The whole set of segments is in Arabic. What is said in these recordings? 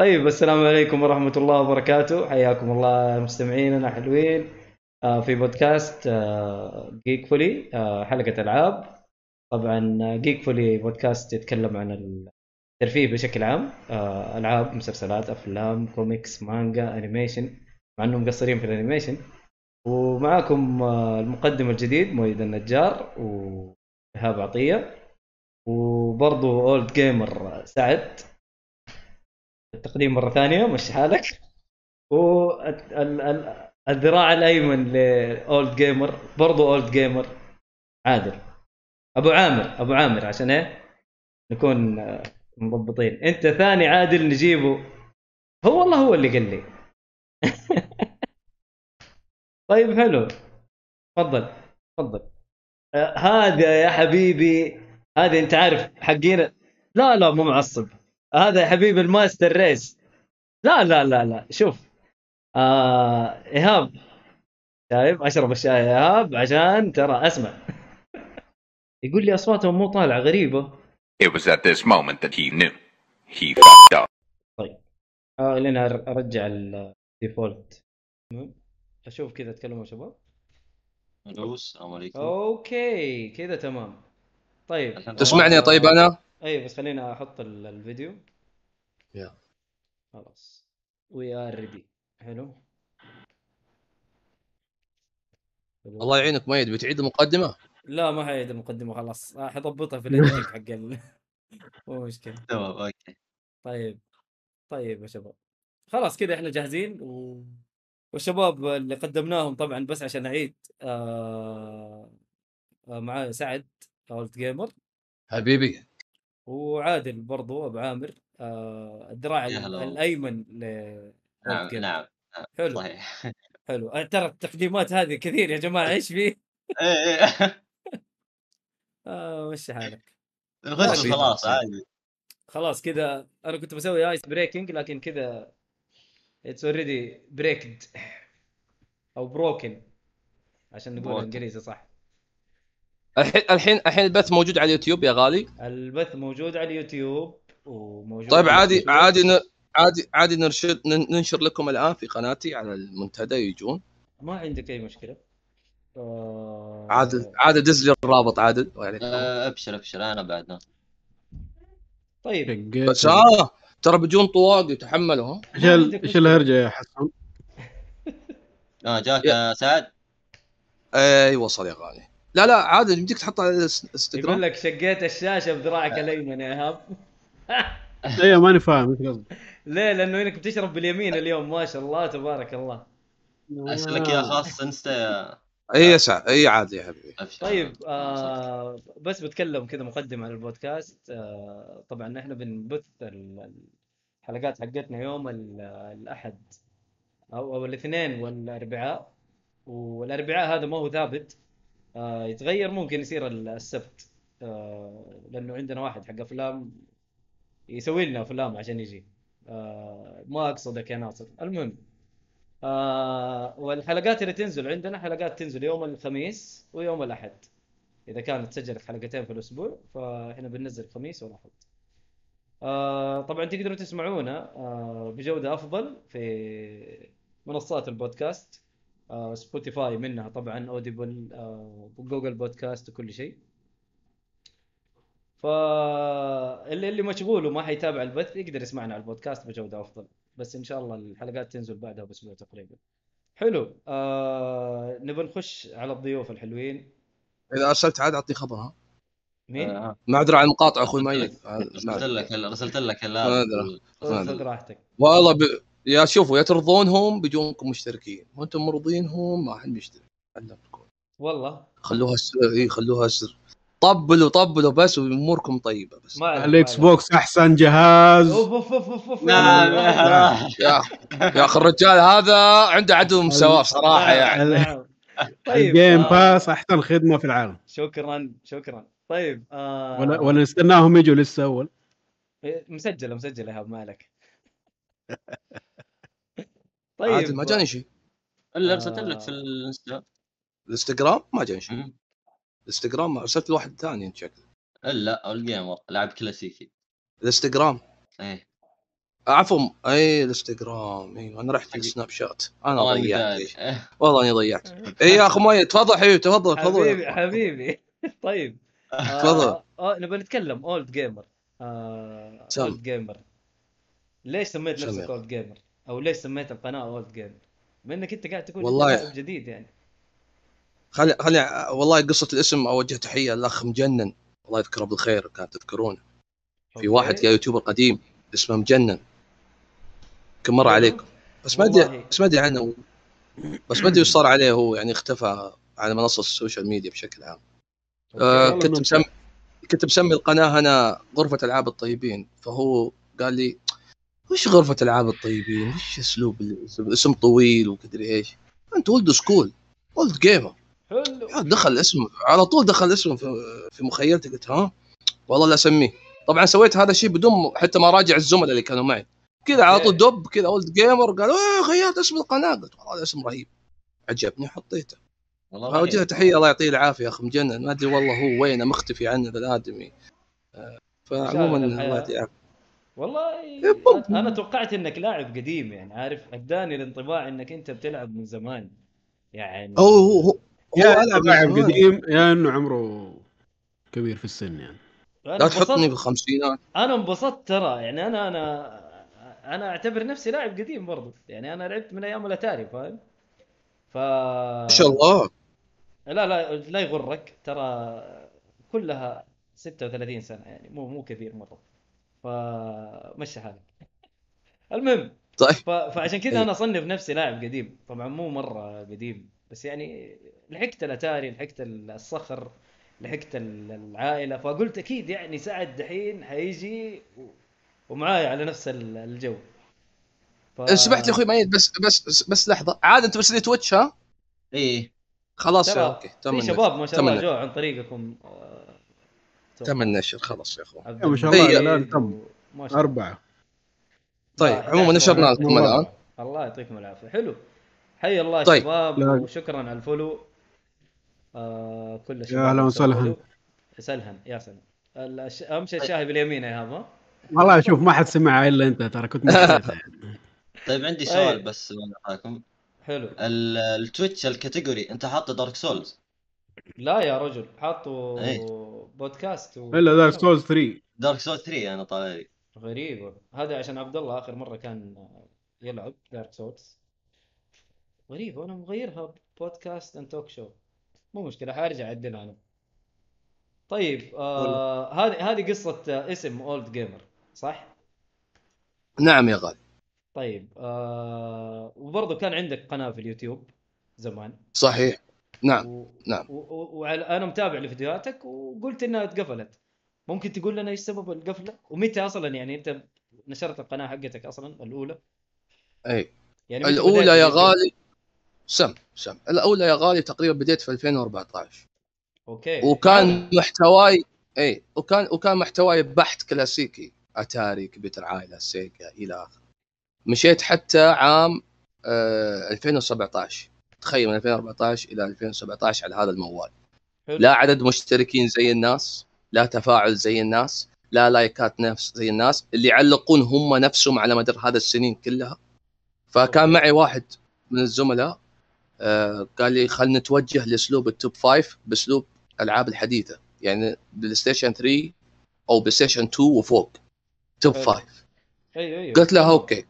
طيب السلام عليكم ورحمة الله وبركاته. حياكم الله مستمعيننا حلوين آه، في بودكاست جيك فولي حلقة ألعاب. طبعا جيك فولي بودكاست يتكلم عن الترفيه بشكل عام آه، ألعاب مسلسلات أفلام كوميكس مانجا animation مع أنهم مقصرين في ال animation ومعاكم آه، المقدم الجديد مؤيد النجار وإيهاب عطية وبرضو Old Gamer سعد. التقديم مرة ثانية مش حالك؟ والذراع الأيمن ل Old Gamer برضو Old Gamer عادل. أبو عامر أبو عامر عشان إيه نكون مضبطين. أنت ثاني عادل نجيبه. هو والله هو اللي قال لي. طيب حلو. تفضل تفضل. آه هذا يا حبيبي هذا أنت عارف حقين لا لا مو معصب. هذا يا حبيبي ال master race. لا لا لا لا. شوف آه إيهاب. شايف؟ اشرب الشاي يا إيهاب عشان ترى أسمع. يقول لي أصواتهم مو طالعة غريبة. It was at this moment that he knew. He fucked up. طيب آه لين أرجع ال default أشوف كذا تكلموا شباب. السلام عليكم. okay كذا تمام. طيب. تسمعني طيب أنا؟ اي بس خلينا أحط الفيديو. yeah. خلاص. we are ready حلو. الله يعينك ميد بتعيد المقدمة؟ لا ما حيعيد المقدمة خلاص. راح اضبطها في ال editing حق ال... مو مشكلة. تمام okay. طيب. طيب يا شباب. خلاص كذا إحنا جاهزين. و... والشباب اللي قدمناهم طبعا بس عشان أعيد آه... آه معايا سعد اولد جيمر حبيبي. وعادل برضو أبو عامر آه الذراع الأيمن ل نعم نعم حلو. صحيح. حلو. ترى التقديمات هذه كثير يا جماعة إيش فيه؟ إيه إيه. آه مشي حالك؟ نخش خلاص عادي. خلاص كذا أنا كنت بسوي ice breaking لكن كذا it's already breaked أو broken عشان نقول إنجليزي صح. الحين الحين الحين البث موجود على اليوتيوب يا غالي. البث موجود على اليوتيوب وموجود طيب عادي عادي ن... عادي عادي نرشد ننشر لكم الآن في قناتي على المنتدى يجون. ما عندك أي مشكلة. آه... عادل عادل دز لي الرابط عادل. آه ابشر أبشر أنا بعد. طيب. بس آه ترى بيجون طواق يتحملوا ها؟ إيش الهرجة يا حسن؟ آه جاك يا سعد؟ اي وصل يا غالي. لا لا عادي يمديك تحط على الانستغرام يقول لك شقيت الشاشة بذراعك الأيمن يا إيهاب. أيوه ماني فاهم إيش قصدك؟ ليه؟ لأنه إنك بتشرب باليمين اليوم ما شاء الله تبارك الله. أسألك يا خاص إنستا. يا اي يا سعد اي عادي يا حبيبي. طيب آه بس بتكلم كذا مقدمة عن البودكاست. آه طبعا إحنا بنبث الحلقات حقتنا يوم الأحد أو أو الاثنين والأربعاء. والأربعاء هذا ما هو ثابت. آه يتغير ممكن يصير السبت. آه لأنه عندنا واحد حق أفلام يسوي لنا أفلام عشان يجي. آه ما اقصدك يا ناصر. المهم والحلقات اللي تنزل عندنا حلقات تنزل يوم الخميس ويوم الأحد. إذا كانت سجلت حلقتين في الأسبوع فإحنا بننزل الخميس والاحد طبعا تقدروا تسمعونا بجودة أفضل في منصات البودكاست. سبوتيفاي منها طبعا Audible آه جوجل بودكاست وكل شيء. فاللي اللي مشغول وما حيتابع البث يقدر يسمعنا على البودكاست بجودة أفضل. بس إن شاء الله الحلقات تنزل بعدها بأسبوع تقريبا. حلو. آه نبغى نخش على الضيوف الحلوين. إذا أرسلت عاد اعطني خبر ها مين؟ آه. معذره على المقاطعة أخوي ميت. رسلت لك رسلت لك خذ راحتك. والله ب... يا شوفوا يا ترضونهم بيجونكم مشتركين. وأنتم مرضينهم ما حد بيشترك والله. خلوها سر إي خلوها سر طبلوا طبلوا بس وأموركم طيبة بس. ال Xbox أحسن جهاز. أوف أوف أوف أوف نعم يا يا أخي الرجال هذا عنده عدل ومساواة صراحة يعني. طيب ال Game Pass أحسن خدمة في العالم. شكرا شكرا. طيب آه. ولا ولا نستناهم يجوا لسه أول. مسجلة مسجلة ايهاب مالك. طيب عادل ما جاني شيء. إلا ارسلت لك في الانستا الانستغرام؟ ما جاني شيء. الانستغرام ارسلت لواحد ثاني أنت شكله لا ال gamer لعب كلاسيكي. الانستغرام؟ إيه. عفوا اي الانستغرام أيوه أنا رحت السناب شات. أنا والله ضيعت. إيه. والله إني ضيعت. اي يا أخو مؤيد تفضل حبيبي تفضل تفضل. حبيبي حبيبي. طيب. آه، تفضل. آه نبغى نتكلم Old Gamer آه. Old Gamer ليش سميت سم نفسك Old Gamer؟ أو ليش سميت القناه Old Gamer؟ بما إنك أنت قاعد تقول والله- جديد يعني. خلي خلي والله قصة الاسم اوجه تحية للاخ مجنن. الله يذكره بالخير كان تذكرونه. في. واحد يا يوتيوبر قديم اسمه مجنن. كم مر عليكم؟ بس ما ادري. بس ما أدري عنه. بس ما أدري وش صار عليه هو يعني اختفى على منصة السوشيال ميديا بشكل عام. آه كنت. مسمي كنت مسمي القناة أنا غرفة ألعاب الطيبين. فهو قال لي وش غرفة العاب الطيبين؟ وش أسلوب الاسم اسم طويل ومدري إيش؟ أنت old school Old Gamer حلو. دخل اسم على طول دخل اسم في, مخيلتي قلت ها؟ والله لا أسميه. طبعا سويت هذا الشيء بدون حتى ما راجع الزملاء اللي كانوا معي. كذا على طول دب كذا Old Gamer قالوا إيه غيرت اسم القناة. قلت والله هذا اسم رهيب. عجبني حطيته والله اوجه رهيب. تحية الله يعطيه العافية يا اخ مجنن. ما أدري والله هو وينه مختفي عنه ذا الادمي آه، فعموما الله الحياة. والله. أنا توقعت إنك لاعب قديم يعني عارف؟ أداني الانطباع إنك أنت بتلعب من زمان. يعني هو هو هو يا ألعب لاعب. قديم يا إنه عمره كبير في السن يعني. لا تحطني بالخمسينات. أنا انبسطت ترى يعني أنا أنا أنا أعتبر نفسي لاعب قديم برضو. يعني أنا لعبت من أيام الأتاري فاهم؟ ف ما شاء الله. لا لا لا يغرك ترى كلها 36 سنة يعني مو مو كثير مرة. فمشي حالك المهم طيب. ف... فعشان كذا إيه. أنا أصنف نفسي لاعب قديم. طبعا مو مرة قديم بس يعني لحقت الأتاري لحقت الصخر لحقت ال- العائلة. فقلت أكيد يعني سعد دحين حيجي و... ومعاي على نفس ال- الجو. ف... سمحت يا أخوي ميت. بس بس بس, لحظة. عاد أنت بس لي تويتش ها؟ إيه. خلاص أوكي تم في شباب ما شاء الله جو عن طريقكم. تم النشر خلاص يا أخوان. يا ما شاء الله شاء الله. أربعة. طيب عموما 11 نشرنا. لكم الآن. الله يعطيكم العافية. حلو. حي الله طيب. شباب لا. وشكرا على الفولو. آه كل الشباب أهلا اللي وسهلا. سلهن يا سلام. الش- أهم شيء الشاهي باليمين يا ها؟ والله شوف ما حد سمعها إلا أنت ترى كنت. طيب عندي طيب. سؤال بس الله يعطاكم حلو. ال- التويتش ال category أنت حاطه دارك سولز لا يا رجل حاطوا إيه. بودكاست و... إلا دارك سولز 3 دارك سولز 3 أنا طالع لي. غريبة. هذا عشان عبد الله آخر مرة كان يلعب دارك سولز غريبة أنا مغيرها بودكاست and talk show مو مشكلة حارجع اعدلها أنا. طيب آه هذه هذه قصة آه، اسم اولد جيمر صح؟ نعم يا غالي. طيب آه وبرضه كان عندك قناة في اليوتيوب زمان. صحيح. نعم و... نعم. وعلى... أنا متابع لفيديوهاتك وقلت إنها اتقفلت. ممكن تقول لنا إيش سبب القفلة؟ ومتى أصلا يعني أنت نشرت القناة حقتك أصلا؟ الأولى؟ أي. يعني الأولى يا؟ غالي سم سم. الأولى يا غالي تقريبا بديت في 2014 أوكي. وكان محتواي أي وكان وكان محتواي بحت كلاسيكي. أتاري كمبيوتر عائلة سيجا إلى آخره. مشيت حتى عام آه 2017 تخيل من 2014 إلى 2017 على هذا الموال حلو. لا عدد مشتركين زي الناس لا تفاعل زي الناس لا likeات نفس زي الناس اللي يعلقون هم نفسهم على مدار هذا السنين كلها فكان. معي واحد من الزملاء آه قال لي خلينا نتوجه لأسلوب ال top five بأسلوب الالعاب الحديثة يعني بلاي ستيشن 3 أو بلاي ستيشن 2 وفوق top حلو. five أيوه أيوه قلت له. أوكي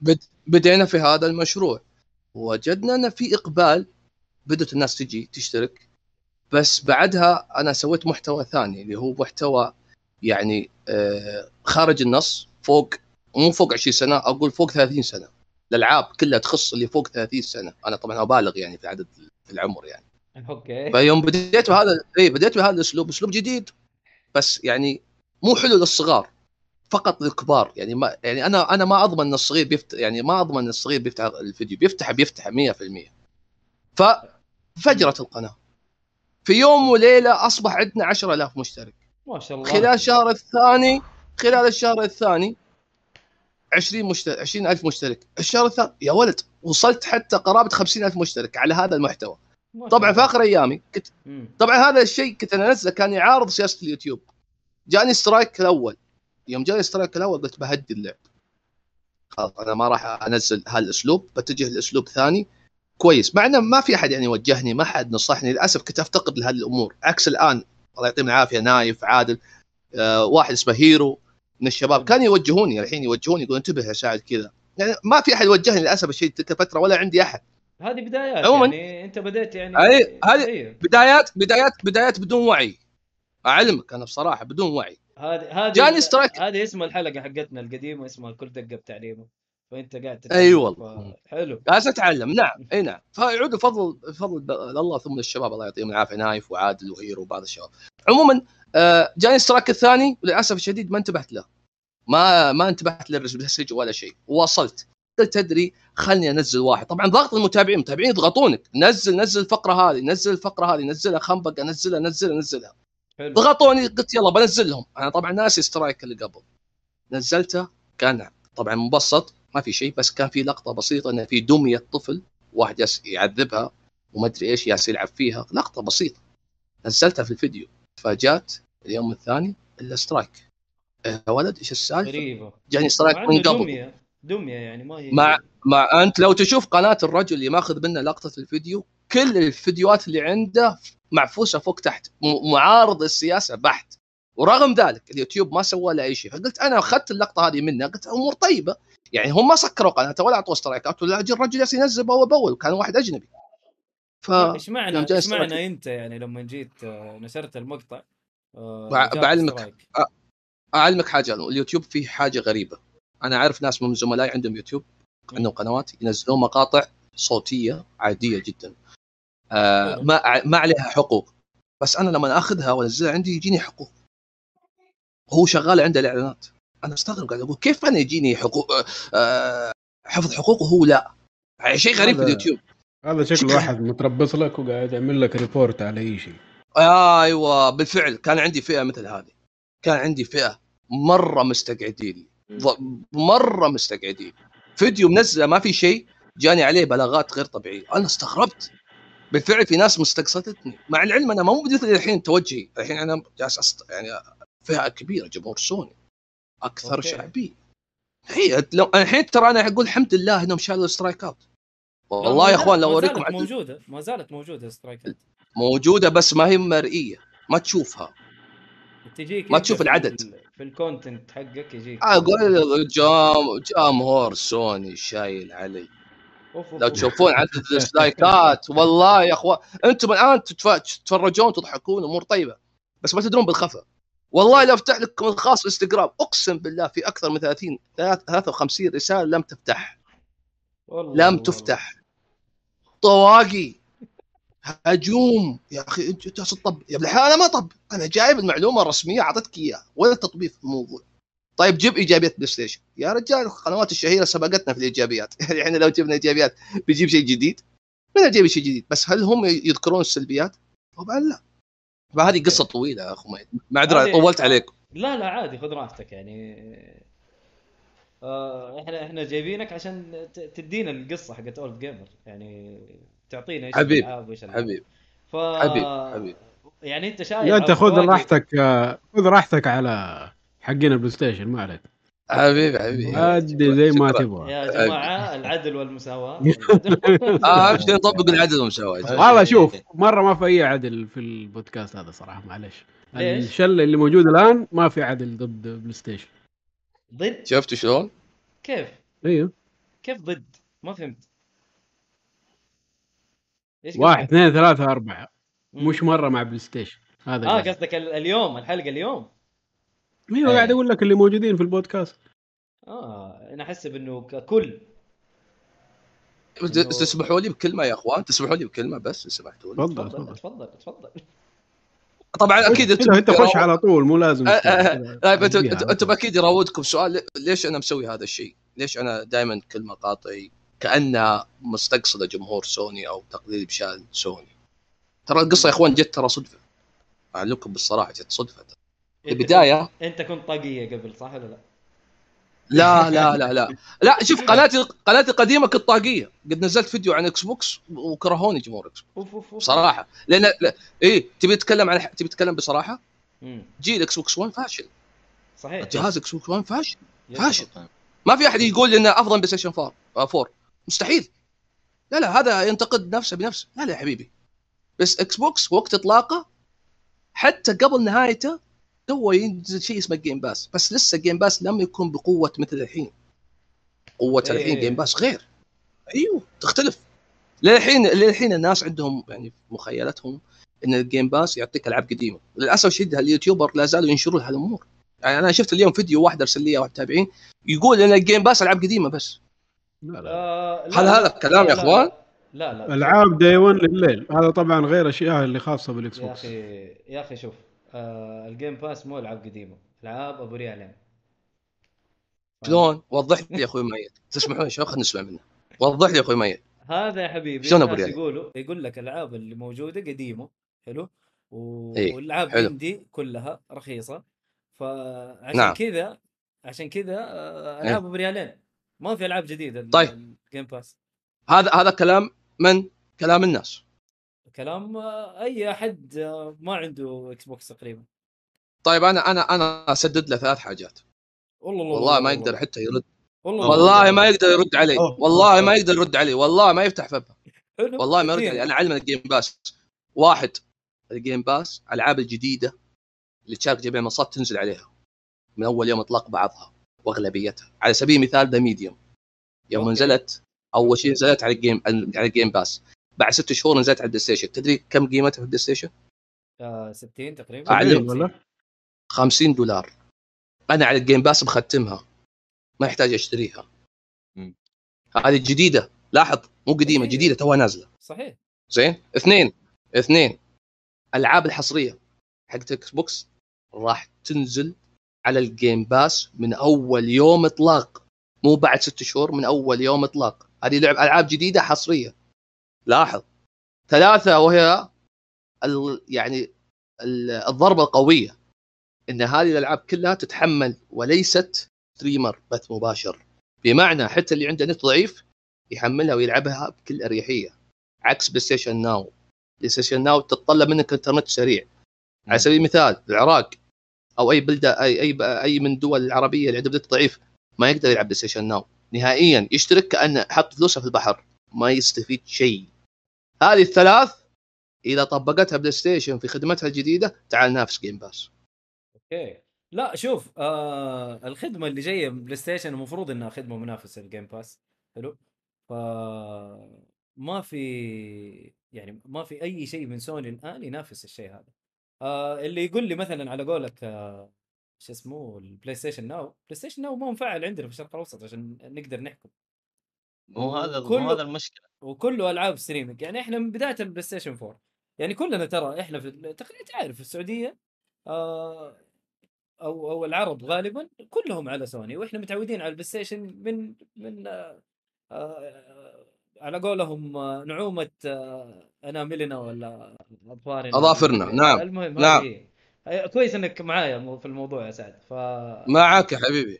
بد... بدينا في هذا المشروع وجدنا أن في إقبال بدأت الناس تجي تشترك بس بعدها أنا سويت محتوى ثاني اللي هو محتوى يعني آه خارج النص فوق مو فوق 20 سنة أقول فوق 30 سنة. الألعاب كلها تخص اللي فوق 30 سنة. أنا طبعا أبالغ يعني في عدد في العمر يعني. أوكي. فيوم بديت بهذا اي بديت بهذا الأسلوب أسلوب جديد. بس يعني مو حلو للصغار. فقط للكبار. يعني ما يعني أنا أنا ما أضمن إن الصغير بيفتح يعني ما أضمن إن الصغير بيفتح الفيديو. بيفتح بيفتح 100% ففجرت القناة. في يوم وليلة أصبح عندنا 10000 مشترك. ما شاء الله. خلال الشهر الثاني خلال الشهر الثاني 20 مشترك 20000 مشترك. الشهر الثاني يا ولد وصلت حتى قرابة 50000 مشترك على هذا المحتوى. طبعا في. آخر أيامي كنت. طبعا هذا الشيء كنت أنزله كان يعارض سياسة اليوتيوب. جاني strike الأول. يوم جاني strike الأول قلت بهدي اللعب. خلاص أنا ما راح أنزل هالأسلوب بتجه لأسلوب ثاني. كويس. مع إنه ما في أحد يعني وجهني ما حد نصحني. للأسف كنت أفتقد لهذه الأمور. عكس الآن الله يعطيهم العافية نايف عادل آه واحد اسمه هيرو من الشباب. كانوا يوجهوني الحين يوجهوني يقولون انتبه يا سعد كذا. يعني ما في أحد وجهني للأسف الشيء تلك الفترة ولا عندي أحد. هذه بدايات عموماً. يعني أنت بديت يعني هذه-. بدايات بدايات بدايات بدون وعي. أعلمك أنا بصراحة بدون وعي. هذه هذه جاني strike. هذه اسم الحلقة حقتنا القديمة اسمها كل دقة بتعليمه. فأنت قاعد أي تتعلم، والله. ف- حلو. جالس أتعلم. نعم. أي نعم. فيعود بفضل بفضل ب- الله ثم الشباب الله يعطيهم العافية. نايف وعادل وهيرو وبعض الشباب. عموما آه، جاني اشتراك الثاني. وللاسف الشديد ما انتبهت له. ما ما انتبهت للمسج ولا شيء. وصلت قلت تدري خلني أنزل واحد. طبعا ضغط المتابعين. المتابعين يضغطونك. نزل نزل الفقرة هذه نزل الفقرة هذه نزلها خنبق انزلها نزلها نزلها. حلو. ضغطوني قلت يلا بنزل لهم. أنا طبعا ناسي سترايك اللي قبل. نزلته كان طبعا مبسط ما في شيء بس كان في لقطة بسيطة إنه في دمية طفل واحد يعذبها وما أدري إيش ياس يلعب فيها. لقطة بسيطة. نزلتها في الفيديو. فجات اليوم الثاني الا strike يا ولد إيش السالفة؟ غريبة. جاني strike مع من قبل. دمية. دمية يعني ما هي مع مع أنت لو تشوف قناة الرجل اللي ماخذ منه لقطة الفيديو كل الفيديوهات اللي عنده معفوسة فوق تحت معارض السياسة بحت. ورغم ذلك اليوتيوب ما سوى له أي شيء. فقلت أنا أخذت اللقطة هذه منه قلت أمور طيبة. يعني هم ما سكروا قناته ولا أعطوه strikeات ولا الرجل جالس ينزل بأول بأول وكان واحد أجنبي. ف إيش معنى إيش معنى. أنت يعني لما جيت آه، نشرت المقطع آه، بعلمك. أعلمك حاجة اليوتيوب فيه حاجة غريبة. أنا أعرف ناس من زملائي عندهم يوتيوب عندهم قنوات ينزلون مقاطع صوتية عادية جدا. آه. ما ما عليها حقوق. بس أنا لما أخذها وأنزلها عندي يجيني حقوق. هو شغال عنده الإعلانات. أنا أستغرب قاعد أقول كيف أنا يجيني حقوق آه حفظ حقوق وهو لا. يعني شيء غريب في اليوتيوب. هذا شكل. واحد متربص لك وقاعد يعمل لك report على أي شيء. أيوه بالفعل. كان عندي فئة مثل هذه. كان عندي فئة مرة مستقعدين. مرة مستقعدين. فيديو منزله ما في شيء جاني عليه بلاغات غير طبيعية. أنا استغربت. بالفعل في ناس مستقصدتني. مع العلم أنا مو مثل الحين توجهي. الحين أنا جالس أست... يعني فئة كبيرة جمهور سوني. أكثر أوكي. شعبيه هي لو الحين ترى أنا أقول الحمد لله إنهم شالوا ال strikeات والله يا أخوان لو اوريكم موجودة. ما زالت موجودة strikeات موجودة بس ما هي مرئية. ما تشوفها. تجيك ما تشوف العدد. ال- في ال content حقك يجيك. أقول جام جمهور سوني شايل علي. لو. تشوفون عدد ال dislikeات والله يا أخوان أنتم الآن تتف- تتفرجون تضحكون أمور طيبة بس ما تدرون بالخفا. والله لو أفتح لكم الخاص انستغرام أقسم بالله في أكثر من 30 53 رسالة لم تفتح. والله. لم. تفتح. طواقي. هجوم. يا أخي انت تطبل يا ابن الحلال أنا ما طبلت. أنا جايب المعلومة الرسمية أعطيتك إياها. ولا تطبيل في الموضوع. طيب جيب إيجابيات بلاي ستيشن. يا رجال القنوات الشهيرة سبقتنا في الإيجابيات. يعني إحنا لو جبنا إيجابيات بيجيب شيء جديد؟ من جايب شيء جديد؟ بس هل هم يذكرون السلبيات؟ طبعا لا. فهذه قصة طويلة يا أخو ميت معذره طولت عليكم لا لا عادي خذ راحتك يعني. آه إحنا إحنا جايبينك عشان تدينا القصة حقت Old Gamer يعني تعطينا إيش حبيب، الألعاب. حبيب ف حبيب، حبيب. يعني أنت شايف لا أنت خذ. راحتك آه، خذ راحتك على حقين البلاي ستيشن ما عليك. حبيبي حبيبي. عادي زي ما. تبغى. يا جماعة العدل والمساواة. آه أهم شيء نطبق العدل والمساواة. والله شوف مرة ما في أي عدل في البودكاست هذا صراحة معلش ليش؟ الشلة اللي موجود الآن ما في عدل ضد بلاي ستيشن. ضد؟ شفتوا شلون؟ كيف؟ أيوه كيف ضد؟ ما فهمت. واحد؟ اثنين ثلاثة أربعة. مش مرة مع بلاي ستيشن. هذا آه. قصدك ال- اليوم الحلقة اليوم؟ أيوه إيه. قاعد أقول لك اللي موجودين في البودكاست آه أنا احسب إنه ككل تسمحوا لي بكلمة يا أخوان تسمحوا لي بكلمة بس سمحتوا لي تفضل تفضل تفضل طبعا أكيد كذا أنت خش على طول مو لازم. طيب أنتم أنتم. أكيد يراودكم سؤال لي- ليش أنا مسوي هذا الشيء؟ ليش أنا دائما كل مقاطعي كأنها مستقصدة جمهور سوني أو تقليل بشان سوني؟ ترى القصة يا أخوان جت ترى صدفة أعلمكم بالصراحة جت صدفة البداية. إنت كنت طاقيه قبل صح ولا لا؟ لا لا لا لا. لا شوف قناتي قناتي القديمة كنت طاقيه. قد نزلت فيديو عن إكس بوكس وكرهوني جمهور إكس بوكس. بصراحة. لأن لا إيه تبي تتكلم عن تبي تتكلم بصراحة. جيل إكس بوكس 1 فاشل. صحيح. جهاز إكس بوكس 1 فاشل. فاشل. ما في أحد يقول إنه أفضل بلاي ستيشن 4 4 مستحيل. لا لا هذا ينتقد نفسه بنفسه. لا لا يا حبيبي. بس إكس بوكس وقت إطلاقه حتى قبل نهايته تو ينزل شيء اسمه Game Pass بس لسه Game Pass لم يكن بقوة مثل الحين. قوة إيه. الحين Game Pass غير. أيوه تختلف. للحين للحين الناس عندهم يعني في مخيلتهم إن ال Game Pass يعطيك ألعاب قديمة. للأسف الشديد ال YouTuber لا زالوا ينشرون هالأمور. يعني أنا شفت اليوم فيديو واحد أرسل لي واحد متابعين يقول إن ال Game Pass ألعاب قديمة بس. لا. لا. آه هل هذا كلام يا أخوان؟ لا لا ألعاب Day 1 لليل. هذا طبعا غير أشياء اللي خاصة بالإكس بوكس. أخي يا أخي شوف آه ال Game Pass مو ألعاب قديمة ألعاب أبو ريالين شلون؟ وضح لي يا أخوي ميت تسمحون شلون خلينا نسمع منه وضح لي يا أخوي ميت هذا يا حبيبي شلون أبو الناس ريال؟ يقولوا يقول لك الألعاب اللي موجودة قديمة حلو و... إيه، والألعاب. عندي كلها رخيصة فعشان نعم. كذا عشان كذا آه، ألعاب بريالين ما في ألعاب جديدة طيب. الجيم باس هذا هذا كلام من؟ كلام الناس كلام آه، أي أحد آه، ما عنده إكس بوكس تقريبا. طيب أنا أنا أنا أسدد له ثلاث حاجات. والله والله ما يقدر حتى يرد. والله والله ما يقدر يرد علي. أوه. والله ما يقدر يرد علي. والله ما يفتح فمه حلو. والله ما يرد. علي. أنا اعلم ال Game Pass واحد ال Game Pass الالعاب الجديدة اللي تشارك جميع المنصات تنزل عليها. من أول يوم اطلاق بعضها وأغلبيتها. على سبيل المثال The Medium يوم أوكي. نزلت أول شيء نزلت على ال Game على ال Game Pass بعد ست شهور نزلت على البلاي ستيشن تدري كم قيمتها في البلاي ستيشن؟ آه 60 تقريبا. أعلم. ولا؟ 50 دولار. أنا على ال Game Pass مختمها ما يحتاج أشتريها. هذه جديدة. لاحظ مو قديمة. جديدة توها نازلة. صحيح. زين؟ اثنين. اثنين. ألعاب الحصرية حقت إكس بوكس راح تنزل على ال Game Pass من أول يوم إطلاق. مو بعد ست شهور من أول يوم إطلاق. هذه لعب ألعاب جديدة حصرية. لاحظ. ثلاثة وهي ال يعني ال- الضربة القوية. إن هذه الألعاب كلها تتحمل وليست stream بث مباشر. بمعنى حتى اللي عنده نت ضعيف يحملها ويلعبها بكل أريحية. عكس بلاي ستيشن Now. بلاي ستيشن Now تتطلب منك إنترنت سريع. على سبيل المثال العراق أو أي بلدة أي أي أي من الدول العربيه اللي عندها نت ضعيف ما يقدر يلعب بلاي ستيشن Now. نهائيا يشترك كأنه حط فلوسه في البحر. ما يستفيد شيء. هذه الثلاث إذا طبقتها بلاي ستيشن في خدمتها الجديدة تعال نافس Game Pass أوكي. لا شوف آه الخدمة اللي جاية بلاي ستيشن المفروض إنها خدمة منافسة لل Game Pass حلو؟ ف ما في يعني ما في أي شيء من سوني الآن ينافس الشيء هذا. آه اللي يقول لي مثلا على قولك آه شو اسمه البلاي ستيشن Now. بلاي ستيشن Now ما مفعل عندنا في الشرق الأوسط عشان نقدر نحكم. مو هذا كله- هذا المشكلة. وكله ألعاب streaming يعني إحنا من بداية البلاي ستيشن 4 يعني كلنا ترى إحنا في تقريبا تعرف في السعودية آه أو أو العرب غالبا كلهم على سوني وإحنا متعودين على البلاي ستيشن من من آه آه على قولهم آه، نعومة آه أناملنا ولا أظفارنا أظافرنا، نعم، المهم نعم. هي. كويس إنك معايا في الموضوع يا سعد. ف معك يا حبيبي.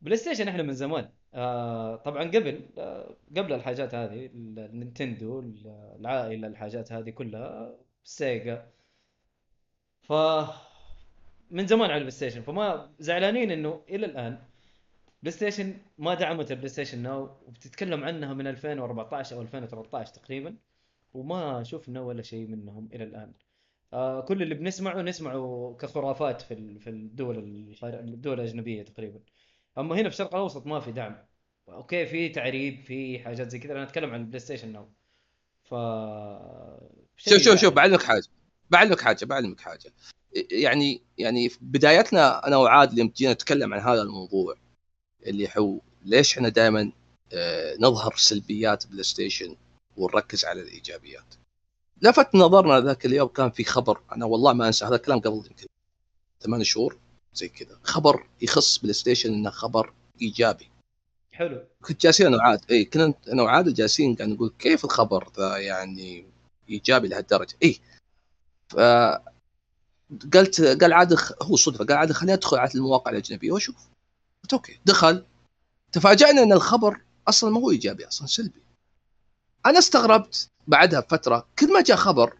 بلاي ستيشن إحنا من زمان. آه طبعا قبل آه قبل الحاجات هذه النينتندو العائلة الحاجات هذه كلها سيجا. ف من زمان على البلاي ستيشن فما زعلانين إنه إلى الآن بلاي ستيشن ما دعمت البلاي ستيشن Now وبتتكلم عنها من 2014 أو 2013 تقريبا وما شفنا ولا شيء منهم إلى الآن. آه كل اللي بنسمعه نسمعه كخرافات في في الدول الدول الأجنبية تقريبا. أما هنا في الشرق الأوسط ما في دعم. أوكي في تعريب في حاجات زي كذا. أنا أتكلم عن البلاي ستيشن ناو ف شوف شوف شوف يعني. بعلمك حاجة. بعلمك حاجة بعلمك حاجة. يعني يعني في بدايتنا أنا وعادل لما جينا نتكلم عن هذا الموضوع اللي هو ليش إحنا دائما نظهر سلبيات بلاي ستيشن ونركز على الإيجابيات. لفت نظرنا ذاك اليوم كان في خبر أنا والله ما أنسى هذا الكلام قبل يمكن ثمان شهور. زي كذا. خبر يخص بلاي ستيشن إنه خبر إيجابي. حلو. كنت جالسين أنا وعادل. اي كنا أنا وعادل جالسين قاعد نقول كيف الخبر ذا يعني إيجابي لهالدرجة؟ اي ف قلت قال عادل هو صدفة قال عادل خليني أدخل على المواقع الأجنبية وأشوف. قلت okay. دخل. تفاجئنا إن الخبر أصلا ما هو إيجابي أصلا سلبي. أنا استغربت بعدها بفترة كل ما جاء خبر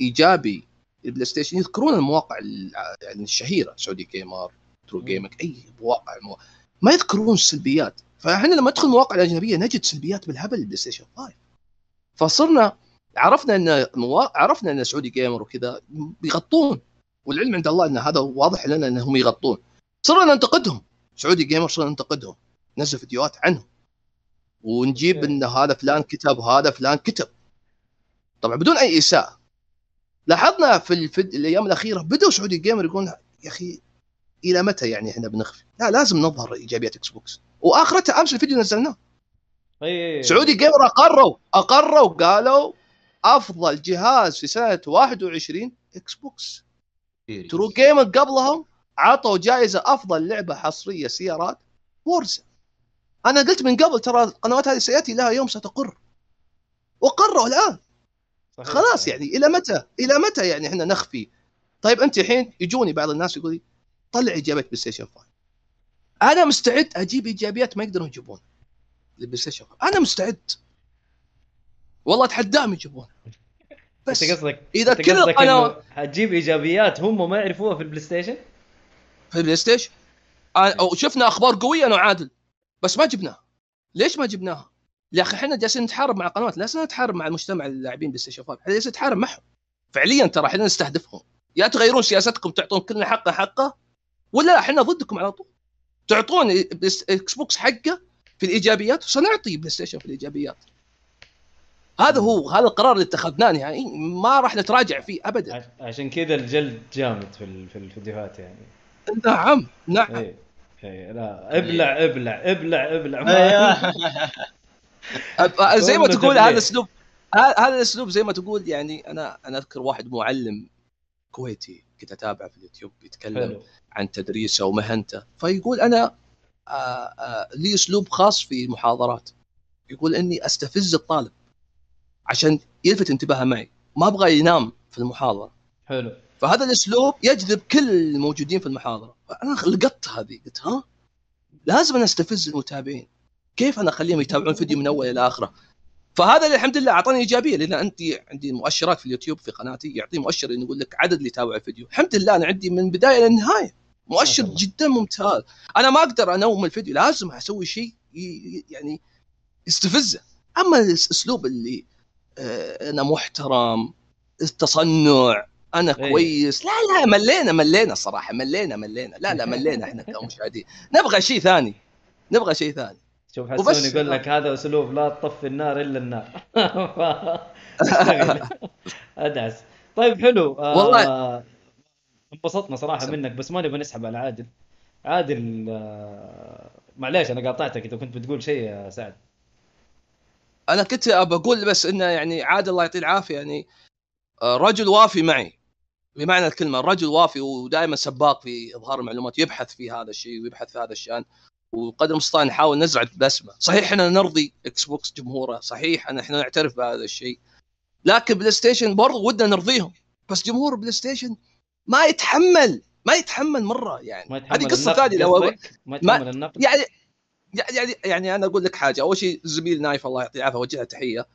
إيجابي البلاي ستيشن يذكرون المواقع ال- يعني الشهيرة Saudi Gamer True Gaming أي مواقع المو... ما يذكرون السلبيات. فإحنا لما ندخل المواقع الأجنبية نجد سلبيات بالهبل البلاي ستيشن 5 فصرنا عرفنا إن موا... عرفنا إن Saudi Gamer وكذا بيغطون. والعلم عند الله إن هذا واضح لنا إنهم يغطون. صرنا ننتقدهم. Saudi Gamer صرنا ننتقدهم. ننزل فيديوهات عنهم. ونجيب. إن هذا فلان كتب وهذا فلان كتب. طبعا بدون أي إساءة. لاحظنا في الفد... الأيام الأخيرة بدأوا Saudi Gamer يقول يا أخي إلى متى يعني إحنا بنخفي؟ لا لازم نظهر إيجابيات إكس بوكس واخرتها امس الفيديو نزلناه. اي Saudi Gamer أقروا أقروا قالوا أفضل جهاز في سنة 21 إكس بوكس True Gaming قبلهم عطوا جائزة أفضل لعبة حصرية سيارات Forza أنا قلت من قبل ترى القنوات هذه سيأتي لها يوم ستقر. وقروا الآن. صحيح. خلاص يعني إلى متى؟ إلى متى يعني إحنا نخفي؟ طيب أنت الحين يجوني بعض الناس يقول لي طلع ايجابيات بلاي ستيشن 5 أنا مستعد أجيب ايجابيات ما يقدرون يجيبون للبلاي ستيشن 5 أنا مستعد والله اتحداهم يجيبون بس أنت قصدك اذا كل القنوات إنه حتجيب ايجابيات هم ما يعرفوها في البلاي ستيشن؟ في البلاي ستيشن شفنا أخبار قوية أنا وعادل بس ما جبناها ليش ما جبناها؟ يا أخي إحنا جالسين نتحارب مع قنوات لسنا نتحارب مع المجتمع اللاعبين بلاي ستيشن 5 إحنا جالسين نتحارب معهم. فعليا ترى إحنا نستهدفهم. يا تغيرون سياستكم تعطون كلن حقه حقه ولا لا إحنا ضدكم على طول. تعطون إكس بوكس حقه في الإيجابيات وسنعطي بلاي ستيشن في الإيجابيات. هذا هو هذا القرار اللي اتخذناه نهائي ما راح نتراجع فيه ابدا. عش- عشان كذا الجلد جامد في ال- في الفيديوهات يعني. نعم نعم. اي اي لا ابلع ابلع ابلع ابلع. أب- زي ما تقول. هذا الاسلوب ه- هذا الأسلوب زي ما تقول يعني أنا أنا أذكر واحد معلم كويتي كنت أتابعه في اليوتيوب يتكلم حلو. عن تدريسه ومهنته. فيقول أنا آه، آه، لي أسلوب خاص في المحاضرات يقول إني أستفز الطالب عشان يلفت انتباهه معي. ما أبغى ينام في المحاضرة. حلو. فهذا الأسلوب يجذب كل الموجودين في المحاضرة. فأنا لقطت هذه. قلت ها؟ لازم أنا أستفز المتابعين. كيف أنا أخليهم يتابعون الفيديو من أول إلى آخره؟ فهذا اللي الحمد لله أعطاني إيجابية لأن انت عندي مؤشرات في اليوتيوب في قناتي يعطي مؤشر إنه يقول لك عدد اللي يتابع الفيديو. الحمد لله أنا عندي من البدايه للنهايه مؤشر. جدا ممتاز. أنا ما أقدر أنوم الفيديو لازم أسوي شيء يعني يستفزه. أما الأسلوب اللي آه، أنا محترم التصنع أنا إيه. كويس لا لا ملينا ملينا صراحة ملينا ملينا. لا لا ملينا إحنا كمشاهدين. نبغى شيء ثاني نبغى شيء ثاني. شوف. حسون يقول لك هذا أسلوب لا تطفي النار إلا النار. أدعس طيب حلو آه والله. انبسطنا صراحة سم. منك بس ما نبغى نسحب على عادل عادل آه معليش أنا قاطعتك إذا كنت بتقول شيء يا سعد أنا كنت بقول بس إنه يعني عاد الله يعطيه العافية يعني آه، رجل وافي معي بمعنى الكلمة رجل وافي ودائما سباق في إظهار المعلومات يبحث في هذا الشيء ويبحث في هذا الشأن وقدر المستطاع نحاول نزرع بسمه صحيح إحنا نرضي إكس بوكس جمهوره صحيح إن إحنا نعترف بهذا الشيء. لكن بلاي ستيشن برضو ودنا نرضيهم. بس جمهور بلاي ستيشن ما يتحمل ما يتحمل مرة يعني. هذه قصة ثانية. لو؟ ما يتحمل النقد. يعني يعني يعني أنا أقول لك حاجة. أول شيء زميل نايف الله يعطيه العافية اوجه له تحية.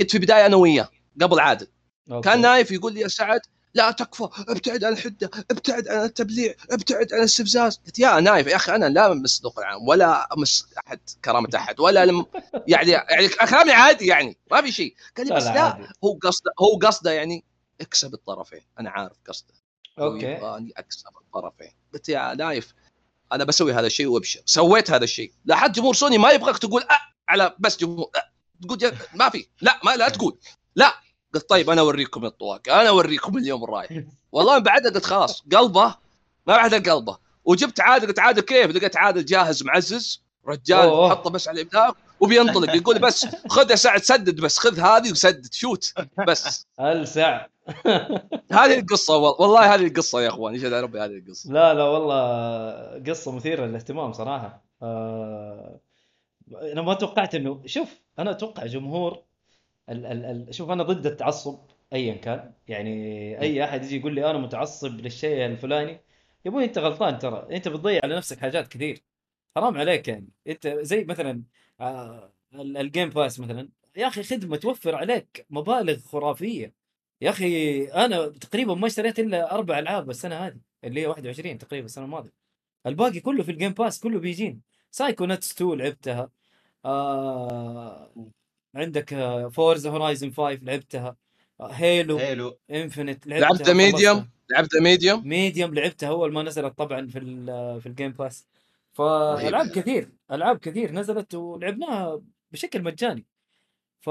كنت في بدايه أنا وياه قبل عادل. okay. كان نايف يقول لي يا سعد لا تكفى ابتعد عن الحدة ابتعد عن التبليع ابتعد عن الاستفزاز. قلت يا نايف يا أخي أنا لا امس ذوق العام ولا أمس أحد كرامة أحد ولا لم يعني يعني كلامي عادي يعني ما في شيء. قال لي بس لا عادي. هو قصده هو قصده يعني اكسب الطرفين. أنا عارف قصده. okay. يبغاني أكسب الطرفين. قلت يا نايف أنا بسوي هذا الشيء وأبشر. سويت هذا الشيء. لاحظت جمهور سوني ما يبغاك تقول أه على بس جمهور أه تقول ما في. لا ما لا تقول. لا. قلت طيب أنا أوريكم الطواق أنا أوريكم اليوم الرايح. والله من بعدها قلت خلاص قلبه ما بعد قلبه. وجبت عادل قلت عادل كيف؟ لقيت عادل جاهز معزز رجال. حطه بس على الإبداع وبينطلق يقول بس خذ يا سعد سدد بس خذ هذه وسدد شوت بس. السع هذه القصة وال- والله هذه القصة يا أخوان يشهد على ربي هذه القصة؟ لا لا والله قصة مثيرة للاهتمام صراحة. آه أنا ما توقعت إنه شوف أنا أتوقع جمهور ال ال ال شوف أنا ضد التعصب أيا كان. يعني أي أحد يجي يقول لي أنا متعصب للشيء الفلاني يا أبوي أنت غلطان ترى. أنت بتضيع على نفسك حاجات كثير. حرام عليك يعني. أنت زي مثلا آه ال- ال Game Pass مثلا. يا أخي خدمة توفر عليك مبالغ خرافية. يا أخي أنا تقريبا ما اشتريت إلا أربع ألعاب السنة هذه اللي هي 21 تقريبا السنة الماضية. الباقي كله في ال Game Pass كله بيجين Psychonauts 2 لعبتها. آه عندك Forza Horizon 5 لعبتها آه Halo Halo Infinite لعبتها لعبت Medium. لعبت Medium Medium لعبتها أول ما نزلت طبعا في ال- في ال Game Pass فألعاب. كثير ألعاب كثير نزلت ولعبناها بشكل مجاني. ف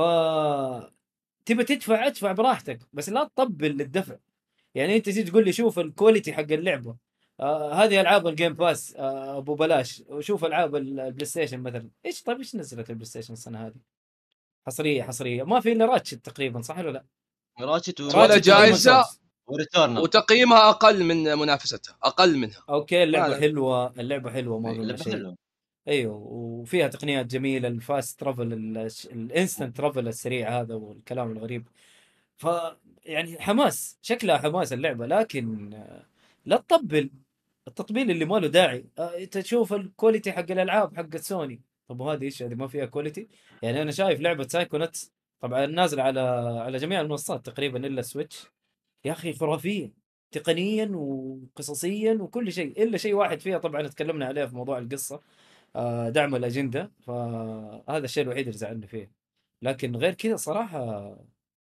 تبى تدفع ادفع براحتك بس لا تطبل للدفع. يعني أنت تجي تقول لي شوف ال quality حق اللعبة. آه هذه ألعاب ال Game Pass آه أبو بلاش. وشوف ألعاب ال- البلاي ستيشن مثلا. إيش طيب إيش نزلت البلاي ستيشن السنة هذه؟ حصرية حصرية. ما في إلا Ratchet تقريبا صح ولا لا؟ Ratchet ولا. و Returnal وتقييمها أقل من منافستها أقل منها. okay اللعبة لا. حلوة اللعبة حلوة ما قلنا لعبة شيء. أيوه وفيها تقنيات جميلة ال fast travel ال instant travel السريع هذا والكلام الغريب. ف يعني حماس شكلها حماس اللعبة لكن آه، لا تطبل. التطبيل اللي ما له داعي. آه، انت تشوف ال quality حق الألعاب حق سوني. طب وهذه إيش؟ هذه ما فيها quality يعني أنا شايف لعبة Psychonauts طبعا نازلة على على جميع المنصات تقريبا إلا ال Switch يا أخي خرافية تقنيا وقصصيا وكل شيء إلا شيء واحد فيها طبعا تكلمنا عليه في موضوع القصة آه، دعم الأجندة. فهذا الشيء الوحيد اللي زعلني فيه. لكن غير كذا صراحة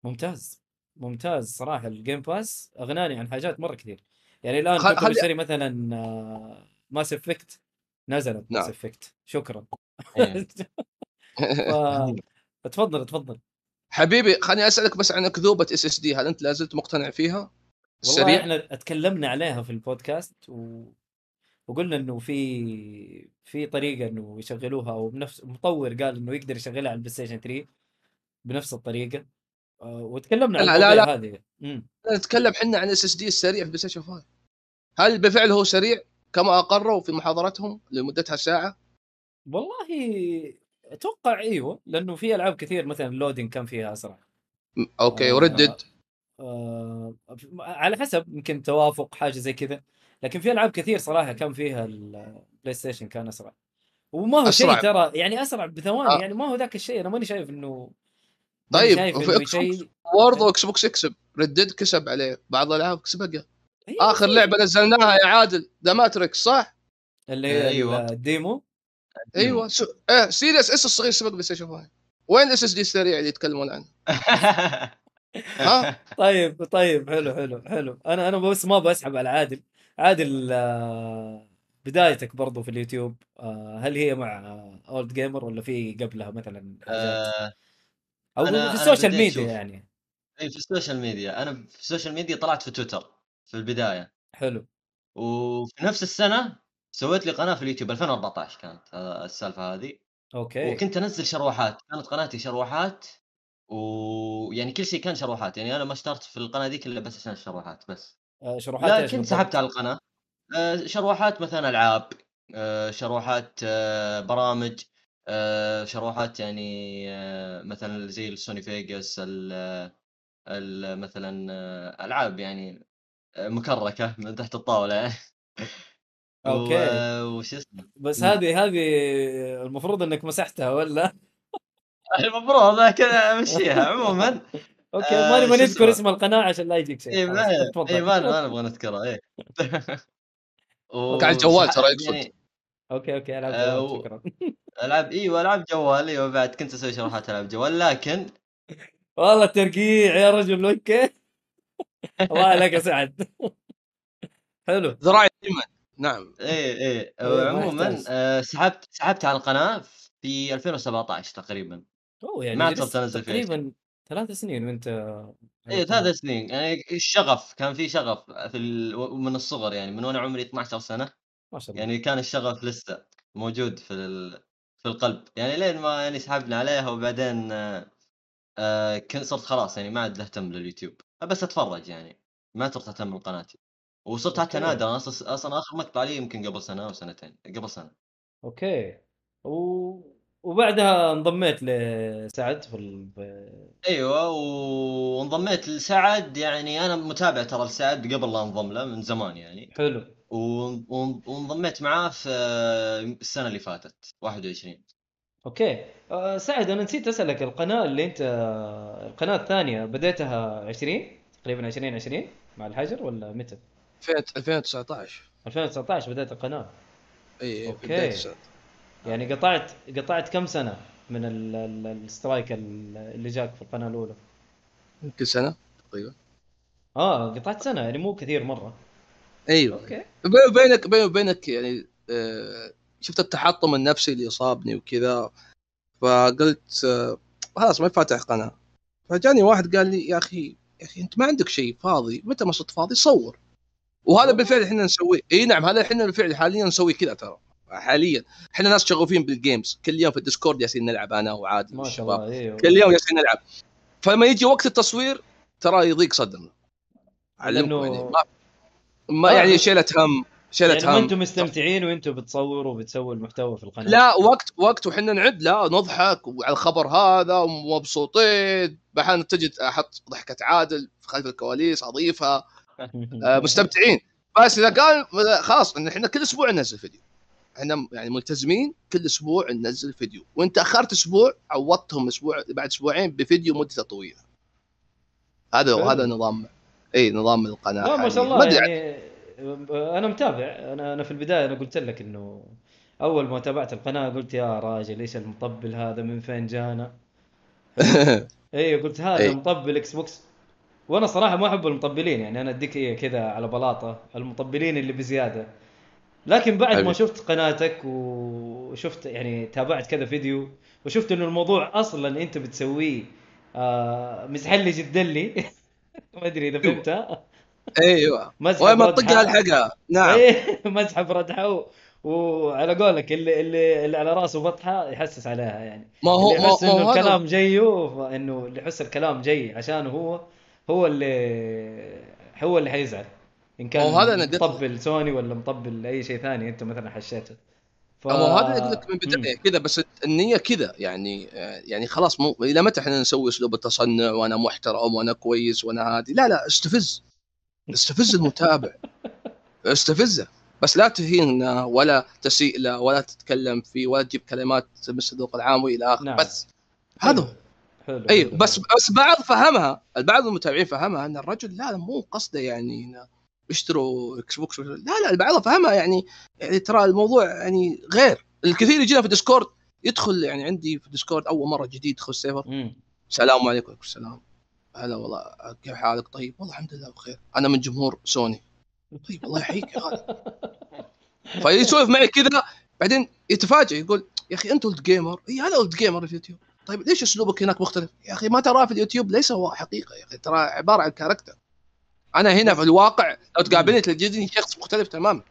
ممتاز ممتاز صراحة ال Game Pass أغناني عن حاجات مرة كثير. يعني الآن خل- كنت بشتري مثلا Mass Effect نزلت نعم. Mass Effect شكرا. ف... تفضل تفضل حبيبي خليني أسألك بس عن أكذوبة SSD هل أنت لا زلت مقتنع فيها؟ والله سريع. إحنا تكلمنا عليها في البودكاست و... وقلنا إنه في في طريقة إنه يشغلوها أو بنفس مطور قال إنه يقدر يشغلها على ال PlayStation 3 بنفس الطريقة. آه، وتكلمنا عن لا، لا، هذه. مم. نتكلم إحنا عن SSD السريع في PlayStation 5 هل بالفعل هو سريع كما اقروا في محاضرتهم لمدتها ساعة؟ والله أتوقع إيوه لأنه في ألعاب كثير مثلا ال loading كان فيها أسرع. okay آه، وردد. آه على حسب يمكن توافق حاجة زي كذا. لكن في ألعاب كثير صراحة كان فيها ال PlayStation كان أسرع. وما هو. شيء ترى يعني أسرع بثواني آه. يعني ما هو ذاك الشيء أنا ماني شايف إنه طيب شايف إكس بوكس إكس بوكس يكسب. ردد كسب عليه. بعض الألعاب كسبها. هي آخر لعبة نزلناها يا عادل The Matrix صح؟ اللي هي أيوة. ال demo. أيوه. so... إيه Series S الصغير سبق PlayStation 5 وين ال SSD السريع اللي يتكلمون عنه؟ ها؟ طيب طيب حلو حلو حلو. أنا أنا بس ما بسحب على عادل. عادل آه، بدايتك برضو في اليوتيوب آه، هل هي مع Old Gamer ولا في قبلها مثلا حاجات؟ آه، أو أنا- في ال social media. يعني. اي في ال social media. أنا في السوشيال ميديا طلعت في تويتر في البداية. حلو. وفي نفس السنة سويت لي قناة في اليوتيوب 2014 كانت آه، السالفة هذه. okay. وكنت أنزل شروحات كانت قناتي شروحات ويعني كل شيء كان شروحات يعني أنا ما اشتركت في القناة ذيك إلا بس عشان الشروحات بس. آه، شروحات لكن بالضبط؟ سحبت على القناة. آه، شروحات مثلا ألعاب آه، شروحات برامج شروحات يعني مثلا زي ال Sony Vegas مثلا ألعاب يعني مكركة من تحت الطاولة يعني. okay. و- وش اسمه؟ بس. هذه هذه المفروض إنك مسحتها ولا؟ المفروض لكن أمشيها. عموما okay آه، ما نبغى نذكر؟ اسم القناة عشان لا يجيك شيء. اي ما. اي ما ما نبغى نذكرها اي على الجوال ترى يقصد. أوكي أوكي ألعب آه، جوال، و- شكرا. العاب أيوه العاب جوال أيوه بعد كنت أسوي شروحات العاب جوال لكن والله ترقيع يا رجل أوكي. الله عليك يا سعد. حلو. ذراعي دائما نعم. إيه إيه. إيه، ما عموما. آه، سحبت سحبت على القناة في 2017 تقريبا. أوه يعني ما فيها شيء. تقريبا ثلاث سنين وأنت إيه ثلاث سنين. يعني الشغف كان في شغف في ال... من الصغر يعني من وأنا عمري 12 سنة. ما شاء الله. يعني كان الشغف لسه موجود في ال... في القلب. يعني لين ما يعني سحبنا عليها وبعدين آه، آه، كنت صرت خلاص يعني ما عاد أهتم لليوتيوب. بس أتفرج يعني. ما صرت أهتم لقناتي وصرت حتى okay. نادر أنا أصلا أصلا آخر مقطع لي يمكن قبل سنة أو سنتين قبل سنة. okay. و... وبعدها انضميت لسعد في ال... في- أيوه و- وانضميت لسعد. يعني أنا متابع ترى لسعد قبل لا أنضم له من زمان يعني. حلو. وانضميت معاه في السنة اللي فاتت 21 okay. آه سعد أنا نسيت أسألك القناة اللي أنت القناة الثانية بديتها 20 تقريبا 2020 مع الحجر ولا متى؟ 2019 2019 بديت القناة. إي. بداية السنة. يعني قطعت قطعت كم سنة من ال- ال- ال strike ال- اللي جاك في القناة الأولى؟ يمكن سنة تقريبا. آه قطعت سنة يعني مو كثير مرة. أيوه. okay. بيني وبينك بيني وبينك يعني آه، شفت التحطم النفسي اللي صابني وكذا فقلت آه، خلاص ما فاتح قناة. فجاني واحد قال لي يا أخي يا أخي أنت ما عندك شيء فاضي. متى ما صرت فاضي صور. وهذا بالفعل إحنا نسويه. إي نعم هذا إحنا بالفعل حاليا نسوي كذا ترى. حاليا. إحنا ناس شغوفين بال games كل يوم في ال Discord جالسين نلعب أنا وعادل ما شاء والشباب. الله أيوه كل يوم جالسين نلعب. فلما يجي وقت التصوير ترى يضيق صدرنا. علمكم يعني ما, ما آه. يعني شيله هم شيله يعني هم. أنتم مستمتعين وأنتم بتصوروا وبتسووا المحتوى في القناة. لا وقت وقت وحنا نعد. لا نضحك وعلى الخبر هذا ومبسوطين. أحيانا تجد أحط ضحكة عادل خلف الكواليس أضيفها. مستمتعين. بس إذا قال خلاص إن إحنا كل أسبوع ننزل فيديو. إحنا يعني ملتزمين كل أسبوع ننزل فيديو. وإنت آخرت أسبوع عوضتهم أسبوع بعد أسبوعين بفيديو مدته طويلة. هذا حلو. هذا نظام اي نظام القناة لا ما شاء حالياً. الله أدري يعني أنا متابع. أنا أنا في البداية أنا قلت لك إنه أول ما تابعت القناة قلت يا راجل إيش المطبل هذا؟ من فين جانا؟ أيوه قلت هذا إيه. مطبل إكس بوكس وأنا صراحة ما أحب المطبلين يعني أنا أديك إيه كذا على بلاطة المطبلين اللي بزيادة. لكن بعد ما حبيبي. شفت قناتك وشفت يعني تابعت كذا فيديو وشفت إنه الموضوع أصلا أنت بتسويه آه مزحلي جدلي ما أدري إذا فهمتها. أيوه. وين ما. تطقها الحقها نعم. إيه مسحب ردحه و... وعلى قولك اللي اللي اللي على رأسه بطحة يحسس عليها يعني. ما هو اللي ما يحس ما إنه الكلام جاية فانه اللي يحس الكلام جاي عشانه هو هو اللي هو اللي حيزعل إن كان هذا أنا قلت. مطبل سوني ولا مطبل أي شيء ثاني انت مثلا حشيته. ف... هو هذا اللي لك من البدايه كذا بس النية كذا يعني يعني خلاص مو إلى متى إحنا نسوي أسلوب التصنع وأنا محترم وأنا كويس وأنا هادي؟ لا لا استفز. استفز المتابع. استفزه. بس لا تهينه ولا تسيء له ولا تتكلم فيه ولا تجيب كلمات الذوق العام وإلى آخره. نعم. بس هذا. حلو أيوه حلو، بس. بس بعض فهمها البعض المتابعين فهمها إن الرجل لا مو قصده يعني اشتروا Xbox. لا لا البعض فهمها يعني يعني ترى الموضوع يعني غير. الكثير يجينا في Discord يدخل يعني عندي في Discord أول مرة جديد يدخل server مم. السلام عليكم وعليكم السلام. هلا والله كيف حالك؟ طيب والله الحمد لله بخير. أنا من جمهور سوني. طيب الله يحييك يا غالي فيسولف معي كذا بعدين يتفاجئ يقول يا أخي أنت Old Gamer إي أنا Old Gamer في اليوتيوب. طيب ليش أسلوبك هناك مختلف؟ يا أخي ما تراه في اليوتيوب ليس هو حقيقة يا أخي ترى عبارة عن character. أنا هنا في الواقع لو تقابلني تجدني شخص مختلف تماما.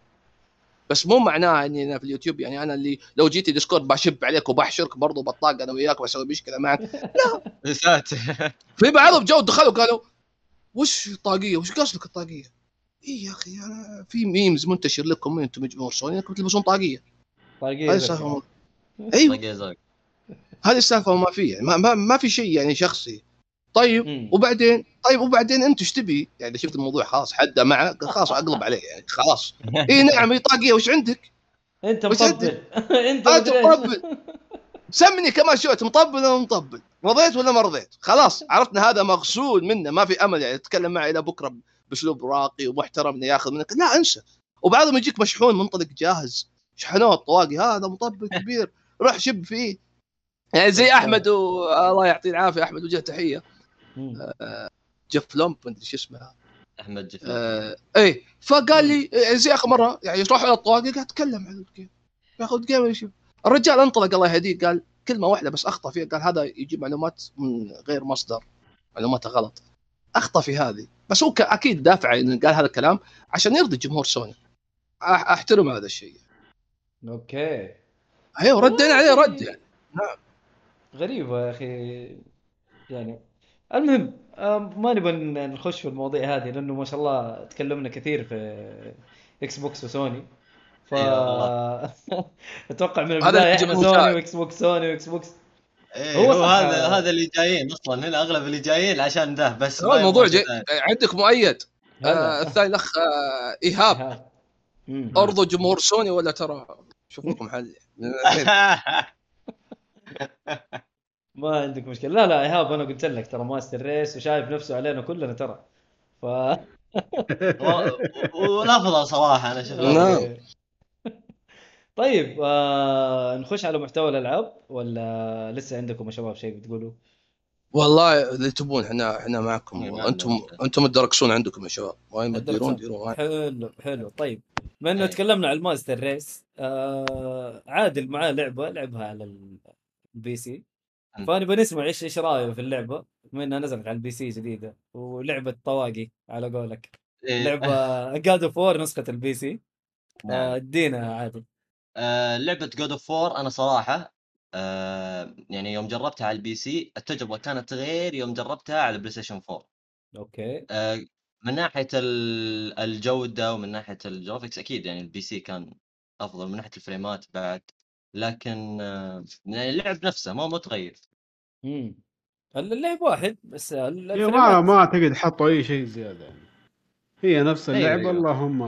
بس مو معناها إني أنا في اليوتيوب يعني أنا اللي لو جيتي ديسكورد بشب عليك وبحشرك برضو بطاق أنا وياك وأسوي مشكلة معك. يا ساتر في بعضهم جو دخلوا قالوا وش الطاقيه وش قصدك الطاقية؟ إي يا أخي أنا في memes منتشر لكم أنتم سوني إنكم تلبسون طاقية. السالفه أيوه. هذه السالفة ما في يعني ما, ما, ما في شيء يعني شخصي. طيب مم. وبعدين؟ طيب وبعدين انت إيش تبي؟ يعني شفت الموضوع خلاص حده معه خلاص أقلب عليه يعني خلاص. اي نعم هي طاقية وش عندك؟ أنت مطبل. انت أنت مدري إيش. مطبل. سمني كما شئت مطبل ولا مطبل؟ رضيت ولا ما رضيت خلاص عرفنا هذا مغسول منه ما في أمل يعني تتكلم معي إلى بكرة بأسلوب راقي ومحترم انه ياخذ منك. لا انسى. وبعضهم يجيك مشحون منطلق جاهز. شحنوه الطواقي هذا مطبل كبير. روح شب فيه. يعني زي أحمد والله يعطيه العافية أحمد وجه تحية. مم. جيف لومب مدري شو اسمه. أحمد جفار آه إيه فقال لي إيه، زي آخر مرة يعني راحوا على الطواقي قاعد اتكلم عن الجيم. ياخذ جيم يشوف الرجال انطلق الله يهديه قال كلمة واحدة بس أخطأ فيها قال هذا يجيب معلومات من غير مصدر معلوماته غلط. أخطأ في هذه. بس هو أكيد دافع إنه قال هذا الكلام عشان يرضي جمهور سوني. أحترم هذا الشيء. okay. أيوه ردينا عليه رد يعني غريبة يا أخي. يعني المهم ما نبغى نخش في المواضيع هذه لأنه ما شاء الله تكلمنا كثير في إكس بوكس وسوني ف أتوقع من البداية إحنا سوني. واكس بوكس سوني واكس بوكس إيه هو هو. هذا هذا اللي جايين أصلا هنا أغلب اللي جايين عشان ده بس. هو الموضوع ثاني. عندك مؤيد. آه. الثاني الأخ آه إيهاب. ارضوا جمهور سوني ولا ترى؟ شوف لكم حل. ما عندك مشكلة لا لا إيهاب أنا قلت لك ترى master race وشايف نفسه علينا كلنا ترى ف و- والافضل صراحة أنا أشوف نعم. طيب آه نخش على محتوى الألعاب ولا لسه عندكم يا شباب شيء بتقولوا؟ والله اللي تبون إحنا إحنا معكم إيه، أنتم. أنتم تدركسون عندكم يا شباب وين ما تديرون ديرون. حلو حلو طيب بما إنه إيه. تكلمنا عن ال master race آه عادل معاه لعبة لعبها على ال PC. مم. فنبغى نسمع إيش إيش رايه في اللعبة؟ بما إنها نزلت على ال PC جديدة ولعبة طواقي على قولك. إيه. لعبة God of War نسخة ال PC. آه، ادينا عادل آه، لعبة God of War 4 أنا صراحة آه، يعني يوم جربتها على ال PC التجربة كانت غير يوم جربتها على بلاي ستيشن 4 okay. آه، من ناحية ال- الجودة ومن ناحية ال graphics أكيد يعني ال PC كان أفضل من ناحية الفريمات بعد. لكن آه، يعني اللعب نفسه ما متغير. امم اللعب واحد بس إيه، ما ما اعتقد حطوا أي شيء زيادة يعني. هي نفس أيوة، اللعبة أيوة. اللهم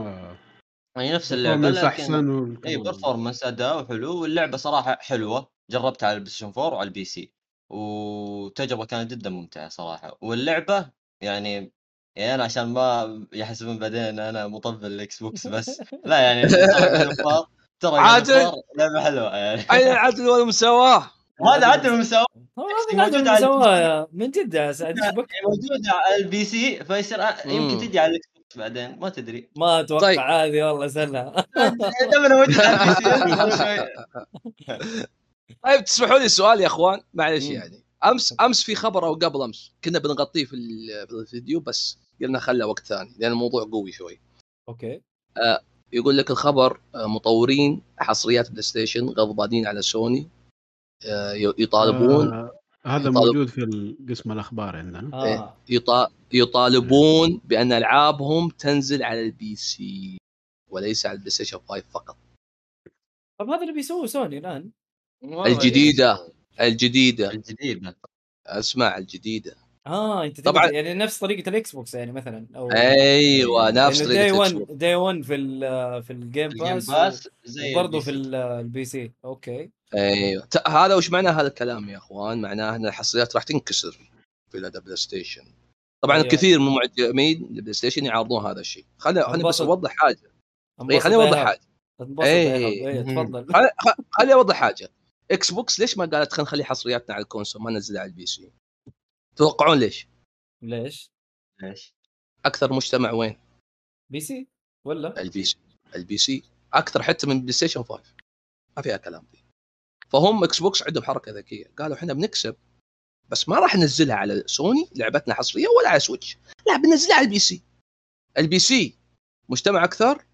يعني نفس performance لكن أحسن اي. performance أداء حلو واللعبة صراحة حلوة. جربتها على البلاي ستيشن 4 وعلى ال PC. وتجربة كانت جدا ممتعة صراحة. واللعبة يعني يعني أنا عشان ما يحسبون بعدين ان أنا مطبل الإكس بوكس بس. لا يعني ترى أوف عادل. لعبة حلوة يعني اين العدل والمساواه؟ هذا عدل المساواة هو بس هذا موجود على من جد؟ موجوده على ال PC فيصير يمكن. تجي على الإكس بوكس بعدين ما تدري ما أتوقع طيب. عادي والله موجود على ال PC شوي طيب تسمحوا لي سؤال يا أخوان معلش. يعني أمس أمس في خبر أو قبل أمس كنا بنغطيه في ال- في الفيديو بس قلنا خله وقت ثاني لأن الموضوع قوي شوي okay يقول لك الخبر آه، مطورين حصريات بلاي ستيشن غضبانين على سوني آه، يطالبون آه هذا يطالب- موجود في قسم الأخبار عندنا. آه. يطا- يطالبون بأن ألعابهم تنزل على ال PC وليس على البلاي ستيشن 5 فقط. طب هذا اللي بيسووه سوني الآن؟ الجديدة. الجديدة. الجديدة. أسمع الجديدة. آه أنت طبعاً. يعني نفس طريقة الاكس بوكس يعني مثلا أو أيوه نفس day طريقة 1 الإكس بوكس. day 1 في ال في ال Game Pass Pass زي ال P في ال PC okay أيوه ت- هذا وش معنى هذا الكلام يا أخوان؟ معناه إن الحصريات راح تنكسر في لدى بلاي ستيشن. طبعا أيوة. الكثير من معجبين البلاي ستيشن يعارضون هذا الشيء. خليني خليني بس. أوضح حاجة. اي انبسط خليني أوضح حاجة. إيه. إيه تفضل خليني أوضح حاجة. إكس بوكس ليش ما قالت خلينا نخلي حصرياتنا على ال console ما ننزلها على ال PC؟ تتوقعون ليش؟ ليش؟ ليش؟ أكثر مجتمع وين؟ PC ولا؟ ال PC. ال PC. أكثر حتى من بلاي ستيشن 5 ما فيها كلام دي فهم إكس بوكس عندهم حركة ذكية. قالوا إحنا بنكسب بس ما راح ننزلها على سوني لعبتنا حصرية ولا على سويتش. لا بننزلها على ال PC. ال PC مجتمع أكثر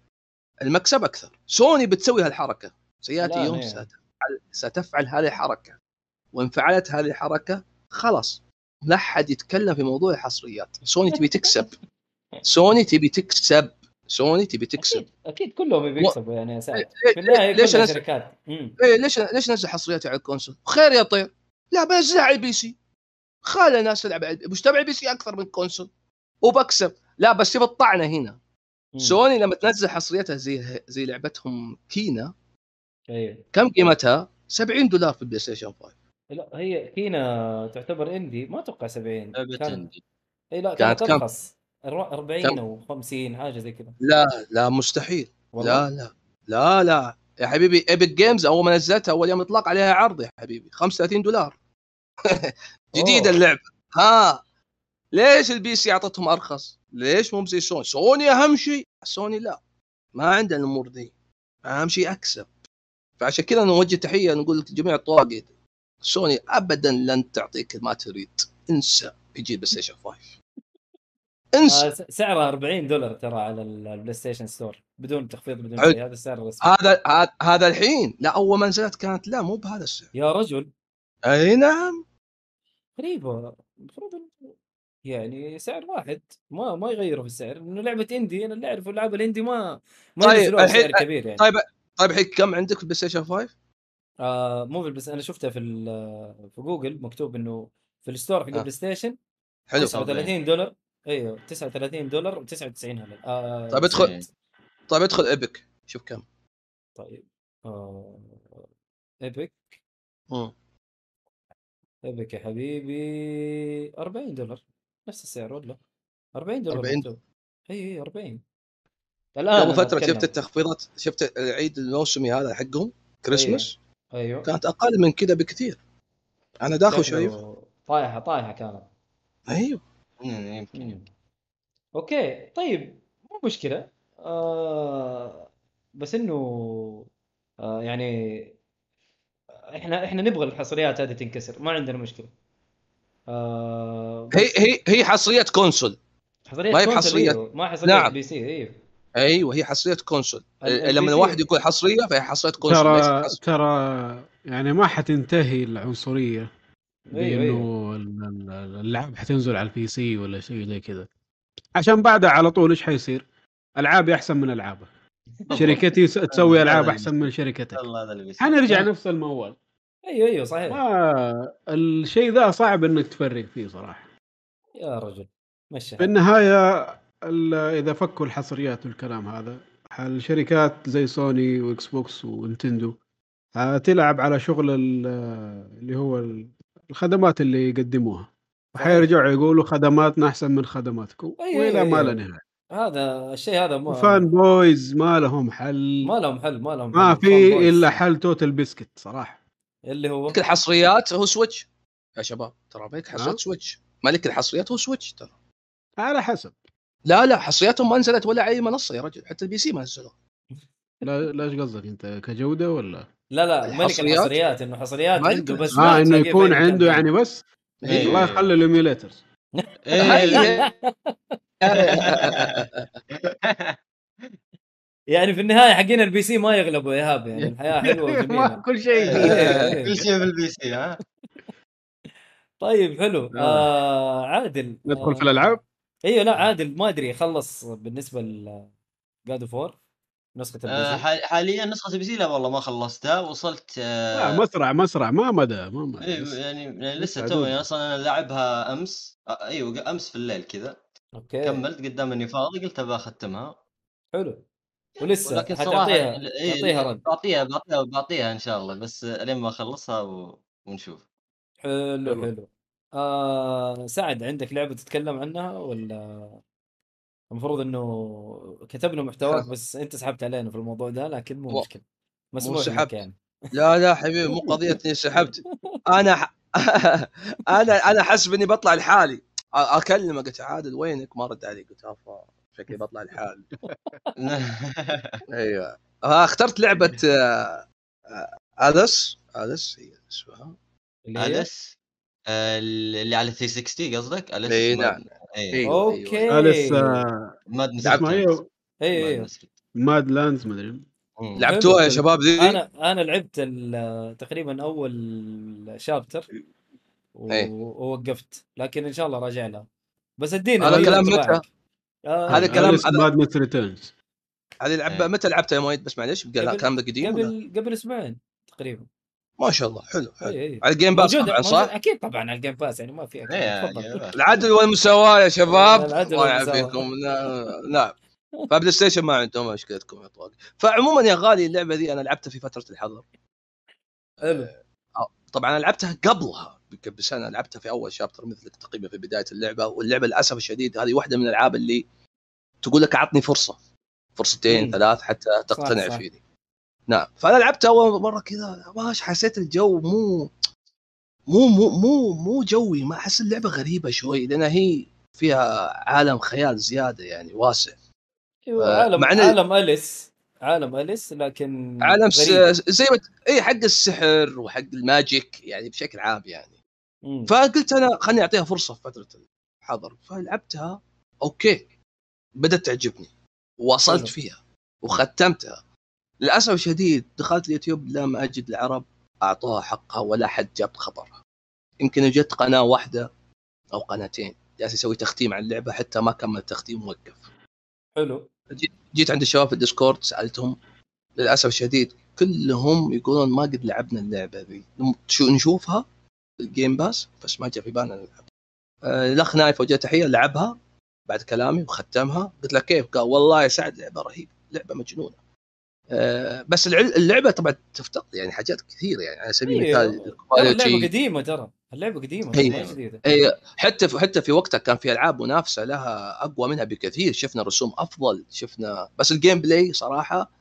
المكسب أكثر. سوني بتسوي هالحركة. سياتي يوم ستفعل, ستفعل هذه الحركة. وان فعلت هذه الحركة خلاص. لا أحد يتكلم في موضوع الحصريات. سوني تبي تكسب. سوني تبي تكسب. سوني تبي تكسب. أكيد أكيد كلهم يبي يكسبوا يعني يا سعد. ليه- في النهاية ليش كلها أنا- شركات. مم. إيه ليش ليش ننزل حصرياتي على ال console؟ خير يا طير. لا بنزلها على ال PC. خلي الناس تلعب على مجتمع ال PC أكثر من console وبكسب. لا بس تبى الطعنه هنا. مم. سوني لما تنزل حصريتها زي زي لعبتهم Kena أيوه. كم قيمتها؟ 70 دولار في البلاي ستيشن 5 لا هي Kena تعتبر indie ما أتوقع 70 لعبة كان عندي إي لا كانت؟ ارخص الر- 40 كم؟ أو 50 حاجة زي كذا. لا لا مستحيل. والله؟ لا لا لا لا. يا حبيبي Epic Games أول ما نزلتها أول يوم إطلاق عليها عرض يا حبيبي. 35 دولار. جديدة أوه. اللعبة. ها. ليش ال PC أعطتهم أرخص؟ ليش مو زي سوني؟ سوني أهم شيء. سوني لا. ما عندنا الأمور دي. أهم شيء أكسب. فعشان كذا نوجه تحية نقول لك جميع الطواقي. سوني ابدا لن تعطيك ما تريد. انسى يجي البلاي ستيشن 5 انسى. آه س- سعرها 40 دولار ترى على ال- البلاي ستيشن store بدون تخفيض بدون. شيء. هذا السعر الرسمي. هذا هذا- الحين. لا أول ما نزلت كانت لا مو بهذا السعر. يا رجل. أي نعم. غريبة. المفروض يعني سعر واحد. ما ما يغيروا في السعر. إنه لعبة indie أنا اللي أعرفه العاب ال indie ما ما طيب، ينزلوها الحين- كبير يعني. طيب طيب الحين كم عندك في البلاي ستيشن 5؟ آه مو في ال PS أنا شفتها في في جوجل مكتوب إنه في ال store حق آه. البلاي ستيشن حلو 39 دولار أيوه 39 دولار و99 هلل آه طيب ادخل. إيه. طيب ادخل Epic شوف كم طيب آه Epic مم. Epic يا حبيبي 40 دولار نفس السعر ولا 40 دولار 40 مكتوب إي إي 40 الآن قبل فترة. شفت التخفيضات شفت العيد الموسمي هذا حقهم كريسمس أيوه. كانت أقل من كذا بكثير. أنا داخل شايف. طايحة طايحة كانت. أيوه. مم، يمكن. أوكي طيب مو مشكلة. آه بس إنه آه يعني إحنا إحنا نبغى الحصريات هذه تنكسر ما عندنا مشكلة. آه هي هي هي حصرية console. حصريات ما هي console بحصرية. أيوه. ما حصرية نعم. PC أيوه. أيوه هي حصرية console. لما الواحد يقول حصرية فهي حصرية console ترى حصرية. ترى يعني ما حتنتهي العنصرية أيوه أيوه. بإنه ال- ال- الالعاب حتنزل على ال PC ولا شيء زي كذا. عشان بعدها على طول إيش حيصير؟ العابي أحسن من العابه شركتي تسوي ألعاب أحسن من شركتك. والله هذا اللي بيصير حنرجع نفس الموال. أيوه أيوه صحيح. ما الشيء ذا صعب إنك تفرق فيه صراحة. يا رجل مشي. في. النهاية ال- إذا فكوا الحصريات والكلام هذا الشركات زي سوني واكس بوكس ونتندو تلعب على شغل ال- اللي هو ال- الخدمات اللي يقدموها وحيرجعوا يقولوا خدماتنا أحسن من خدماتكم أيوة، وإلى ما. لا نهاية هذا الشيء هذا ما و fan boys ما لهم حل ما لهم حل ما لهم ما حل. في فان بويز. إلا حل توتال بسكت صراحة اللي هو ملك الحصريات هو سويتش يا شباب ترى ملك ها؟ حصريات سويتش ملك الحصريات هو سويتش ترى على حسب لا لا حصرياتهم ما نزلت ولا على أي منصة يا رجل حتى البي سي ما نزلوها. لا لا إيش قصدك أنت كجودة ولا؟ لا لا ملك الحصريات؟ إنه حصريات عنده بس آه ما إنه في يكون عنده. يعني بس إيه. الله يخلي الايميوليترز إيه. يعني في النهاية حقين البي سي ما يغلبوا ايهاب يعني الحياة حلوة وجميلة. كل شيء. إيه. كل شيء بالبي سي ها؟ طيب حلو. آه عادل. ندخل في آه، الألعاب؟ أيوه لا عادل ما أدري خلص بالنسبة ل جاد اوف نسخة آه، البي سي. حال- حاليا نسخة البي سي لا والله ما خلصتها وصلت لا آه، مسرع مسرع ما مدى ما مدى إيه، بس. يعني يعني لسه توي. أصلا أنا لاعبها أمس آه، أيوه أمس في الليل كذا. أوكي. كملت قدام اني فاضي قلت ابى اختمها حلو. ولسه ولكن حتعطيها صراحة إيه، تعطيها رد. بعطيها بعطيها بعطيها إن شاء الله بس لين ما أخلصها و... ونشوف. حلو حلو. آه سعد عندك لعبة تتكلم عنها ولا؟ المفروض إنه كتبنا محتواك بس أنت سحبت علينا في الموضوع ده لكن مو مشكلة. مسموح لك سحبت. يعني لا لا حبيبي مو قضية إني سحبت. أنا ح... أنا أنا حسب إني بطلع لحالي. أكلمه قلت عادل وينك؟ ما رد علي قلت افا شكلي بطلع لحالي. أيوه. آه، اخترت لعبة آه، آه، Alice Alice هي اسمها. Alice آه، اللي على 360 قصدك؟ ما- نعم. إي. أيوة، أوكي. أيوة. Alice آه، أيوه Madness مدري لعبتوها يا شباب ذي؟ أنا أنا لعبت ال- تقريبا أول chapter و-. ووقفت. لكن إن شاء الله راجع لها. بس اديني هذا كلام. متى؟ آه هذا كلام- هذا- Madness Returns. هذه اللعبه إيه. متى لعبتها يا مؤيد بس قبل- الكلام ده قديم؟ قبل قبل أسبوعين تقريبا. ما شاء الله حلو حلو. اي اي على ال Game Pass موجودة- طبعا صح؟ أكيد طبعا على ال Game Pass يعني ما في. إيه، يا- العدل والمساواة يا شباب. العدل الله. يعافيكم. نعم فبلاي ستيشن ما عندهم مشكلتكم يا طواق فعموما يا غالي اللعبة دي أنا لعبتها في فترة الحظر. حلو. طبعا أنا لعبتها قبلها. بسنه لعبتها في أول شابتر مثلك تقريبا في بداية اللعبة. واللعبة للأسف الشديد هذه واحدة من الألعاب اللي تقول لك أعطني فرصة. فرصتين. ثلاث حتى تقتنع صح. فيني. نعم. فأنا لعبتها أول مرة كذا ماش حسيت الجو مو مو مو مو مو جوي ما أحس اللعبة غريبة شوي لانها هي فيها عالم خيال زيادة يعني واسع. أيوة، آه، عالم مع إن- عالم Alice عالم Alice لكن عالم س... زي ما اي حق السحر وحق ال magic يعني بشكل عام يعني. مم. فقلت أنا خليني أعطيها فرصة في فترة الحظر فلعبتها أوكي بدأت تعجبني وصلت. فيها وختمتها. للأسف الشديد دخلت اليوتيوب لم أجد العرب أعطوها حقها ولا حد جاب خبرها يمكن جت قناة واحدة أو قناتين جالس يسوي تختيم على اللعبة حتى ما كمل التختيم ووقف. حلو. جيت عند الشباب في الـ Discord سألتهم. للأسف الشديد كلهم يقولون ما قد لعبنا اللعبة ذي. شو نشوفها ال Game Pass بس ما جاء في بالنا نلعب. آه، الأخ نايف وجه تحية لعبها بعد كلامي وختمها. قلت له كيف؟ قال والله يا سعد لعبة رهيبة لعبة مجنونة. بس العل- اللعبة طبعا تفتقد يعني حاجات كثيرة يعني على سبيل أيوة. المثال اللعبة قديمة ترى. اللعبة قديمة هي- ما جديدة. اي حتى في حتى في وقتها كان في ألعاب منافسة لها أقوى منها بكثير. شفنا رسوم أفضل شفنا بس ال gameplay صراحة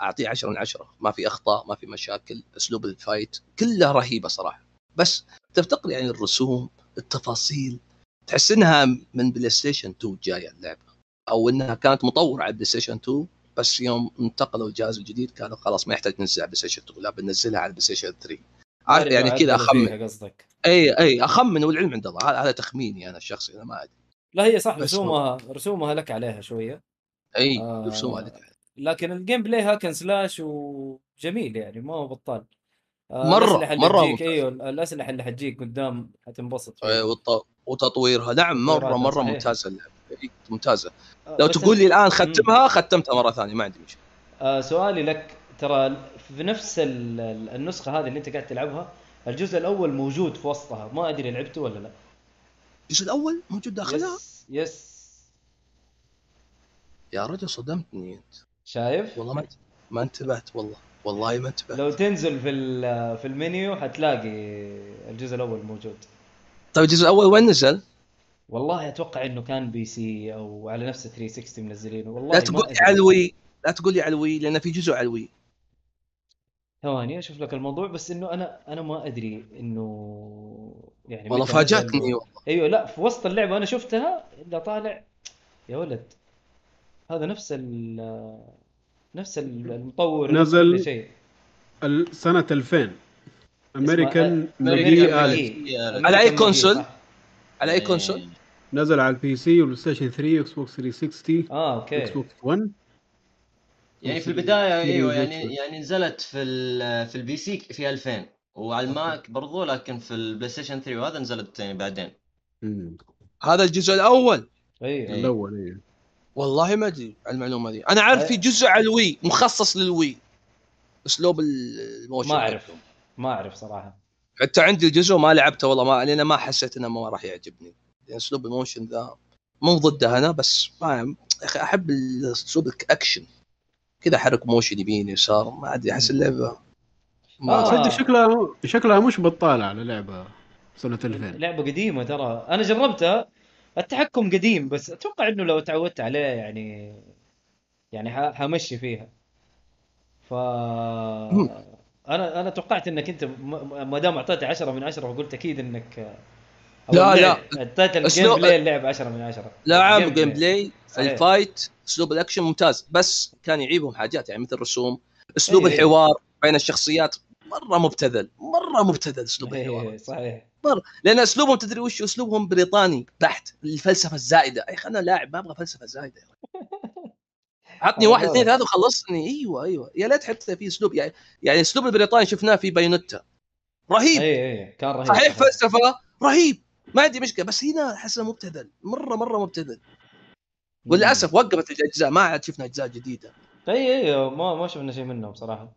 أعطيه 10 من 10 ما في أخطاء ما في مشاكل أسلوب ال fight كلها رهيبة صراحة. بس تفتقر يعني الرسوم التفاصيل. تحس إنها من بلاي ستيشن 2 جاية اللعبة أو إنها كانت مطورة على بلاي ستيشن 2 بس يوم انتقلوا الجهاز الجديد كانوا خلاص ما يحتاج ننزل على بلاي ستيشن 2 لا بننزلها على بلاي ستيشن 3 عارف يعني كذا أخمن قصدك إي إي أخمن والعلم عند الله هذا تخميني أنا الشخصي أنا ما أدري لا هي صح رسومها رسومها لك عليها شوية إي آه. رسوم عليك. لكن ال gameplay hack and slash وجميل يعني ما هو بطال آه، مرة- مرة تجيك ممتاز. أيوه الأسلحة اللي حتجيك قدام حتنبسط فيها. والط- وتطويرها نعم مرة تطويراتها مرة صحيح. ممتازة اللعبة إي، ممتازة. آه، لو تقول لي الآن ختمها ختمتها مرة ثانية ما عندي مشكلة. آه سؤالي لك ترى في نفس ال- ال- النسخة هذه اللي انت قاعد تلعبها الجزء الأول موجود في وسطها ما أدري لعبته ولا لا. الجزء الأول موجود داخلها؟ yes yes يا رجل صدمتني أنت. شايف؟ والله ما ما انتبهت والله. والله ما انتبهت. لو تنزل في ال- في المنيو حتلاقي الجزء الأول موجود. طيب الجزء الأول وين نزل؟ والله أتوقع إنه كان PC أو على نفس 360 منزلينه. والله لا تقول لي ال Wii لا تقول لي على ال Wii لأن في جزء على ال Wii. ثواني أشوف لك الموضوع بس إنه أنا أنا ما أدري إنه يعني والله فاجأتني. أيوه لا في وسط اللعبة أنا شفتها الا طالع يا ولد هذا نفس ال نفس ال- المطور نزل شيء. سنة 2000 امريكان ماجي على أي أمريكان كونسول؟ على أي كونسول؟ نزل على البي سي والبلاي ستيشن 3 واكس بوكس 360 آه إكس أوكي بوكس 1 يعني في البداية أيوه. يعني يعني نزلت في ال- في البي سي في 2000 وعلى ال Mac برضو لكن في البلاي ستيشن 3 وهذا نزلت يعني بعدين. مم. هذا الجزء الأول؟ اي إيه. الأول إيه. والله ما أدري على المعلومة دي. أنا عارف في جزء على ال Wii مخصص لل Wii. أسلوب ال motion. ما اعرف ما أعرف صراحة. حتى عندي الجزء ما لعبته والله ما لأن ما حسيت إنه ما راح يعجبني. اسلوب ال motion ذا. مو ضده أنا بس ما يا أخي أحب اسلوب الاكشن كذا حرك motion يمين يسار ما أدري أحس اللعبة ما آه. تصدق شكلها شكلها مش بطالة على لعبة سنه 2000 لعبة قديمة ترى. أنا جربتها. التحكم قديم بس أتوقع إنه لو تعودت عليه يعني يعني ح- حمشي فيها. ف. أنا أنا توقعت إنك أنت ما دام اعطيتي 10 من 10 فقلت أكيد إنك لا،. لا. اعطيت ال gameplay اللعب 10 من 10 لا عام ال game gameplay. ال fight أسلوب الأكشن ممتاز. بس كان يعيبهم حاجات يعني مثل الرسوم أسلوب إيه. الحوار بين الشخصيات مرة مبتذل مرة مبتذل أسلوب الحوار. إيه، صحيح لأن أسلوبهم تدري وش؟ أسلوبهم بريطاني بحت الفلسفة الزائده يا أخي أنا لاعب ما أبغى فلسفة زايدة. عطني واحد هو. اثنين ثلاثة وخلصني. أيوه أيوه. يا ليت حتى في أسلوب يعني يعني أسلوب البريطاني شفناه في Bayonetta. رهيب. اي اي كان رهيب. صحيح فلسفة رهيب. ما عندي مشكلة بس هنا احسه مبتذل مرة مرة مبتذل. وللأسف وقفت الأجزاء ما عاد شفنا أجزاء جديدة. أي أي ما ما شفنا شيء منه بصراحه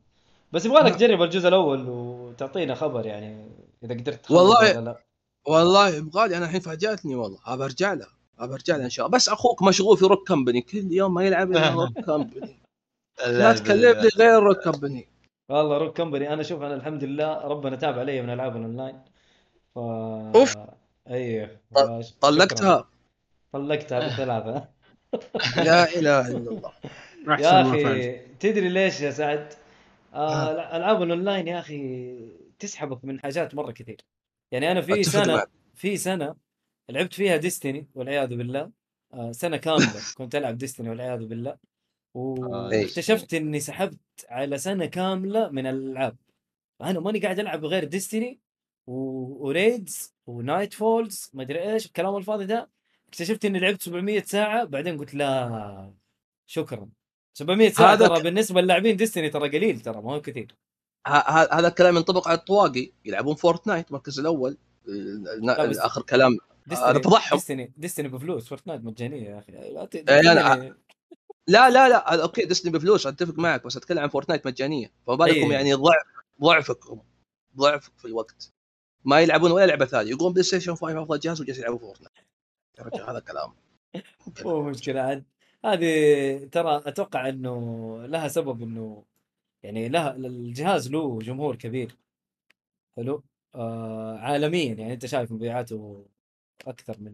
بس يبغى لك. تجرب الجزء الأول وتعطينا خبر يعني إذا قدرت والله- ولا لا. والله يبغالي أنا الحين فاجأتني والله. أبى أرجع له أبى أرجع له إن شاء الله. بس أخوك مشغول في روك كمبني كل يوم ما يلعب إلا روك كمبني لا تكلمني غير روك كمبني والله Rogue Company أنا شوف أنا الحمد لله ربنا تاب علي من العاب الاونلاين ف أوف. أيوه. طلقتها. طلقتها بالثلاثه لا إله إلا الله. أحسن يا أخي تدري ليش يا سعد؟ آه الالعاب الأونلاين يا أخي تسحبك من حاجات مرة كثير. يعني أنا في سنة. في سنة لعبت فيها Destiny والعياذ بالله. آه سنة كاملة كنت ألعب Destiny والعياذ بالله. وإكتشفت إني سحبت على سنة كاملة من الألعاب. أنا ماني قاعد ألعب غير Destiny. و raids و nightfalls ما أدري إيش الكلام الفاضي ده. اكتشفت إني لعبت 700 ساعة بعدين قلت لا شكرا. 700 ساعة هذا ترى بالنسبة للاعبين Destiny ترى قليل ترى ما هو كثير. هذا الكلام ينطبق على الطواقي يلعبون Fortnite المركز الأول. آخر كلام Destiny هذا فضحهم. Destiny Destiny بفلوس Fortnite مجانية يا أخي. لا. إيه، لا لا لا okay Destiny بفلوس أتفق معك بس أتكلم عن Fortnite مجانية. فما بالكم أي. يعني ضعف ضعفكم ضعفك في الوقت. ما يلعبون ولا لعبة ثانية يقولون بلاي ستيشن 5 أفضل جهاز وجالس يلعبون Fortnite. يا هذا كلام مو مشكلة عاد هذه ترى أتوقع إنه لها سبب إنه يعني لها الجهاز له جمهور كبير. حلو؟ آه عالميا. يعني أنت شايف مبيعاته أكثر من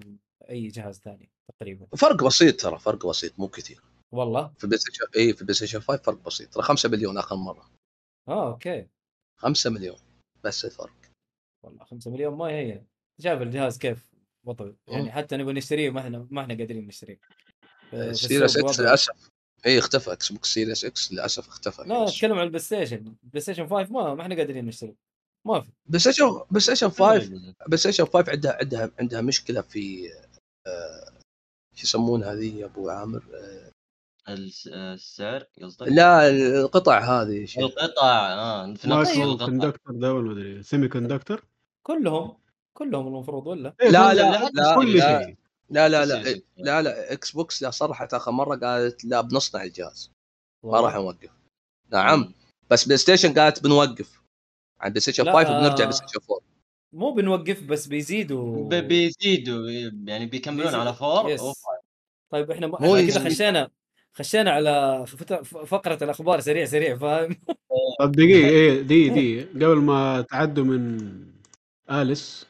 أي جهاز ثاني تقريبا. فرق بسيط ترى فرق بسيط مو كثير. والله؟ في بلاي ستيشن اي في بلاي ستيشن 5 فرق بسيط. ترى 5 مليون آخر مرة. آه okay. 5 مليون. بس الفرق. والله 5 مليون ما هي. شايف الجهاز كيف؟ وضعه يعني حتى نبغى نشتريه ما إحنا ما إحنا قادرين نشتريه. Series X للأسف. اي اختفى Xbox Series X للأسف اختفى. لا أتكلم عن البلاي ستيشن البلاي ستيشن 5 ما ما إحنا قادرين نشتري ما في. بلاي ستيشن بلاي ستيشن 5 بلاي ستيشن 5 عندها عندها عندها مشكلة في آه، شو يسمونها هذه يا أبو عامر؟ آه، الس- السعر قصدك؟ لا القطع هذه. القطع آه في نفس القطع. conductor ده ولا مدري semiconductor كلهم كلهم المفروض ولا؟ إيه، لا لا لا كل لا شيء لا لا لا يصير. لا لا إكس بوكس لا صرحت آخر مرة قالت لا بنصنع الجهاز. ما راح نوقف. نعم. بس بلاي ستيشن قالت بنوقف. عن بلاي ستيشن لا، 5 وبنرجع. بلاي ستيشن 4 مو بنوقف بس بيزيدوا. ب- بيزيدوا يعني بيكملون على four. yes. أوه. طيب إحنا م... مو إحنا كذا. خشينا خشينا على فقرة الأخبار سريع سريع فاهم؟ طب دقيقة إيه دي دي قبل ما تعدوا من Alice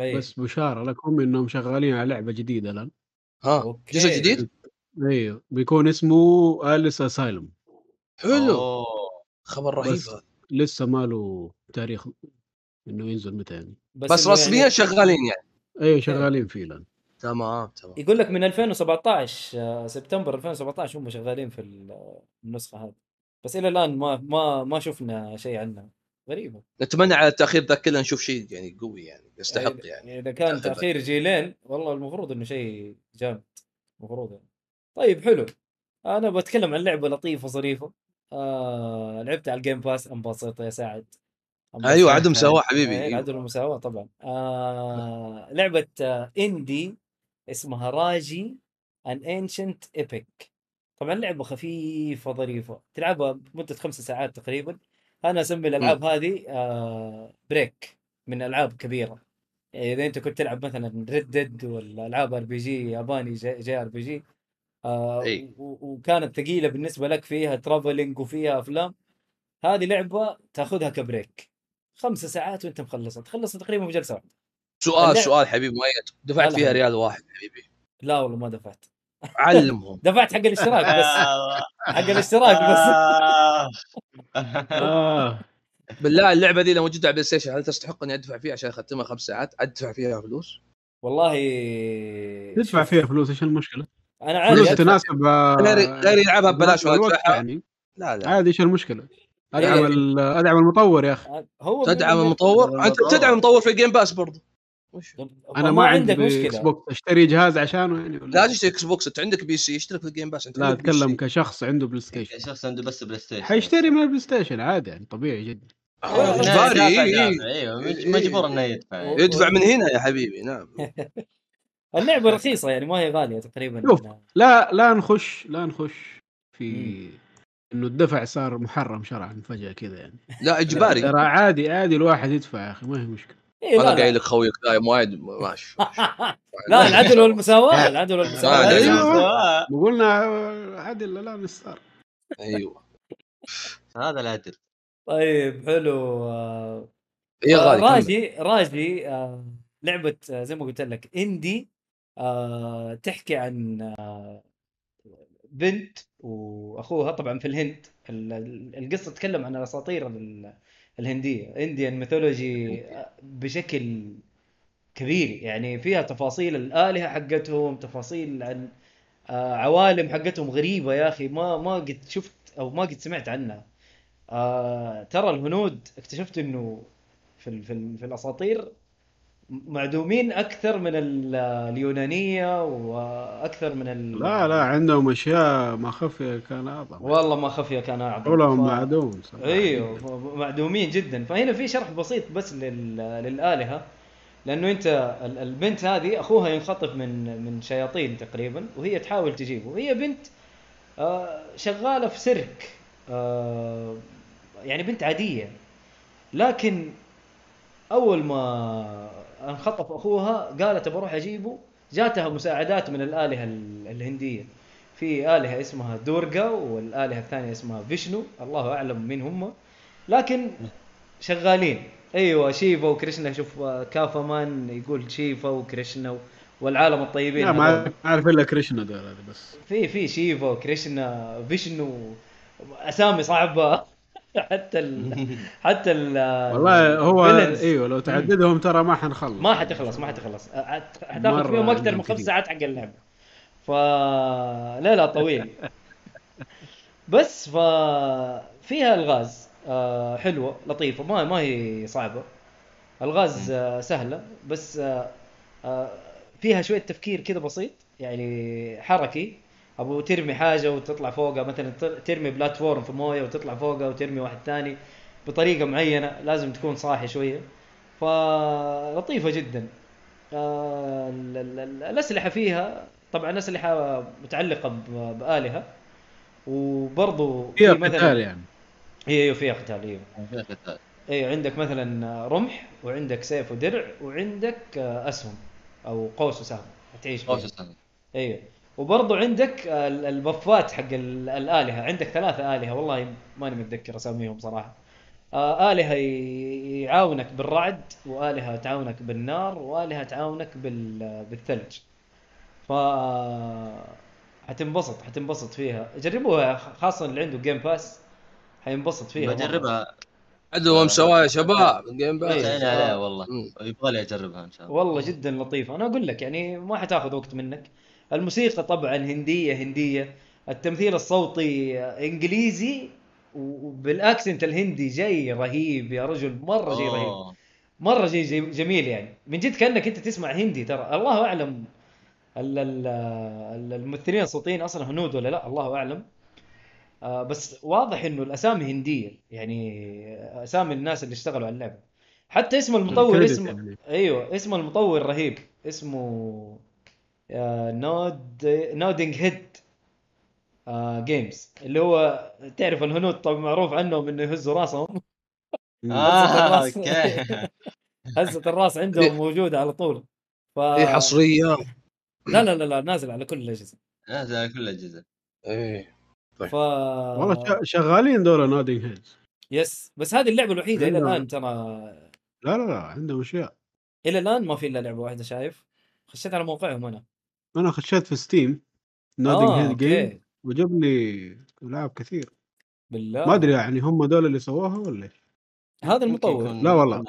أي. بس بشارة لكم إنهم شغالين على لعبة جديدة الآن. ها okay. جزء جديد؟ أيوه بيكون اسمه Alice Asylum. حلو. أوه. خبر رهيب بس- هذا. لسه ما له تاريخ إنه ينزل متى يعني. بس إنه رسميا يعني شغالين يعني. أيوه شغالين فيه الآن. تمام تمام. يقول لك من 2017 آه، سبتمبر 2017 هم شغالين في ال- النسخة هذه. بس إلى الآن ما ما ما شفنا شيء عنها. غريبة. نتمنى على التأخير ذا كله نشوف شيء يعني قوي يعني يستحق يعني. إذا كان تأخير جيلين والله المفروض إنه شيء جامد. المفروض يعني. طيب حلو. أنا بتكلم عن لعبة لطيفة ظريفه آه لعبت على ال Game Pass انبسط يا سعد. أيوه عدم مساواه حبيبي. إيه، أيوة. عدل المساواة طبعا. آه لعبة آه اندي اسمها Raji: An Ancient Epic طبعا لعبة خفيفة ظريفة. تلعبها بمدة خمس ساعات تقريبا. أنا أسمي الألعاب هذه آه break من ألعاب كبيرة. يعني إذا أنت كنت تلعب مثلا Red Dead ولا العاب ار بي جي ياباني جي, جي ار بي جي آه وكانت ثقيلة بالنسبة لك فيها travelling وفيها أفلام. هذه لعبة تأخذها ك break. خمس ساعات وأنت مخلصها. تخلص تقريبا في جلسة واحدة. سؤال اللعب- سؤال حبيبي مؤيد. دفعت فيها هلا. ريال واحد حبيبي. لا والله ما دفعت. علمهم دفعت حق الاشتراك بس آه. حق الاشتراك بس آه. بالله اللعبة دي لو موجودة على بلاي ستيشن هل تستحق إني أدفع فيها عشان أختمها خمس ساعات أدفع فيها فلوس؟ والله تدفع فيها فلوس إيش المشكلة؟ أنا عادي فلوس. تناسب آه، غير غير يلعبها ببلاش الوقت وادفعها يعني لا لا عادي إيش المشكلة؟ إيه. ادعم ال- أدعم المطور يا أخي هو تدعم المطور انت بتدعم المطور في ال Game Pass برضه أنا ما عندي عندك إكس مشكلة؟ بوكس أشتري جهاز عشانه يعني ولا؟ لا تشتري إكس بوكس أنت عندك PC اشترك في ال Game Pass أنت لا عندك بي أتكلم. كشخص عنده بلاي ستيشن شخص عنده بس بلاي ستيشن حيشتري من البلاي ستيشن عادي يعني طبيعي جدا. آه، إيه، اجباري دافع- إيه، إيه. أيوه إيه. مجبور إنه يدفع. يدفع من هنا يا حبيبي نعم. اللعبة رخيصة يعني ما هي غالية تقريبا. شوف. لا لا نخش لا نخش في. إنه الدفع صار محرم شرعا فجأة كذا يعني. لا إجباري. ترى عادي عادي الواحد يدفع يا أخي ما هي مشكلة. إيه لا أنا. قايل لك خويك دايم وايد ماشي ماشي. لا العدل والمساواة العدل آه، والمساواه. قلنا عادل لا نستار أيوه هذا العدل طيب حلو آه، هي آه، غالي كمل. راجي راجي آه، لعبة آه، زي ما قلت لك إندي آه، تحكي عن آه، بنت وأخوها طبعا في الهند ال- ال- القصة تتكلم عن الاساطير ال- الهندية انديان ميثولوجي بشكل كبير. يعني فيها تفاصيل الآلهة حقتهم تفاصيل عن آه، عوالم حقتهم غريبة يا أخي ما ما قد شفت أو ما قد سمعت عنها. آه ترى الهنود اكتشفت إنه في في الأساطير معدومين أكثر من ال- اليونانية وأكثر من ال... لا لا عندهم أشياء ما خفي كان أعظم. والله ما خفية كان أعظم. قولهم ف- معدوم صراحة. إيوه معدومين جدا. فهنا في شرح بسيط بس لل... للآلهة لأنه أنت ال- البنت هذه أخوها ينخطف من من شياطين تقريبا وهي تحاول تجيبه. هي بنت آه، شغالة في سيرك آه، يعني بنت عادية. لكن أول ما انخطف أخوها قالت بروح اجيبه جاتها مساعدات من الآلهة ال- الهندية. في آلهة اسمها دورغا والآلهة الثانية اسمها فيشنو. الله أعلم مين هم. لكن شغالين. أيوه شيفا وكريشنا. شوف كافا مان يقول شيفا وكريشنا والعالم الطيبين لا ما أعرف إلا كريشنا دول هذا بس. في في شيفا وكريشنا فيشنو. أسامي صعبة. حتى ال حتى ال والله هو. إيوه لو تعددهم ترى ما حنخلص. ما حتخلص ما حتخلص. حتاخذ فيهم أكثر من خمس. ساعات حق اللعبة. ف لا لا طويل. بس ف فيها الغاز آه، حلوة لطيفة ما ما هي صعبة. الغاز آه، سهلة بس آه، فيها شوية تفكير كذا بسيط يعني حركي. أبو ترمي حاجة وتطلع فوقها مثلا ترمي بلاتفورم في موية وتطلع فوقها وترمي واحد ثاني بطريقة معينة لازم تكون صاحي شوية. فلطيفه جدا. آه، ال- ال- ال- الأسلحة فيها طبعا أسلحة متعلقة بآلهة. وبرضه فيها في قتال يعني. أيوه فيها قتال أيوه فيها قتال. أيوه عندك مثلا رمح وعندك سيف ودرع وعندك آه، أسهم أو قوس وسهم تعيش قوس السنة. أيوه وبرضه عندك ال- البفات حق ال- الآلهة. عندك ثلاثة آلهة والله ماني متذكر أساميهم صراحة. آه، آلهة يعاونك بالرعد وآلهة تعاونك بالنار وآلهة تعاونك بال- بالثلج. ف حتنبسط حتنبسط فيها. جربوها خاصة اللي عنده Game Pass حينبسط فيها. بجربها عندهم سوايا شباب Game. Pass عيني عليها والله. مم. يبغى لي اجربها إن شاء الله. والله جدا لطيفة أنا أقول لك يعني ما حتاخذ وقت منك. الموسيقى طبعا هندية هندية. التمثيل الصوتي إنجليزي وبال accent الهندي جاي رهيب يا رجل مرة جاي رهيب. أوه. مرة جاي جميل يعني. من جد كأنك أنت تسمع هندي ترى. الله أعلم ال- ال- ال- الممثلين الصوتيين أصلا هنود ولا لا؟ الله أعلم. آه، بس واضح إنه الأسامي هندية. يعني أسامي الناس اللي اشتغلوا على اللعبة. حتى اسم المطور اسمه يعني. أيوه اسم المطور رهيب. اسمه آه، Nod Nodding Head آه، Games اللي هو تعرف الهنود طبعا معروف عنهم إنه يهزوا راسهم. آه. الراس. okay. هزة الراس عندهم موجودة على طول. ف في حصرية. لا لا لا لا نازل على كل الأجهزة. هذا كل الأجهزة. إيه. ف والله ش- شغالين دول Nodding Heads yes بس هذه اللعبة الوحيدة إلى عندهم- الآن ترى. لا لا لا عندهم أشياء. إلى الآن ما في إلا لعبة واحدة شايف؟ خشيت على موقعهم أنا. أنا خشيت في ستيم Nodding آه Head Game okay. وجاب لي العاب كثير. بالله. ما أدري يعني هم دول اللي سووها ولا إيش؟ هذا المطور. يكون- لا والله.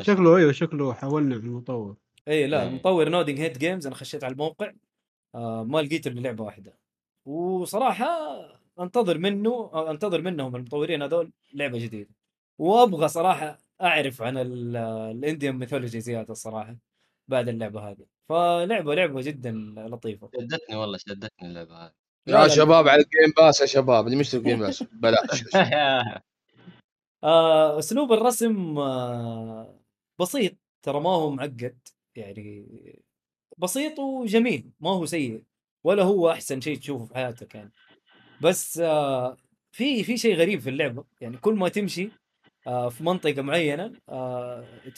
شكله أيوه شكله حولنا على المطور. اي لا إيه. المطور Nodding Head Games أنا خشيت على الموقع. آه ما لقيت إلا لعبة واحدة. وصراحة أنتظر منه آه، أنتظر منهم المطورين هذول لعبة جديدة. وأبغى صراحة أعرف عن ال- ال Indian mythology زيادة الصراحة بعد اللعبة هذه. فلعبة لعبة جدا لطيفة. شدتني والله شدتني اللعبة هذه. يا لا. شباب على ال Game Pass يا شباب. اللي مشترك Game Pass بلاش. آه أسلوب الرسم آه بسيط. ترى ما هو معقد يعني بسيط وجميل. ما هو سيء ولا هو أحسن شيء تشوفه في حياتك يعني. بس آه في في شيء غريب في اللعبة. يعني كل ما تمشي في منطقة معينة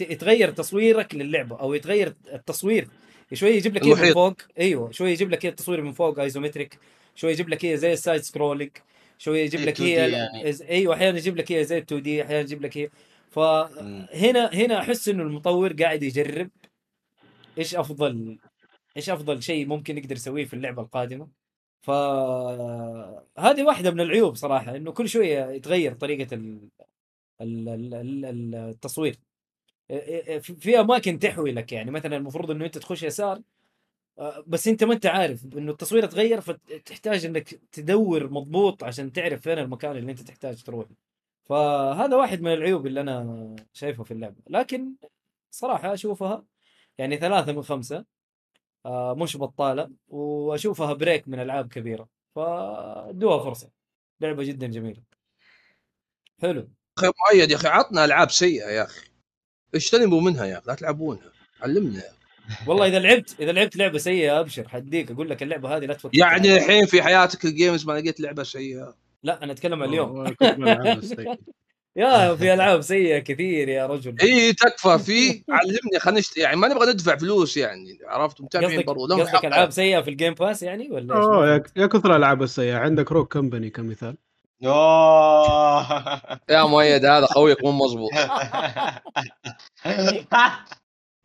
يتغير تصويرك للعبة أو يتغير التصوير شوية يجيب لك من. فوق أيوه شوية يجيب لك التصوير من فوق isometric شوية يجيب لك هي زي ال side scrolling شوية يجيب لك 2D هي يعني. أيوه أحيانا يجيب لك هي زي 2D أحيانا يجيب لك هي. فهنا هنا أحس إنه المطور قاعد يجرب إيش أفضل إيش أفضل شيء ممكن يقدر يسويه في اللعبة القادمة فهذه واحدة من العيوب صراحة إنه كل شوية يتغير طريقة ال... ال... ال... ال- ال- التصوير في في أماكن تحوي لك يعني. مثلا المفروض إنه أنت تخش يسار آه، بس أنت ما أنت عارف إنه التصوير اتغير فتحتاج إنك تدور مضبوط عشان تعرف فين المكان اللي أنت تحتاج تروح. فهذا واحد من العيوب اللي أنا شايفه في اللعبة. لكن صراحة أشوفها يعني ثلاثة من خمسة آه مش بطالة وأشوفها بريك من ألعاب كبيرة. فادوها فرصة. لعبة جدا جميلة. حلو. أخي مؤيد يا أخي عطنا ألعاب سيئة يا أخي. اجتنبوا منها يا أخي لا تلعبونها علمنا يا. والله إذا لعبت إذا لعبت لعبة سيئة أبشر حديك أقول لك اللعبة هذه لا تفكر يعني. الحين في حياتك ال games ما لقيت لعبة سيئة لا أنا أتكلم عن اليوم الألعاب السيئة. يا في ألعاب سيئة كثير يا رجل إي تكفى في علمني خلينا نشت... يعني ما نبغى ندفع فلوس يعني عرفت متابعين برضو لهم قصدك. ألعاب سيئة في ال Game Pass يعني ولا إيش؟ أوه يا- يا كثر الألعاب السيئة عندك روك كمباني كمثال اوه يا مؤيد هذا خويك مو مزبوط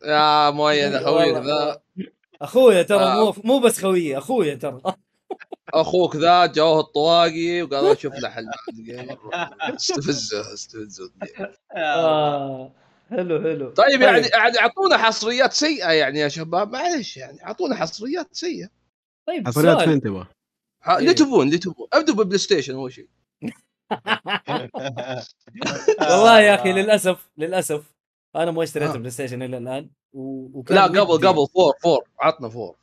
يا مؤيد خويك ذا أخويا ترى. مو مو بس خويه أخويا ترى. أخوك ذا جوه الطواقي وقالوا شوف له حل استفزه استفزه آه. حلو حلو. طيب يعني يعني أعطونا حصريات سيئة يعني يا شباب. معلش يعني أعطونا حصريات سيئة. طيب حصريات. فين تبغى؟ ها- اللي إيه. تبون اللي تبون. ابدوا بالبلاي ستيشن أول شيء. والله يا أخي للأسف للأسف أنا ما اشتريت آه. بلاي ستيشن إلى الآن و... وكان لا قبل قبل four four عطنا four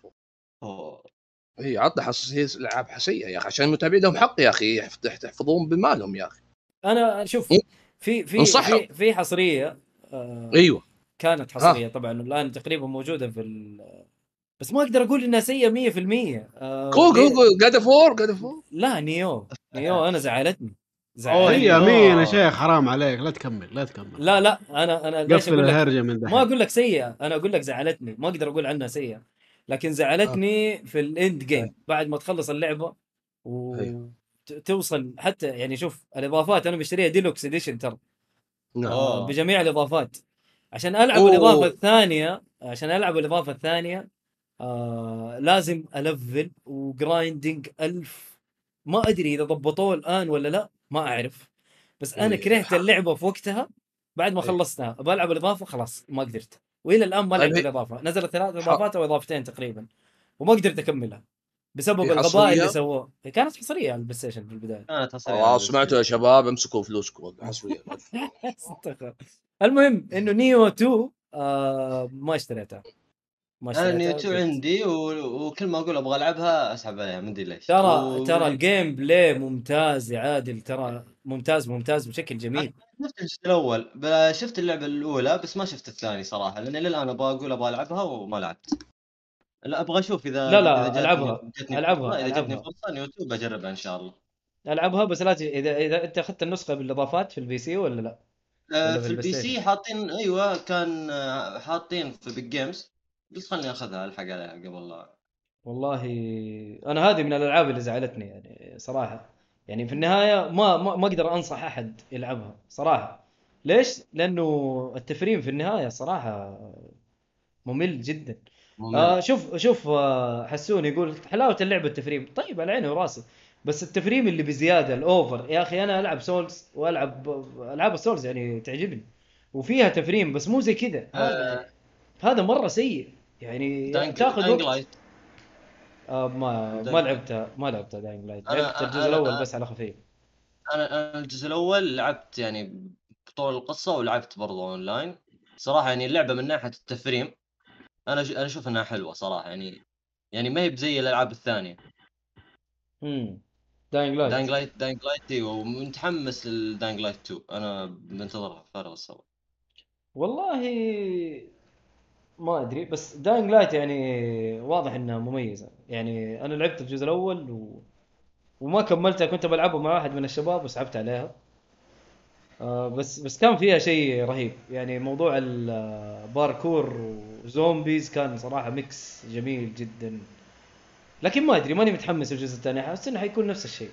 four. هي عطنا حصريات ألعاب سيئه يا أخي عشان المتابعين لهم حق يا أخي يحف- تحفظون بمالهم يا أخي أنا شوف? في في. في, في حصرية آه أيوه كانت حصرية طبعا الآن تقريبا موجودة في ال... بس ما أقدر أقول إنها سيئة 100% آه؟ قول قول God of War God of War لا Nioh Nioh أنا زعلتني هي مين يا آه. شيخ حرام عليك لا تكمل لا تكمل. لا لا أنا أنا ليش قفل أقول الهرجة من ما دحين أقول لك سيئة أنا أقول لك زعلتني ما أقدر أقول عنها سيئة. لكن زعلتني في ال end game بعد ما تخلص اللعبة أيوه. وتوصل حتى يعني شوف الإضافات أنا مشتريها deluxe edition ترى. نعم. أوه. بجميع الإضافات. عشان ألعب أوه. الإضافة الثانية عشان ألعب الإضافة الثانية آه لازم ألفل و grinding ألفل. ما أدري إذا ضبطوه الآن ولا لا. ما أعرف. بس أنا إيه. كرهت اللعبة في وقتها بعد ما إيه. خلصتها. بلعب الإضافة خلاص ما قدرت. وإلى الآن ما طيب لعبت هي- الإضافة. نزلت ثلاث إضافات أو إضافتين تقريبا وما قدرت أكملها بسبب الغباء؟ اللي سووه كانت حصرية على البلاي ستيشن في البداية. كانت حصرية والله على سمعتوا يا شباب امسكوا فلوسكم حصرية. المهم إنه Nioh 2 آه ما اشتريتها. أنا Nioh 2 اشتريتها عندي و... وكل ما أقول أبغى ألعبها أسحب عليها ما أدري ليش ترى و... ترى ال gameplay ممتاز يا عادل ترى ممتاز ممتاز بشكل جميل شفت الجزء الأول شفت اللعبة الأولى بس ما شفت الثاني صراحة لأن للان أبغى أقول أبغى ألعبها وما لعبت لا أبغى أشوف إذا لا، لا، إذا ألعبها. جاتني ألعبها، إذا ألعبها. فرصة Nioh 2 بجربها إن شاء الله ألعبها بس لا. إذا إذا أنت أخذت النسخة بالإضافات في ال PC ولا لا؟ آه، في ال PC حاطين أيوه كان آه، حاطين في Epic Games قلت خلني أخذها الحق عليها قبل لا والله أنا هذه من الألعاب اللي زعلتني يعني صراحة. يعني في النهاية ما ما, ما أقدر أنصح أحد يلعبها صراحة. ليش؟ لأنه التفريم في النهاية صراحة ممل جدا. ممل. آه شوف شوف آه حسون يقول حلاوة اللعبه التفريم طيب على عيني وراسي. بس التفريم اللي بزيادة ال over. يا أخي أنا ألعب Souls وألعب ألعاب ال Souls يعني تعجبني. وفيها تفريم بس مو زي كذا. هذا آه، هذا مرة سيء. يعني Dying تاخذ وقت. Light آه ما ما. لعبتها ما لعبتها Dying Light لعبت الجزء الأول بس على خفيف. أنا أنا الجزء الأول لعبت يعني بطول القصة ولعبت برضه اونلاين صراحة يعني اللعبة من ناحية التفريم أنا ش... أنا أشوف إنها حلوة صراحة يعني يعني ما هي بزي الألعاب الثانية. امم Dying Light Dying Light Dying Light أيوه ومتحمس لل Dying Light 2 أنا بنتظرها فارغ الصبر. والله ما أدري بس Dying Light يعني واضح إنها مميزة. يعني أنا لعبت الجزء الأول و... وما كملتها كنت بلعبه مع واحد من الشباب وسحبت عليها. آه بس بس كان فيها شيء رهيب. يعني موضوع الباركور و zombies كان صراحة mix جميل جدا. لكن ما أدري ماني متحمس الجزء الثاني. أحس إنه حيكون نفس الشيء.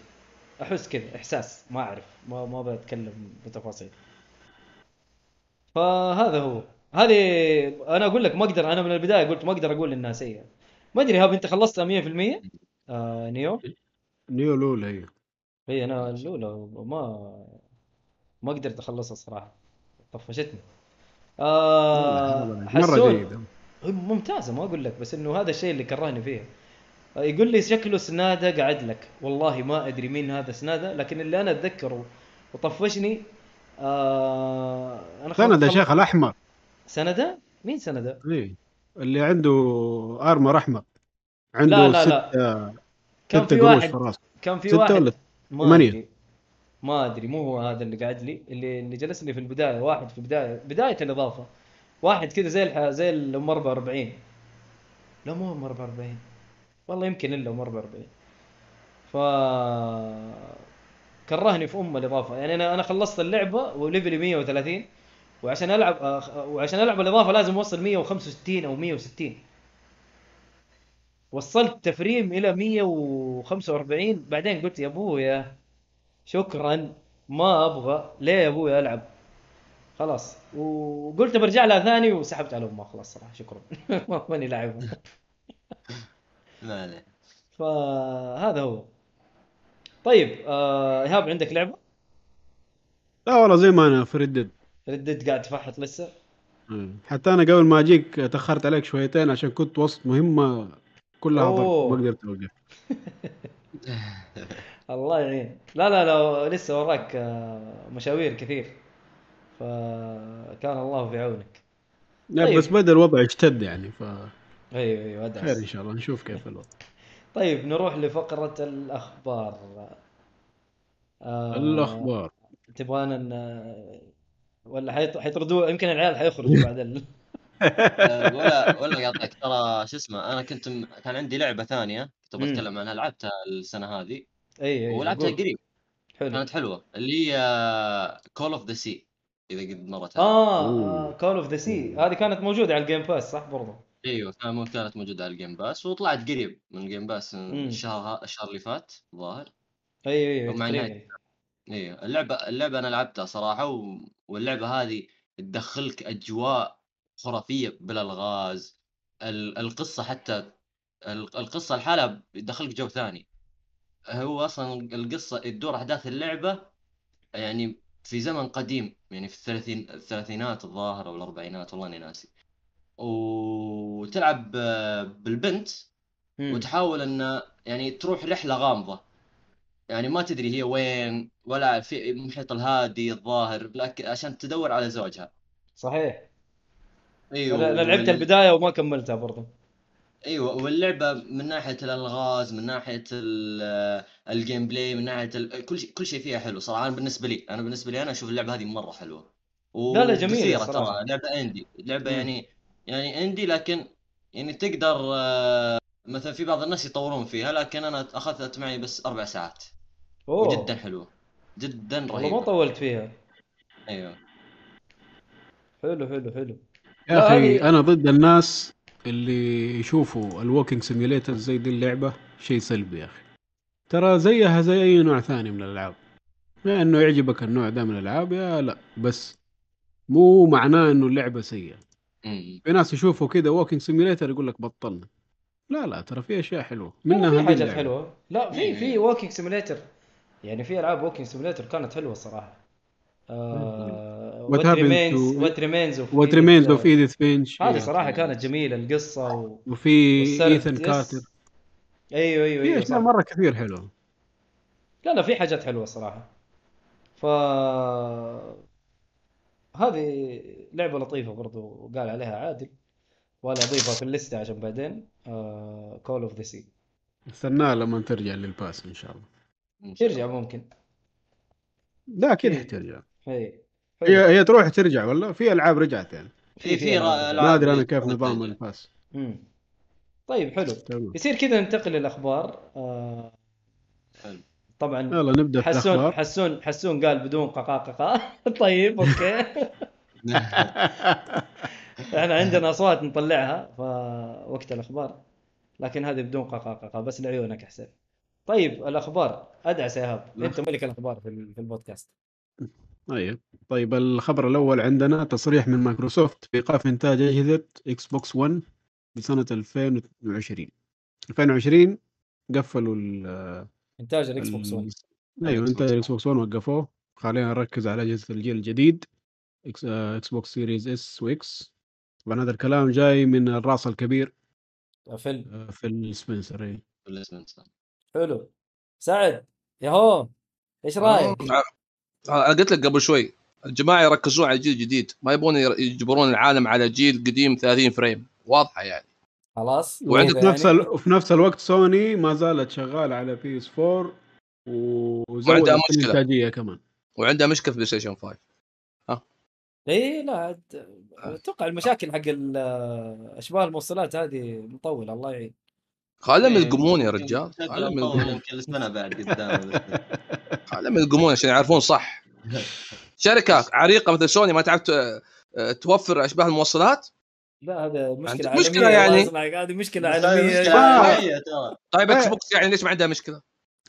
أحس كذا إحساس. ما أعرف. ما ما بتكلم بتفاصيل. فهذا هو. هذه أنا أقول لك ما أقدر أنا من البداية قلت ما أقدر أقول إنها سيئة. ما أدري هاب أنت خلصتها 100% آه Nioh؟ Nioh لولا هي هي أنا الاولى ما ما قدرت أخلصها الصراحه طفشتني. آه مرة جيدة. ممتازة ما أقول لك بس إنه هذا الشيء اللي كرهني فيها. آه، يقول لي شكله سنادة قعد لك. والله ما أدري مين هذا سنادة لكن اللي أنا أتذكره وطفشني آه أنا يا خل- شيخ الأحمر. سنده؟ مين سنده؟ إيه اللي عنده ارمر احمر عنده لا لا ست لا كان ستة في واحد في راسه كان في ستة واحد ولا ما ثمانية؟ أدري. ما أدري مو هو هذا اللي قاعد لي اللي اللي جلس لي في البداية واحد في بدايه بداية الإضافة. واحد كذا زي الح... زي الأم 44 لا مو ام 44 والله يمكن إلا أم 44 ف كرهني في أم الإضافة. يعني أنا أنا خلصت اللعبة وليفلي 130 وعشان ألعب أخ- وعشان ألعب الإضافة لازم أوصل 165 أو 160 وصلت تفريم إلى 145 بعدين قلت يا أبويا شكرا ما أبغى ليه يا أبوي ألعب؟ خلاص. وقلت برجع لها ثاني وسحبت على امها خلاص صراحة شكرا. ما- ماني لاعبها ما عليه فهذا هو. طيب آه إيهاب عندك لعبة؟ لا والله زي ما أنا في ردد ردد قاعد تفحط لسه؟ حتى أنا قبل ما أجيك تأخرت عليك شويتين عشان كنت وسط مهمة كلها. ضغط ما قدرت أوقف الله يعين لا لا لا لسه وراك آه، مشاوير كثير فكان الله في عونك لا طيب. بس بدا الوضع اشتد يعني ف أيوه أيوه ادعس. خير إن شاء الله نشوف كيف الوضع طيب نروح لفقرة الأخبار آه الأخبار تبغانا. ولا حيط... حيطردوا يمكن العيال حيخرجوا بعد ال... آه، ولا ولا قاطعك ترى شو اسمه أنا كنت م... كان عندي لعبة ثانية كنت. بتكلم عنها لعبتها السنة هذه. إي إي ولعبتها. قريب. حلو. كانت حلوة اللي هي Call of the Sea إذا قد مرت عليك. آه Call of the Sea هذه كانت موجودة على ال Game Pass صح برضو؟ أيوه كانت موجودة على ال Game Pass وطلعت قريب من ال Game Pass مم. الشهر الشهر اللي فات الظاهر. إي إي ومع تقريبا. أيوه اللعبه اللعبة أنا لعبتها صراحة و... واللعبة هذه تدخلك أجواء خرافية بالالغاز ال... القصة حتى ال- القصة لحالها بتدخلك جو ثاني. هو أصلا القصة تدور أحداث اللعبة يعني في زمن قديم يعني في الثلاثين الثلاثينات الظاهر أو الأربعينات والله إني ناسي. وتلعب بالبنت. وتحاول إن يعني تروح رحلة غامضة. يعني ما تدري هي وين ولا في المحيط الهادي الظاهر لكن عشان تدور على زوجها. صحيح. إيوه أنا لعبت وال- البداية وما كملتها برضو. إيوه واللعبة من ناحية الألغاز من ناحية ال- ال gameplay من ناحية ال... كل شيء كل شيء فيها حلو صراحة. أنا بالنسبة لي أنا بالنسبة لي أنا أشوف اللعبة هذه مرة حلوة. لا، لا، وقصيرة صراحة. ترى لعبة indie لعبة. يعني يعني indie لكن يعني تقدر آه، مثلا في بعض الناس يطورون فيها لكن أنا أخذت معي بس أربع ساعات. أوه. وجدا حلوة. جدا والله ما رهيبه طولت فيها. أيوه. حلو حلو حلو. يا أخي أنا ضد الناس اللي يشوفوا ال walking simulator زي دي اللعبة شيء سلبي يا أخي. ترى زيها زي أي نوع ثاني من الألعاب. يا إنه يعجبك النوع ده من الألعاب يا لا بس مو معناه إنه اللعبة سيئة. في ناس يشوفوا كده walking simulator يقول لك بطلنا. لا لا ترى في أشياء حلوة. منها في حاجات. حلوة. لا في في walking simulator يعني في ألعاب walking simulator كانت حلوة الصراحه What What Remains What Remains of What Remains of Edith Finch هذه صراحة كانت جميلة القصة و... وفي Ethan. Carter أيوه أيوه أيوه اشياء. مرة كثير حلوة. لا لا في حاجات حلوة صراحة. ف هذه لعبة لطيفة برضو قال عليها عادل. ولا أضيفها في ال list ة عشان بعدين Call of the Sea استناه لما ترجع لل Pass إن شاء الله. ترجع. ممكن. لا أكيد إيه. حترجع هي هي هي تروح ترجع ولا في ألعاب رجعت يعني. في في ما أدري أنا كيف نظام ترجع. ال Pass. طيب حلو. تمام. يصير كذا ننتقل للاخبار آه حلو. طبعا يلا نبدأ في حسون الأخبار. حسون حسون قال بدون ققاققة طيب أوكي. إحنا عندنا أصوات نطلعها فوقت الأخبار. لكن هذه بدون ققاققة بس لعيونك حسين. طيب الأخبار. ادعس يا ايهاب أنت ملك الأخبار في ال- في البودكاست. طيب طيب الخبر الأول عندنا تصريح من مايكروسوفت بايقاف إنتاج أجهزة Xbox 1 بسنه 2020 2020 قفلوا ال إنتاج ال Xbox 1 أيوه ال X إنتاج box ال Xbox 1 وقفوه. خلينا نركز على أجهزة الجيل الجديد. X Xbox Series S و X. طبعا هذا الكلام جاي من الرأس الكبير. فيل آه، فيل سبنسر إيه. بالإسمنت. حلو. سعد ياهو إيش رأيك؟ أنا قلت لك قبل شوي الجماعة يركزون على الجيل الجديد ما يبون يجبرون العالم على جيل قديم 30 frame واضحة يعني. خلاص وعندك وفي نفس يعني؟ ال... وفي نفس الوقت سوني ما زالت شغالة على PS 4 وزودت وعندها مشكلة. الإنتاجية كمان. وعندها مشكلة في PlayStation 5 إي إيه، لا أتوقع المشاكل حق ال- أشباه الموصلات هذه مطولة الله يعين. خلهم إيه، يلقمون يا رجال خلهم يلقمون يمكن سنه بعد قدام خلهم يلقمون عشان يعرفون صح شركة عريقة مثل سوني ما تعرف ت- توفر أشباه الموصلات لا هذا مشكلة عندك عالميه مشكلة الله يعني. هذه مشكلة مشكلة عالمية آه. ترى طيب X إيه. box يعني ليش ما عندها مشكلة؟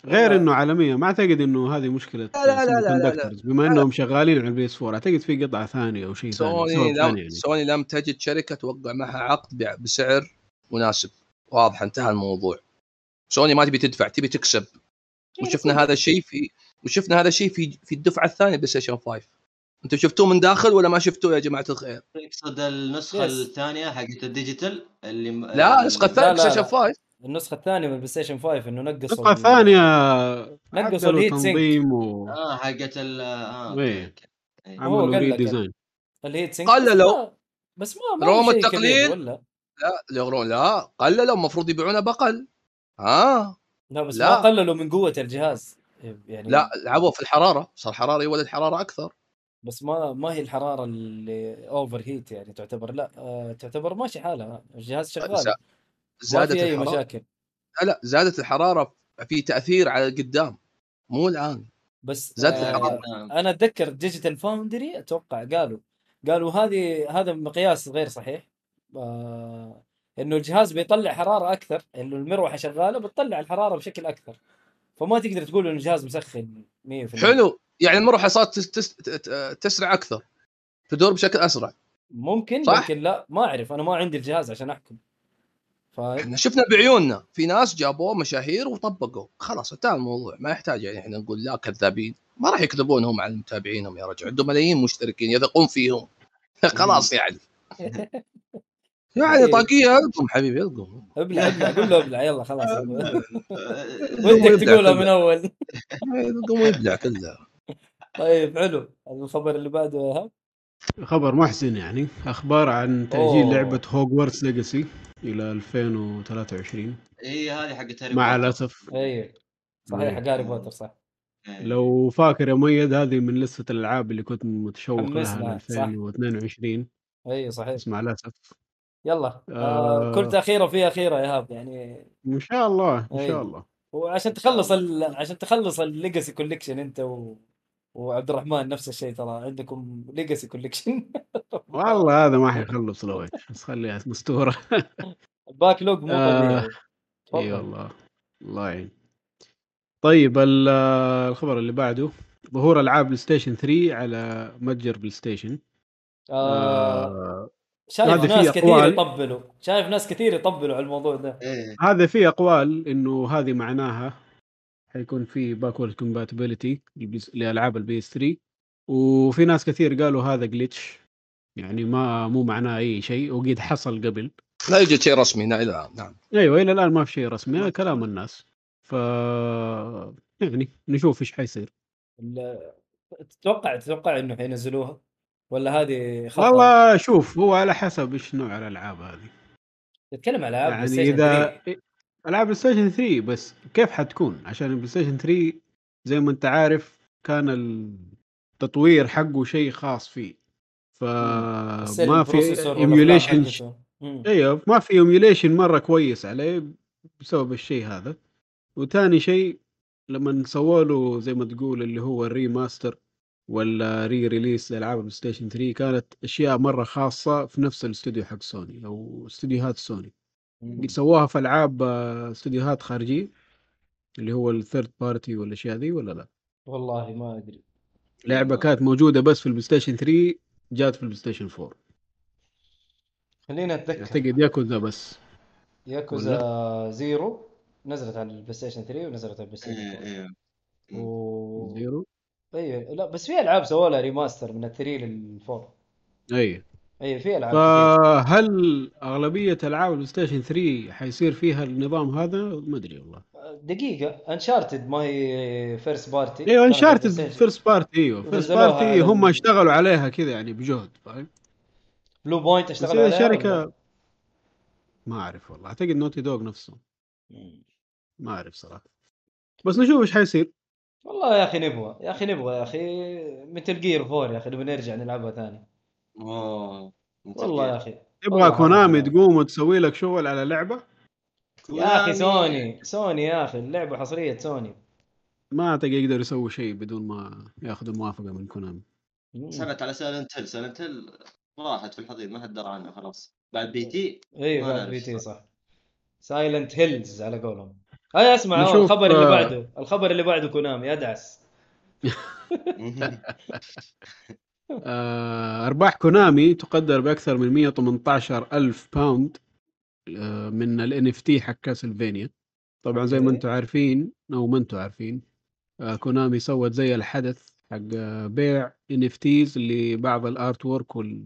غير. إنه عالمية ما أعتقد إنه هذه مشكلة لا لا لا لا لا بما إنهم شغالين على ال PS 4 أعتقد في قطعة ثانية أو شيء ثاني سوني سبب لم ثاني يعني سوني لم تجد شركة توقع معها عقد بسعر مناسب واضح انتهى الموضوع سوني ما تبي تدفع تبي تكسب وشفنا هذا الشيء في وشفنا هذا الشيء في في الدفعة الثانية PlayStation 5 أنتم شفتوه من داخل ولا ما شفتوه يا جماعة الخير؟ يقصد النسخة يس. الثانية حقت الديجيتال اللي م- لا النسخة الثانية لا، بلاي لا، ستيشن لا. 5 النسخة الثانية من بلاي ستيشن 5 إنه نقصوا النسخة ال- الثانية نقصوا الهيت سينك. و آه حقت ال آه إيه. إيه. هو عملوا قال ري لك ديزاين الهيت سينك قللوا. بس ما- ما روم. ولا لا يقولون لا قللوا المفروض يبيعونه بأقل. ها؟ لا بس لا. ما قللوا من قوة الجهاز. يعني لا لعبوا في الحرارة. صار حرارة يولد حرارة أكثر. بس ما ما هي الحرارة اللي overheat يعني تعتبر. لا آه تعتبر ماشي حالها. الجهاز شغال. زا- ما زادت في أي الحرارة. مشاكل. لا لا زادت الحرارة في تأثير على القدام. مو الآن. بس زادت آه الحرارة. نعم. أنا أتذكر Digital Foundry أتوقع قالوا. قالوا هذه هذا مقياس غير صحيح. آه إنه الجهاز بيطلع حرارة أكثر إنه المروحة شغالة بتطلع الحرارة بشكل أكثر. فما تقدر تقول إنه الجهاز مسخن 100% حلو. يعني المروحة صارت تس تس تسرع أكثر تدور بشكل أسرع. ممكن صح؟ لكن لا ما أعرف. أنا ما عندي الجهاز عشان أحكم. فاهم إحنا شفنا بعيوننا في ناس جابوه مشاهير وطبقوا خلاص انتهى الموضوع. ما يحتاج يعني إحنا نقول لا كذابين. ما راح يكذبون هم على متابعينهم يا رجل. عندهم ملايين مشتركين يثقون فيهم. خلاص يعني. يعني طيب. طاقية القم حبيبي القم ابلع ابلع قول له ابلع يلا خلاص ودك تقولها. من أول القم يبلع كله طيب حلو الخبر اللي بعده يا ايهاب خبر محزن يعني أخبار عن تأجيل أوه. لعبة Hogwarts Legacy إلى 2023 اي إيه، هذه حقت هاري مع. الأسف أيوه صحيح مم. حق هاري بوتر صح إيه. لو فاكر يا مؤيد هذه من list ة الألعاب اللي كنت متشوق لها ل صح. 2022 أيوه صحيح بس مع الأسف يلا. آه آه. كل تأخيرة فيها خيرة يا ايهاب يعني. إن شاء الله إن أيوة. شاء الله. وعشان تخلص ال... عشان تخلص ال legacy collection أنت و... وعبد الرحمن نفس الشيء ترى. عندكم legacy collection والله هذا ما حيخلص لو بس خليها مستورة. backlog مو آه. إي. والله. الله يعين. طيب ال- الخبر اللي بعده. ظهور ألعاب بلاي ستيشن 3 على متجر بلاي ستيشن آه... آه. شايف ناس كثير أقوال. يطبلوا. شايف ناس كثير يطبلوا على الموضوع ده. إيه. هذا في أقوال إنه هذه معناها حيكون في backward compatibility لألعاب البي إس 3 وفي ناس كثير قالوا هذا glitch يعني ما مو معناه أي شيء. وقد حصل قبل. لا يوجد شيء رسمي. لا لا نعم. أيوه إلى الآن ما في شيء رسمي. هذا كلام الناس. ف يعني نشوف إيش حيصير. تتوقع تتوقع إنه حينزلوها؟ ولا هذه خطأ؟ والله شوف هو على حسب إيش نوع الألعاب هذه. تتكلم على ألعاب يعني إذا ألعاب بلاي ستيشن 3 بس كيف حتكون؟ عشان البلاي ستيشن 3 زي ما أنت عارف كان التطوير حقه شيء خاص فيه. فما في emulation أيوه ما في emulation مرة كويس عليه بسبب الشيء هذا. وثاني شيء لما سووا له زي ما تقول اللي هو ال remaster ولا re-release لألعاب البلاي ستيشن 3 كانت أشياء مرة خاصة في نفس الاستوديو حق سوني أو استديوهات سوني. قد سووها في ألعاب آه، استديوهات خارجية اللي هو ال third party والأشياء ذي ولا لا؟ والله ما أدري. لعبة كانت موجودة بس في البلاي ستيشن 3 جات في البلاي ستيشن 4 خلينا أتذكر. أعتقد ياكوزا بس. ياكوزا Zero نزلت على البلاي ستيشن 3 ونزلت على البلاي ستيشن إيه. 4 إيه. و... Zero؟ أيوه لا بس في ألعاب سووا لها remaster من ال three لل four. أي. أيوه في ألعاب. فهل أغلبية ألعاب البلاي ستيشن 3 حيصير فيها النظام هذا؟ ما أدري والله. دقيقة. انشارتد ما هي first party أيوه انشارتد first party أيوه. first party هم اشتغلوا عليها كذا يعني بجهد فاهم؟ بلو بوينت بس اشتغل إذا عليها شركه؟ ما أعرف والله. أعتقد نوتي دوغ نفسهم مم. ما أعرف صراحة. بس نشوف إيش حيصير. والله يا أخي نبغى يا أخي نبغى يا أخي مثل جير فور يا أخي نبغى نرجع نلعبها ثاني أوه. والله يا أخي تبغى كونامي. تقوم وتسوي لك شغل على لعبة يا أخي. سوني سوني يا أخي اللعبة حصرية سوني ما أعتقد يقدر يسوي شيء بدون ما ياخذ موافقة من كونامي. سالت على سايلنت هيل سايلنت هيل راحت في الحضيض ما حد درى عنها خلاص بعد بي تي اي بعد بي تي. صح سايلنت هيلز على قولهم هاي اسمع نشوف، الخبر اللي آه، بعده الخبر اللي بعده كونامي ادعس آه، أرباح كونامي تقدر بأكثر من 118 ألف باوند آه، من ال اف تي حق كاسلفينيا طبعا زي ما. أنتم عارفين أو ما أنتم عارفين آه، كونامي سوت زي الحدث حق آه، بيع NFTs لبعض ال artwork وال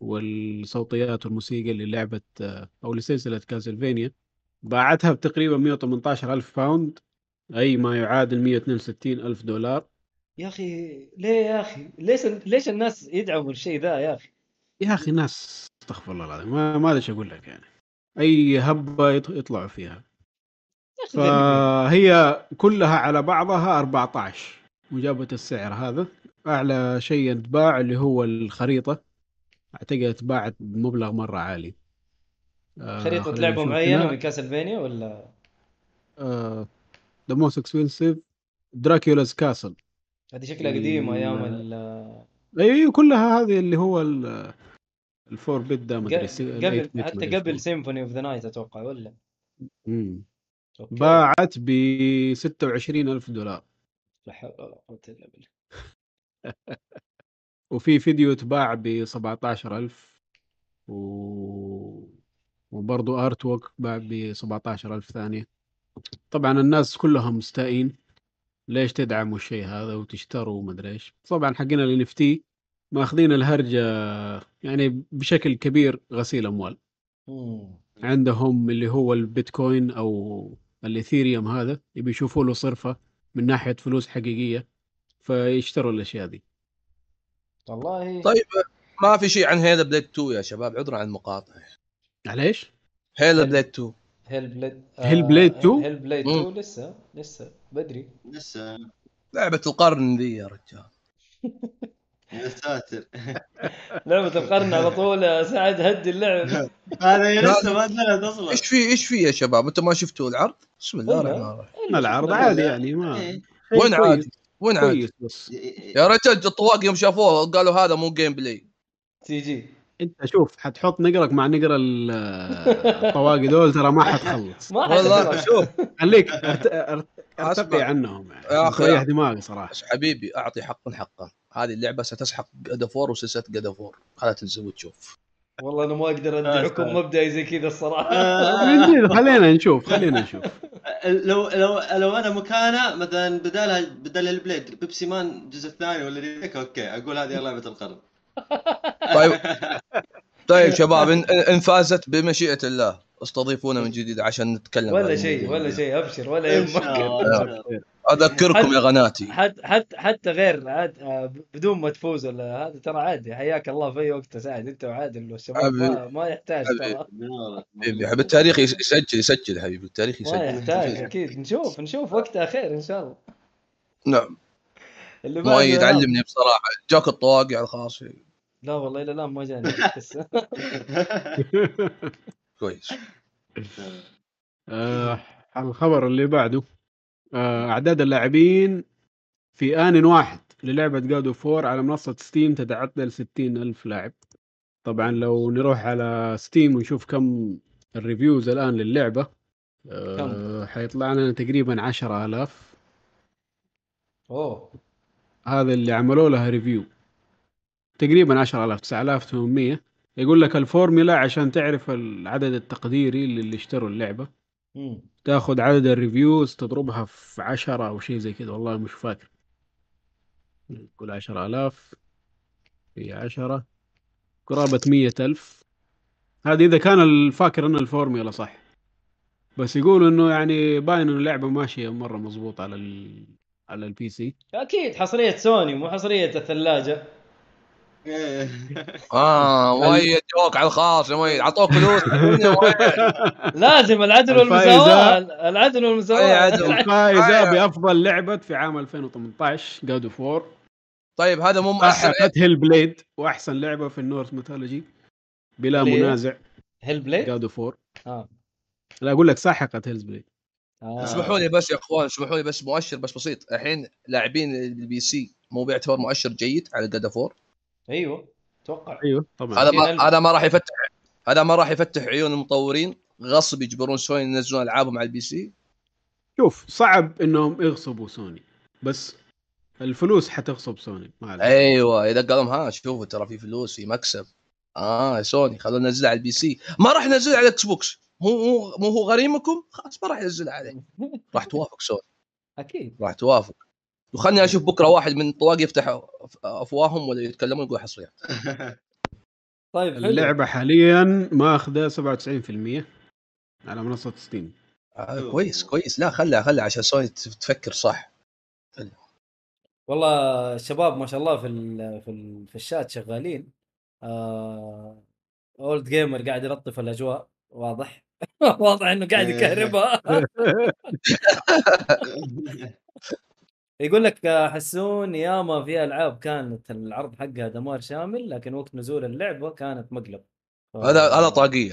والصوتيات والموسيقى اللي لعبه آه، أو لسلسلة كاسلفينيا باعتها بتقريبا 118 ألف باوند أي ما يعادل 162 ألف دولار. يا أخي ليه يا أخي؟ ليش ليش الناس يدعموا الشيء ذا يا أخي؟ يا أخي ناس استغفر الله العظيم ما ما أدري إيش أقول لك يعني. أي هبة يط- يطلعوا فيها. أخي. فهي كلها على بعضها 14 وجابت السعر هذا. أعلى شيء اتباع اللي هو الخريطة. أعتقد اتباعت بمبلغ مرة عالي. آه، نشوف معينة هنا. من كاسلفينيا ولا ذا موست اكسبنسيف دراكولا's كاسل هذه شكلها قديمة أيام ال- اي كلها هذه اللي هو ال- الفور بت ده مدري قبل حتى قبل Symphony of the Night أتوقع ولا هو. مم. أوكي. باعت ب 26 ألف دولار لا حول ولا قوة إلا بالله وفي فيديو اتباع ب 17 ألف و... وبرضو artwork باع ب 17 ألف ثانية. طبعا الناس كلهم مستائين ليش تدعموا الشيء هذا وتشتروا ومدري إيش. طبعا حقنا ال NFT ماخذين الهرجة يعني بشكل كبير غسيل أموال. عندهم اللي هو البيتكوين أو الاثيريوم هذا يبي يشوفوا له صرفة من ناحية فلوس حقيقية فيشتروا الأشياء دي. والله. طيب ما في شيء عن هيل بليد 2 يا شباب؟ عذرا عن المقاطعة. على إيش؟ هيل بليد 2 هيل بليد هيل بليد 2 هيل بليد مم. 2 لسه لسه بدري. لسه. لعبة القرن ذي يا رجال. يا ساتر. لعبة القرن على طول يا سعد هدي اللعبة هذا لسه ما نزلت أصلا. إيش في إيش في يا شباب؟ أنتم ما شفتوا العرض؟ بسم الله. الرحمن الرحيم. ما العرض عادي يعني ما إيه. وين عادي وين عادي بس. يا رجال الطواق يوم شافوه قالوا هذا مو gameplay CG. انت شوف حتحط نقرك مع نقر ال- الطواقي دول ترى ما حتخلص. ما والله شوف خليك ارت... ارت... ارتقي. عنهم يعني يا أخي. تريح دماغي صراحة. حبيبي أعطي حقا حقا هذه اللعبة ستسحق God of War وسلسله God of War خلها تنزل وتشوف. والله أنا ما أقدر ادي آه، حكم أستاذ. مبدئي زي كذا الصراحة. آه، خلينا نشوف خلينا نشوف. لو لو لو أنا مكانه مثلا بدالها بدل Hellblade بيبسي مان الجزء الثاني ولا remake okay أقول هذه لعبة القرن. طيب. طيب شباب ان, إن فازت بمشيئة الله استضيفونا من جديد عشان نتكلم ولا شيء ولا. شيء أبشر ولا يهمك. الله. أذكركم يا غناتي. حتى حتى حتى غير عاد آه، بدون ما تفوز ولا هذا ترى عادي. حياك الله في أي وقت سعد أنت وعادل والشباب ما. ما يحتاج حبيبي. ترى. حبيبي التاريخ يس- يسجل يسجل حبيبي التاريخ ما يسجل. يحتاج أكيد. نشوف نشوف وقتها خير إن شاء الله. نعم. اللي بعده مؤيد. علمني بصراحة. جاك الطواقي ع الخاص. لا والله إلى الان ما جاني. لسه كويس. آه الخبر اللي بعده آه أعداد اللاعبين في آن واحد للعبة God of War على منصة ستيم تتعدى 60 ألف لاعب. طبعا لو نروح على ستيم ونشوف كم ال reviews الآن للعبة آه حيطلع لنا تقريبا 10000 أوه. هذا اللي عملوا لها review تقريبا 10000 9800 يقول لك الفورميلا عشان تعرف العدد التقديري للي اشتروا اللعبة مم. تاخذ عدد ال reviews تضربها في 10 أو شيء زي كذا والله مش فاكر. قول 10000 في 10 قرابة 100000 هذه إذا كان الفاكر إن الفورميلا صح. بس يقولوا إنه يعني باين إنه اللعبة ماشية مرة مضبوط على ال... على ال PC أكيد حصرية سوني مو حصرية الثلاجة. آه مؤيد جوك على الخاص يا مؤيد اعطوك فلوس. لازم العدل. والمساواة العدل والمساواة عدل. الفائزة آه. بأفضل لعبة في عام 2018 God of War طيب هذا مو مؤثر Hellblade وأحسن لعبة في ال Norse mythology بلا؟ منازع Hellblade God of War آه لا أقول لك سحقت Hellblade آه. اسمحوا لي بس يا أخوان اسمحوا لي بس مؤشر بس بسيط الحين لاعبين ال PC مو بيعتبر مؤشر جيد على God of War أيوه أتوقع أيوه طبعا. هذا. ما هذا ما راح يفتح هذا ما راح يفتح عيون المطورين غصب يجبرون سوني ينزلون ألعابهم على ال PC. شوف صعب إنهم يغصبوا سوني بس الفلوس حتغصب سوني ما عليك. أيوه إذا قالوا ها شوفوا ترى في فلوس في مكسب. آه سوني خلونا ننزلها على ال PC. ما راح ننزلها على الإكس بوكس. مو مو مو هو غريمكم؟ خلاص ما راح ينزلها عليه. راح توافق سوني. أكيد. راح توافق. وخلني أشوف بكرة واحد من الطواقي يفتح أفواههم ولا يتكلمون يقول حصريات طيب حلو. اللعبة حاليا ماخذة 97% على منصة ستيم آه كويس كويس. لا خلها خلها عشان سوني تف- تفكر صح. والله الشباب ما شاء الله في ال في ال في الشات شغالين. آه اولد جيمر قاعد يلطف الأجواء واضح. واضح إنه قاعد يكهربها. يقول لك آه، حسون ياما في ألعاب كانت العرض حقها دمار شامل لكن وقت نزول اللعبة كانت مقلب. ف- هذا هذا طاقية.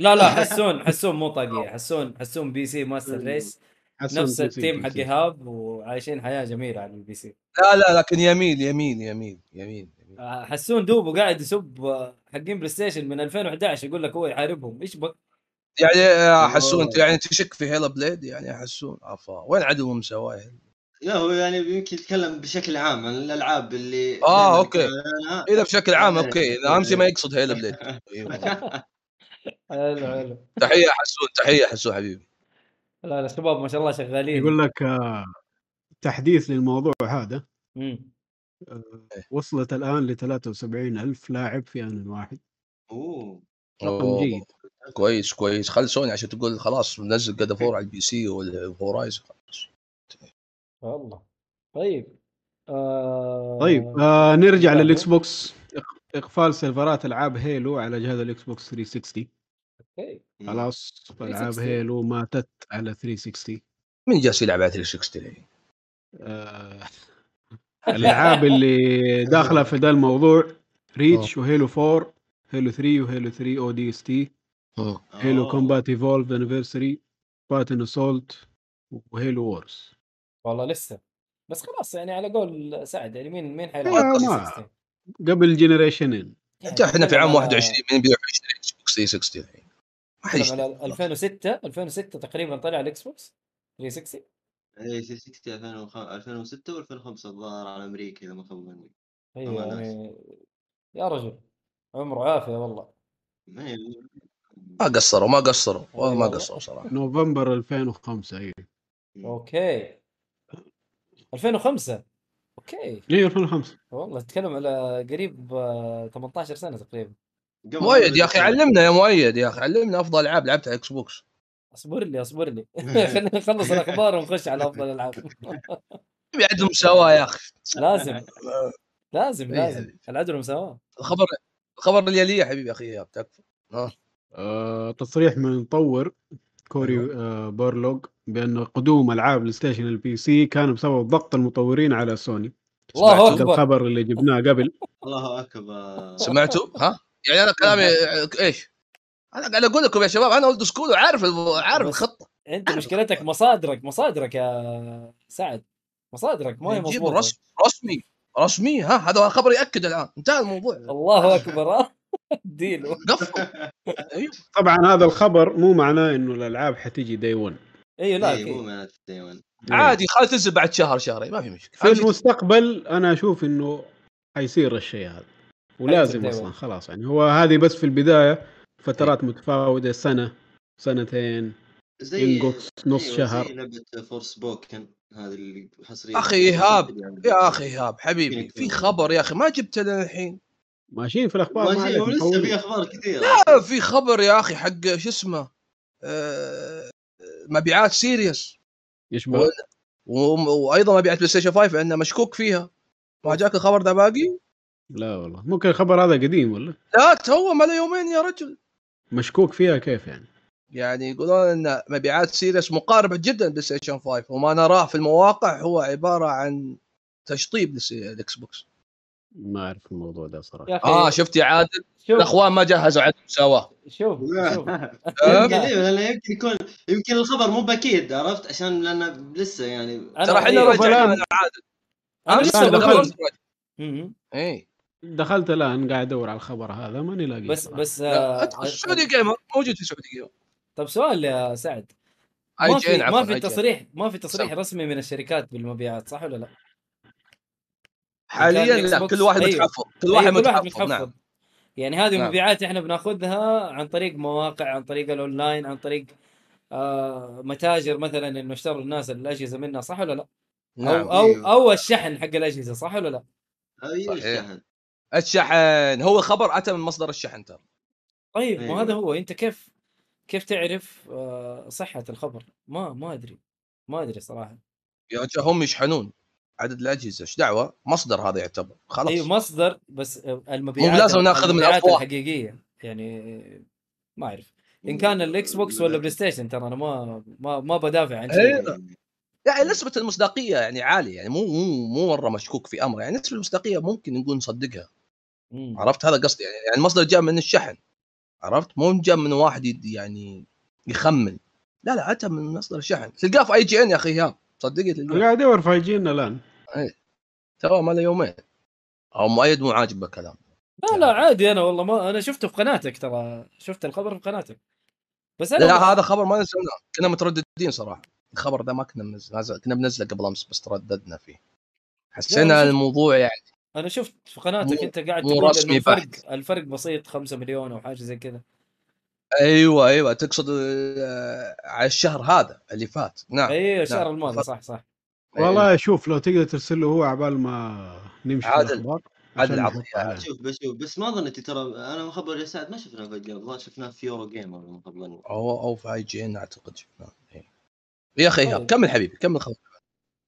لا لا حسون حسون مو طاقية. حسون حسون PC master race. نفس ال team حق. إيهاب وعايشين حياة جميلة على ال PC. لا لا لكن يمين يمين يمين يمين, يمين. آه، حسون دوبه قاعد يسب آه، حقين بلاي ستيشن من 2011 يقول لك هو يحاربهم. إيش بك يعني يا حسون انت يعني تشك في Hellblade يعني يا حسون عفا وين عدو مسواي لا هو يعني يمكن يتكلم بشكل عام عن الألعاب اللي. كان أنا- إذا بشكل عام إيه. okay. إذا اهم شيء ما يقصد Hellblade أيوة. حلو حلو. تحية حسون تحية حسون حبيبي. لا لا الشباب ما شاء الله شغالين. يقول لك آه، تحديث للموضوع هذا. آه، وصلت الآن ل 73 ألف لاعب في آن واحد. أوه. رقم. جيد. كويس كويس. خل سوني عشان تقول خلاص نزل God of War على ال PC وال Horizon. والله طيب آه... طيب آه نرجع بعده. للاكس بوكس إقفال سيرفرات ألعاب Halo على جهاز الاكس بوكس 360 okay خلاص ألعاب 360. Halo ماتت على 360 من جالس يلعب على 360 الحين؟ آه الألعاب اللي داخلة في ذا الموضوع Reach و Halo 4 Halo 3 و Halo 3 ODST Halo. Combat Evolved Anniversary Spartan Assault و Halo Wars والله لسه. بس خلاص يعني على قول سعد يعني مين مين حيلعب آه، 360 قبل generation ين يعني إحنا في عام نتكلم على- 21 مين بيروح يشتري إكس بوكس 360 الحين؟ ما حد يشتري على 2006 2006 تقريبا طلع الاكس بوكس 360 اي 360 2005 2006 و2005 الظاهر على أمريكا إذا ما خاب ظني أيوه والله يعني يا رجل عمره عافية والله. ما ما قصروا ما قصروا والله ما والله. قصروا صراحة. نوفمبر 2005 اي okay. 2005 أوكي. اي 2005 والله تتكلم على قريب آه، 18 سنة تقريبا. مؤيد يا أخي علمنا يا مؤيد يا أخي علمنا أفضل ألعاب لعبتها على إكس بوكس. اصبر لي اصبر لي. خلينا نخلص الأخبار ونخش على أفضل الالعاب بعد المساواه يا أخي. لازم. لازم إيه لازم. حبيبي. العدل والمساواه الخبر الخبر اللي يليه يا حبيبي يا أخي يا تكفى آه. تصريح من مطور كوري آه بورلوج بأن قدوم ألعاب البلاي ستيشن ال PC كان بسبب ضغط المطورين على سوني. الله أكبر. الخبر اللي جبناه قبل؟ الله أكبر. سمعتوا؟ ها؟ يعني أنا كلامي إيش؟ أنا قاعد أقول لكم يا شباب أنا old school وعارف عارف الخطة. أنت مشكلتك مصادرك مصادرك يا سعد. مصادرك ما هي رسم رسمي. رسمي. ها هذا خبر يأكد الآن. انتهى الموضوع. الله أكبر. قفل أيوه. طبعا هذا الخبر مو معناه إنه الألعاب حتيجي داي 1 أيوه لا إيه، مو أكيد معناته دايما عادي خلاص تنزل بعد شهر شهرين ما في مشكلة. في المستقبل أنا أشوف إنه حيصير الشيء هذا. ولازم أصلا داي خلاص يعني هو هذه بس في البداية فترات متفاوتة سنة سنتين زي ينقص نص أيوة، شهر. زي لعبة Forspoken هذه اللي حصرية. أخي إيهاب يا أخي إيهاب حبيبي في خبر يا أخي ما جبت لنا الحين ماشيين في الأخبار ما ما زي عليك ولسه. في أخبار كثيرة. لا في خبر يا أخي حق شو اسمه آه، مبيعات Series. إيش و- وأيضا مبيعات PlayStation 5 لأنه مشكوك فيها. ما جاك الخبر ده باقي؟ لا والله. ممكن الخبر هذا قديم ولا؟ لا تو ما له يومين يا رجل. مشكوك فيها كيف يعني؟ يعني يقولون إن مبيعات Series مقاربة جدا PlayStation 5 وما نراه في المواقع هو عبارة عن تشطيب ال Xbox. ما أعرف الموضوع ده صراحة. يا آه شفت يا عادل؟ شوف. الأخوان ما جهزوا عدل مساواه شوف شوف. يمكن إيه، لأنه يمكن يكون يمكن الخبر مو بأكيد عرفت؟ عشان لأنه لسه يعني أنا- ترى إحنا رجعنا عادل. أنا لسه بقول دخلت. اي دخلت الآن قاعد أدور على الخبر هذا ماني لاقي بس صراحة. بس لا، آه، ادخل Saudi Gamer موجود في Saudi Gamer طب سؤال يا سعد. ما في عفواً، ما في. تصريح ما في تصريح سم. رسمي من الشركات بالمبيعات صح ولا لا؟ حاليا لا كل واحد أيوه. متحفظ كل أيوة، واحد كل واحد متحفظ نعم يعني هذه نعم. مبيعات إحنا بناخذها عن طريق مواقع عن طريق الأونلاين عن طريق آه متاجر مثلا إنه اشتروا الناس الأجهزة منها صح ولا لا؟ نعم أو أو أيوه. أو الشحن حق الأجهزة صح ولا لا؟ أيوه صحيح. الشحن الشحن هو خبر أتى من مصدر الشحن ترى طيب أيوه. ما هذا هو أنت كيف كيف تعرف آه صحة الخبر؟ ما ما أدري ما أدري صراحة يا هم يشحنون عدد الأجهزة إيش دعوة؟ مصدر هذا يعتبر خلاص. أيوه مصدر بس المبيعات مو لازم ناخذ من المبيعات أفواه. الحقيقية يعني ما أعرف. إن كان ال Xbox ولا PlayStation ترى أنا ما ما ما بدافع عن شيء. يعني نسبة المصداقية يعني عالية يعني مو مو مو مرة مشكوك في أمر. يعني نسبة المصداقية ممكن نقول نصدقها. مم. عرفت؟ هذا قصدي. يعني, يعني المصدر جاء من الشحن. عرفت؟ مو جاء من واحد يعني يخمن. لا لا اتى من مصدر الشحن تلقاه في IGN يا أخي ايهاب صدقني أنا تلقاه قاعد ادور في IGN الان تو ما له يومين. أو مؤيد مو عاجبه كلام لا لا عادي أنا والله ما أنا شفته في قناتك ترى. شفت الخبر في قناتك. بس أنا لا هذا خبر ما نزلناه. كنا مترددين صراحة. الخبر ده ما كنا منزل كنا بنزله قبل أمس بس ترددنا فيه. حسينا الموضوع يعني أنا شفت في قناتك مو- أنت قاعد تقول الفرق بحت. الفرق بسيط 5 مليون أو حاجة زي كذا. أيوه أيوه تقصد آه، على الشهر هذا اللي فات نعم اي الشهر نعم. الماضي صح صح والله شوف لو تقدر ترسل له هو عبال ما نمشي عادل. عادل عشان عطية. نحط عليه. شوف بشوف بس ما ظنيت ترى أنا خبر يا سعد ما شفناه في الجيم الظاهر شفناه في Eurogamer ما خاب ظني أو أو في IGN أعتقد شفناه إيه. يا أخي ايهاب. كمل حبيبي كمل خلاص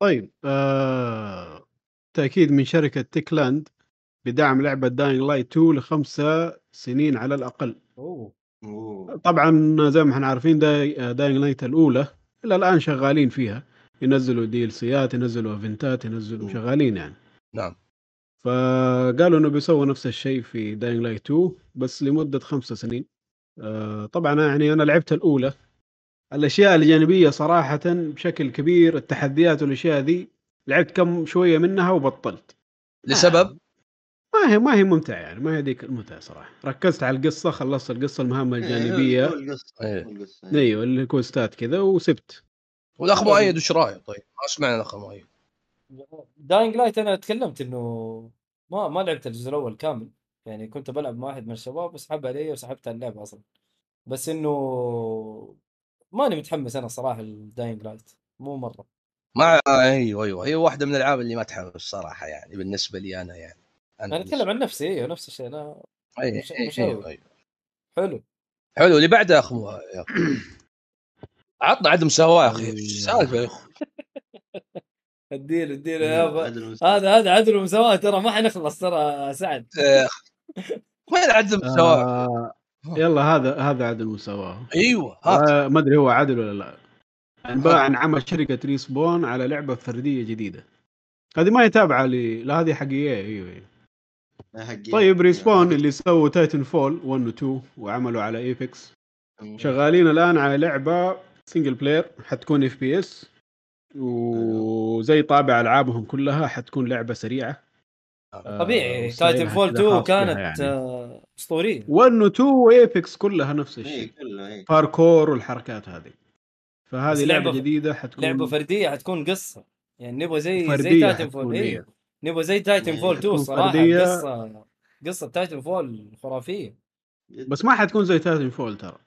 طيب آه... تأكيد من شركة Techland بدعم لعبة Dying Light 2 لخمسة سنين على الأقل أوه أوه. طبعا زي ما إحنا عارفين Dy... Dying Light الأولى إلى الآن شغالين فيها. ينزلوا DLC ات ينزلوا event ات ينزلوا مم. شغالين يعني. نعم. فقالوا إنه بيسووا نفس الشيء في Dying Light 2 بس لمدة خمسة سنين. آه، طبعا يعني أنا لعبت الأولى. الأشياء الجانبية صراحة بشكل كبير التحديات والأشياء ذي لعبت كم شوية منها وبطلت. لسبب؟ ما هي ما هي ممتعة يعني ما هي ذيك المتعة صراحة. ركزت على القصة خلصت القصة المهام إيه، الجانبية. إيه. إيه. أيوه ال quest ات كذا وسبت. والاخ مؤيد وش رايه طيب ما سمعنا الاخ مؤيد Dying Light أنا تكلمت إنه ما ما لعبت الجزء الأول كامل. يعني كنت بلعب مع واحد من الشباب وسحب علي وسحبت على اللعبة أصلا. بس إنه ماني متحمس أنا صراحة ال Dying Light مو مرة. مع أيوه أيوه. هي واحدة من الألعاب اللي ما تحمس صراحة يعني بالنسبة لي أنا يعني. أنا أتكلم عن نفسي أيوه نفس الشيء أنا أي مش- أي مش أيوه. أيوه. حلو. حلو اللي بعده يا اخو يا. عطنا عدم مساواه يا أخي إيش السالفه يا اخو اديله اديله إيه، يابا. عدل. هذا هذا عدل ومساواة ترى ما حنخلص ترى سعد. وين عدم مساواه آه يلا هذا هذا عدل المساواه أيوه آه ما أدري هو عدل ولا لا. انباع عن عمل شركة ريسبون على لعبة فردية جديدة. هذه ما هي تابعة ل لا هذه حقيقية أيوه. طيب Respawn اللي سووا Titanfall 1 و 2 وعملوا على Apex. شغالين الآن على لعبة single player حتكون FPS وزي طابع ألعابهم كلها حتكون لعبة سريعة. طبيعي. Titan fall كذا 2 خاص بها كانت يعني. آه، أسطورية. 1 و 2 و Apex كلها نفس إيه الشيء. باركور والحركات هذه. فهذه لعبة لعبة- جديدة حتكون لعبة فردية حتكون قصة. يعني نبغى زي زي Titanfall نبغى زي Titan إيه، fall 2 حتكون صراحة فردية. قصة قصة Titanfall خرافية بس ما حتكون زي Titanfall ترى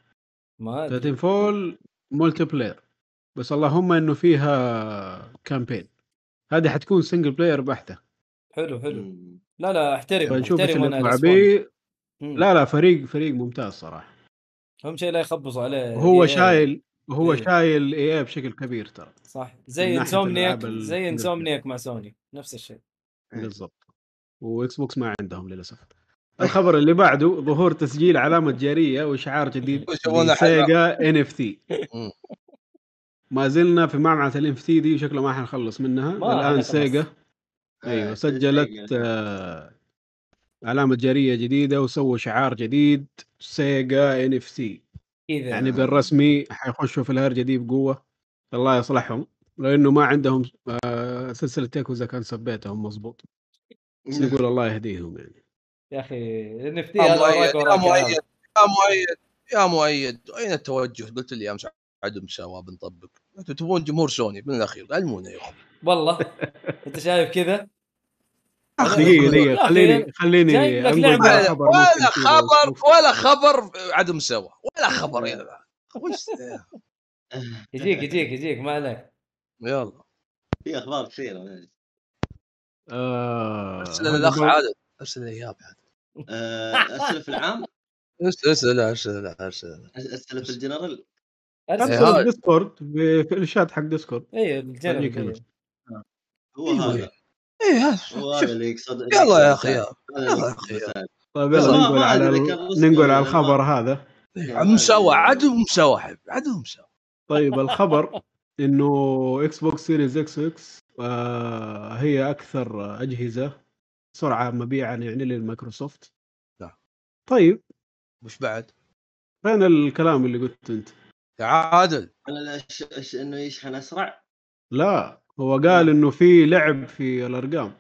ما. Titanfall multiplayer بس اللهم إنه فيها campaign هذه حتكون single player بحتة حلو حلو مم. لا لا أحترم إيش أحترم اللي أنا. لا لا فريق فريق ممتاز صراحة أهم شيء لا يخبصوا عليه وهو EA. شايل وهو إيه. شايل EA بشكل كبير ترى صح زي Insomniac ال- زي Insomniac مع سوني نفس الشيء إيه. بالضبط. و Xbox ما عندهم للأسف. الخبر اللي بعده ظهور تسجيل علامة تجارية واشعار جديد. Sega NFT. ما زلنا في معمعة ال NFT دي شكله ما حنخلص منها. الآن. Sega. آه، أيوه. سجلت آه علامة تجارية جديدة وسووا شعار جديد Sega NF كذا يعني بالرسمي حيخشوا في الهرجة دي بقوة. الله يصلحهم. لأنه ما عندهم سلسلة ياكوزا كان سبيتهم مظبوط بس نقول الله يهديهم يعني. يا أخي NFT يا مؤيد يا مؤيد يا يا مؤيد يا مؤيد. أين التوجه؟ قلت لي امس عدم مساواه بنطبق. أنتم تبون جمهور سوني من الأخير علمونا يا اخوان والله. أنت شايف كذا؟ دقيقه دقيقه يا أخي، خليني خليني. على ولا, خبر ولا خبر إكس ولا خبر عدم مساواه. ولا خبر يا يجيك يجيك يجيك ما عليك. يلا. في أخبار كثيرة آه، أرسل بو- عادل أرسل الإياب آه، اسئله في العام أرسل أرسل أرسل أرسل في الجنرال أرسل إيه، هذا. الديسكورد في الشات حق ديسكورد اي الجنرال. إيه. هو أيوة. هذا شوف هذا اللي يقصد يلا يا أخي يلا يا. مساعد. طيب يلا ما على ولا على الخبر هذا عدم مساواه حبيبي عدم مساواه طيب الخبر إنه Xbox Series X S آه هي أكثر أجهزة سرعه مبيعا يعني للمايكروسوفت. نعم. طيب. وش بعد؟ فين الكلام اللي قلت أنت؟ يا عادل أنا إيش- إيش- إنه يشحن اسرع لا هو قال إنه في لعب في الأرقام.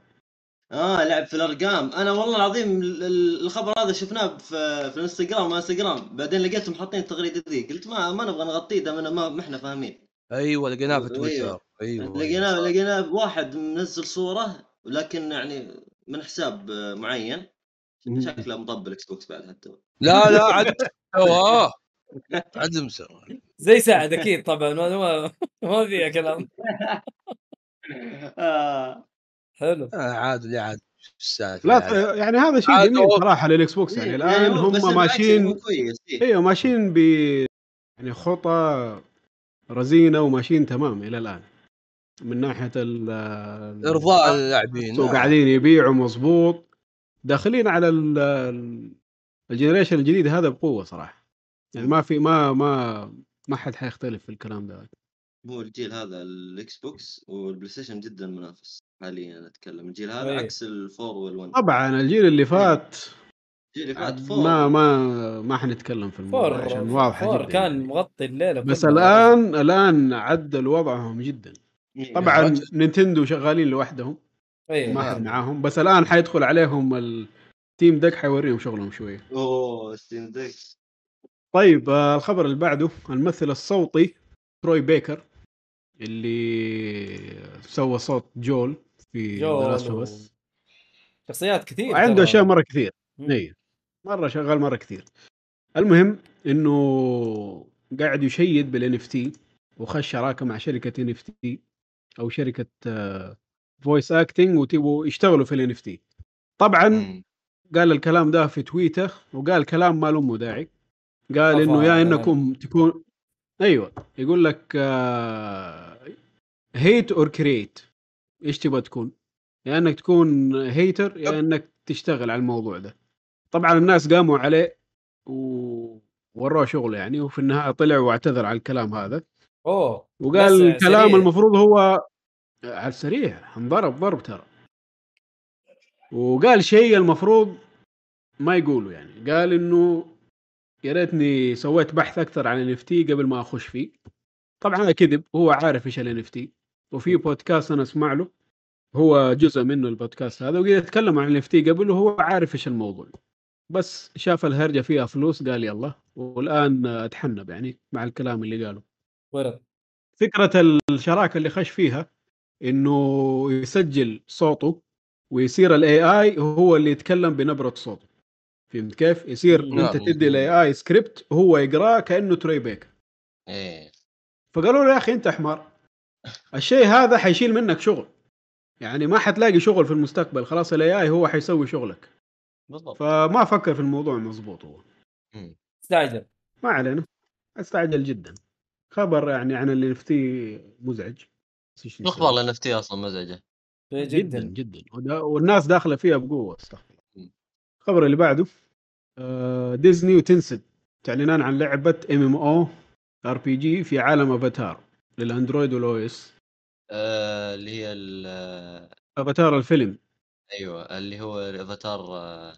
آه لعب في الأرقام. أنا والله العظيم ال- ال- الخبر هذا شفناه في في الإنستغرام ما إنستغرام. بعدين لقيتهم حاطين التغريدة ذي قلت ما ما نبغى نغطيه دام ما ما إحنا فاهمين. أيوه لقيناه في أيوة. تويتر أيوه لقيناه أيوة. لقيناه بواحد منزل صورة لكن يعني من حساب معين. شكله مطبل Xbox بعد حتى لا لا عدم مساواه عدم مساواه زي سعد أكيد طبعا ما ما, ما فيها كلام آه. حلو آه، عادل يا عادل شو السالفه لا يعني هذا شيء عاد جميل صراحة لل Xbox يعني إيه، الآن هو- بس هم ماشيين. أيوه ماشيين ب يعني خطى رزينة وماشيين تمام إلى الآن. من ناحية ال إرضاء اللاعبين نعم. وقاعدين يبيعوا مظبوط داخلين على ال- ال- ال generation الجديد هذا بقوة صراحة. يعني ما في ما ما ما حد حيختلف في الكلام ده. هو الجيل هذا ال Xbox وال PlayStation جدا منافس حاليا أتكلم. الجيل هذا إيه. عكس ال four وال One طبعا الجيل اللي فات الجيل ما ما ما حنتكلم في الموضوع four عشان واضحه four جدا كان يعني. مغطي الليلة بس. الان الآن عدل وضعهم جدا إيه. طبعا رجل. Nintendo شغالين لوحدهم اي ما نعم. حد معاهم بس الآن حيدخل عليهم ال Steam Deck حيوريهم شغلهم شوية أوه Steam Deck طيب آه، الخبر اللي بعده الممثل الصوتي Troy Baker اللي سوى صوت جول في Last of Us شخصيات كثير وعنده ترى. أشياء مرة كثير. اي مرة شغال مرة كثير المهم إنه قاعد يشيد بال NFT وخش شراكة مع شركة NFT أو شركة voice acting وتبوا يشتغلوا في ال NFT طبعا. قال الكلام ده في تويتر وقال كلام ما له داعي قال إنه يا. إنكم تكون أيوه يقول لك hate or create إيش تبغى تكون؟ يا إنك تكون hater يا إنك تشتغل على الموضوع ده طبعا الناس قاموا عليه ووروه شغل يعني وفي النهاية طلع واعتذر على الكلام هذا. أوه وقال الكلام سريع. المفروض هو على السريع انضرب ضرب ترى. وقال شيء المفروض ما يقوله يعني قال إنه يا ريتني سويت بحث أكثر عن ال قبل ما أخش فيه. طبعا هذا كذب هو عارف إيش ال وفي بودكاست أنا أسمع له هو جزء منه البودكاست هذا وقد يتكلم عن ال قبل وهو عارف إيش الموضوع. بس شاف الهرجة فيها فلوس قال يلا. والآن أتحنب يعني مع الكلام اللي قاله. ورد فكرة الشراكة اللي خش فيها إنه يسجل صوته ويصير ال AI هو اللي يتكلم بنبرة صوته. فهمت كيف؟ يصير نعم. أنت تدي ال AI script وهو يقراه كأنه Troy Baker. إيه. فقالوا له يا أخي أنت حمار الشيء هذا حيشيل منك شغل. يعني ما حتلاقي شغل في المستقبل خلاص ال AI هو حيسوي شغلك. بالضبط. فما فكر في الموضوع مضبوط هو. استعجل. ما علينا. استعجل جدا. خبر يعني عن ال NFT مزعج؟ إخبار NFT أصلا مزعجة. جدا. جدا والناس داخلة فيها بقوة استغفر. الخبر اللي بعده آه، Disney و Tencent. تعلنان عن لعبة ام ام أو ار بي جي في عالم افاتار لل Android وال iOS. آه اللي هي ال- افاتار الفيلم. أيوه اللي هو الافاتار آه،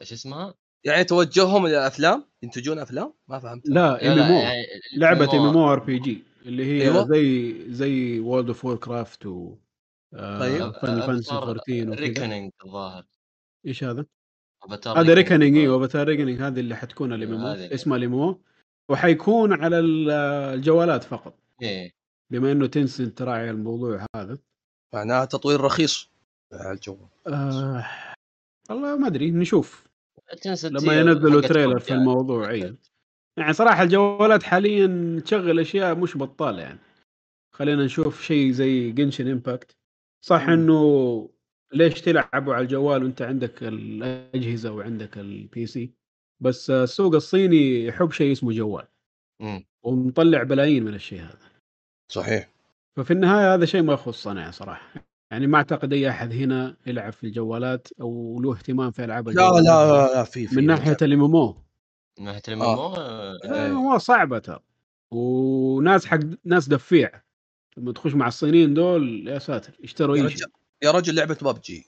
إيش اسمها؟ يعني توجههم إلى افلام ينتجون أفلام؟ ما فهمت. لا M لا، MO يعني لعبة MM RPG اللي هي أيوة. زي زي World of Warcraft و طيب. Final Fantasy 14 وكذا. Reckoning الظاهر. إيش هذا؟ افاتار هذا Reckoning. إيوه Avatar Reckoning هذه اللي حتكون ال MM هذه. أو اسمها ال MO وحيكون على ال- الجوالات فقط. إيه. بما إنه Tencent تراعي الموضوع هذا. معناها تطوير رخيص. على الجوال. آه والله ما أدري نشوف. لما ينزلوا trailer في. الموضوع اي يعني صراحة الجوالات حاليا تشغل أشياء مش بطالة يعني. خلينا نشوف شيء زي Genshin Impact صح مم. إنه ليش تلعبوا على الجوال وأنت عندك الأجهزة وعندك ال PC بس السوق الصيني يحب شيء اسمه جوال. مم. ومطلع بلايين من الشيء هذا. صحيح. ففي النهاية هذا شيء ما يخصنا يعني صراحة. يعني ما أعتقد أي أحد هنا يلعب في الجوالات أو له اهتمام في ألعاب لا الجوالات. لا لا في في من ناحية ال MMO. من ناحية ال MMO آه، إيه. هو صعبة ترى. وناس حق ناس دفيع. لما تخش مع الصينيين دول يا ساتر يشتروا يا أي رجل شيء. يا رجل لعبة ببجي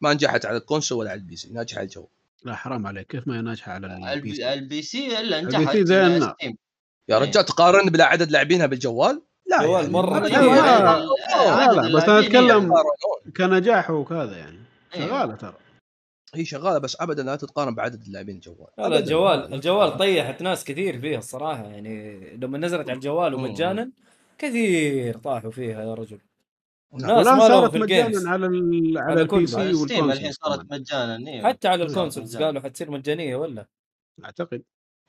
ما نجحت على ال console ولا على ال PC ناجحة على الجو. لا حرام عليك. كيف ما هي ناجحة على ال P ال PC؟ ال PC إلا ال P نجحت C زي النار. Steam. يا إيه. رجال تقارن بلا عدد لاعبينها بالجوال؟ لا جوال يعني. لا، يعني ال- لا، عدد لا، بس أتكلم- هي- يقارنون. كنجاح وكذا يعني إيه. شغالة ترى هي شغالة بس ابدا لا تتقارن بعدد اللاعبين الجوال لا لا. الجوال الجوال طيحت ناس كثير فيها الصراحة يعني لما نزلت على الجوال. ومجانا كثير طاحوا فيها يا رجل نعم. ناس والان ما صارت مجانا على ال... على على ال PC. Steam الحين وال console صارت. مجانا إيه. حتى على ال consoles. قالوا حتصير مجانية ولا أعتقد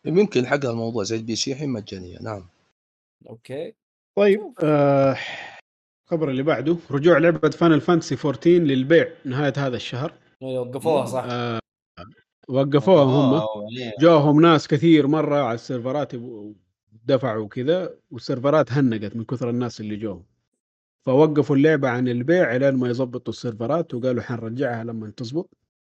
يمكن حقها الموضوع زي ال PC الحين مجانية نعم أوكي طيب آه الخبر اللي بعده رجوع لعبة Final Fantasy 14 للبيع نهاية هذا الشهر. إيه، وقفوها صح؟ آه وقفوها هم. أوه، ليه؟ جاهم ناس كثير مرة على السيرفرات دفعوا كذا والسيرفرات هنقت من كثر الناس اللي جوهم فوقفوا اللعبة عن البيع الين ما يظبطوا السيرفرات وقالوا حنرجعها لما تزبط.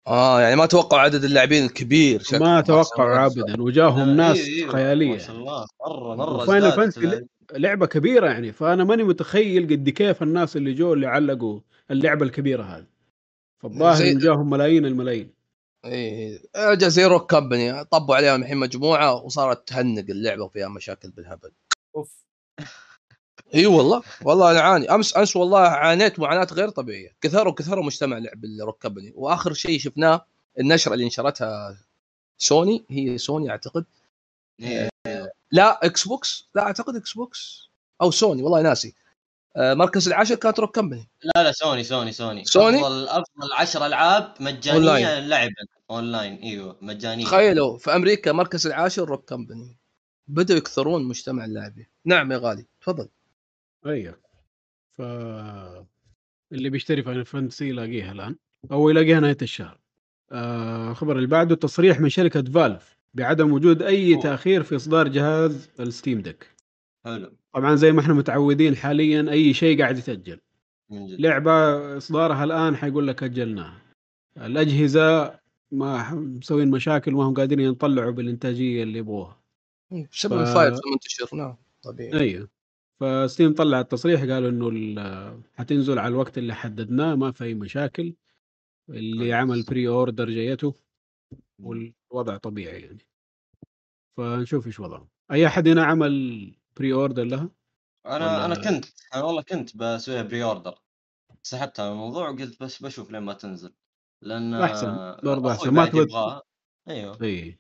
آه يعني ما توقعوا عدد اللاعبين الكبير. ما توقعوا ابدا وجاهم لا، ناس إيه، إيه، خيالية. ما شاء الله. مرة مرة ازدادت Fantasy لعبة كبيرة يعني فأنا ماني متخيل قد كيف الناس اللي جو اللي علقوا اللعبة الكبيرة هذه. فالظاهر زي- جاهم ملايين الملايين. إيه رجع زي Rogue Company طبوا عليها الحين مجموعة وصارت تهنق اللعبة وفيها مشاكل بالهبل. أوف. إي والله والله أنا عاني. أمس أمس والله عانيت معاناة غير طبيعية. كثروا كثروا مجتمع لعب ال Rogue Company وآخر شيء شفناه النشرة اللي نشرتها سوني هي سوني أعتقد. لا Xbox لا أعتقد Xbox أو سوني والله ناسي. آه، مركز العاشر كانت Rogue Company لا لا Sony Sony Sony Sony؟ أفضل أفضل 10 ألعاب مجانية أونلاين. لعبا اونلاين إيوه مجانية. تخيلوا في أمريكا مركز العاشر Rogue Company بدأوا يكثرون مجتمع اللاعبين نعم يا غالي تفضل. أيوه. ف اللي بيشتري Final Fantasy يلاقيها الآن أو يلاقيها نهاية الشهر. آه، الخبر اللي بعده تصريح من شركة Valve بعدم وجود أي أوه. تأخير في إصدار جهاز ال Steam Deck. حلو. طبعا زي ما إحنا متعودين حاليا أي شيء قاعد يتاجل من جد لعبة إصدارها الآن حيقول لك أجلناها. الأجهزة ما مسوين مشاكل ما هم قادرين يطلعوا بالإنتاجية اللي يبغوها. بسبب ف- الفايل المنتشر نعم طبيعي. أيوه. ف Steam طلع التصريح قالوا إنه ال- حتنزل على الوقت اللي حددناه ما في أي مشاكل. اللي. عمل pre-order جيته والوضع طبيعي يعني. فنشوف إيش وضعه أي أحد هنا عمل pre-order لها؟ أنا أنا كنت أنا والله كنت بسويها pre-order سحبت على الموضوع وقلت بس بشوف لين ما تنزل. لأن أحسن، برضه أخوي أحسن، ما تبغى- يبغاها. أيوه. إي.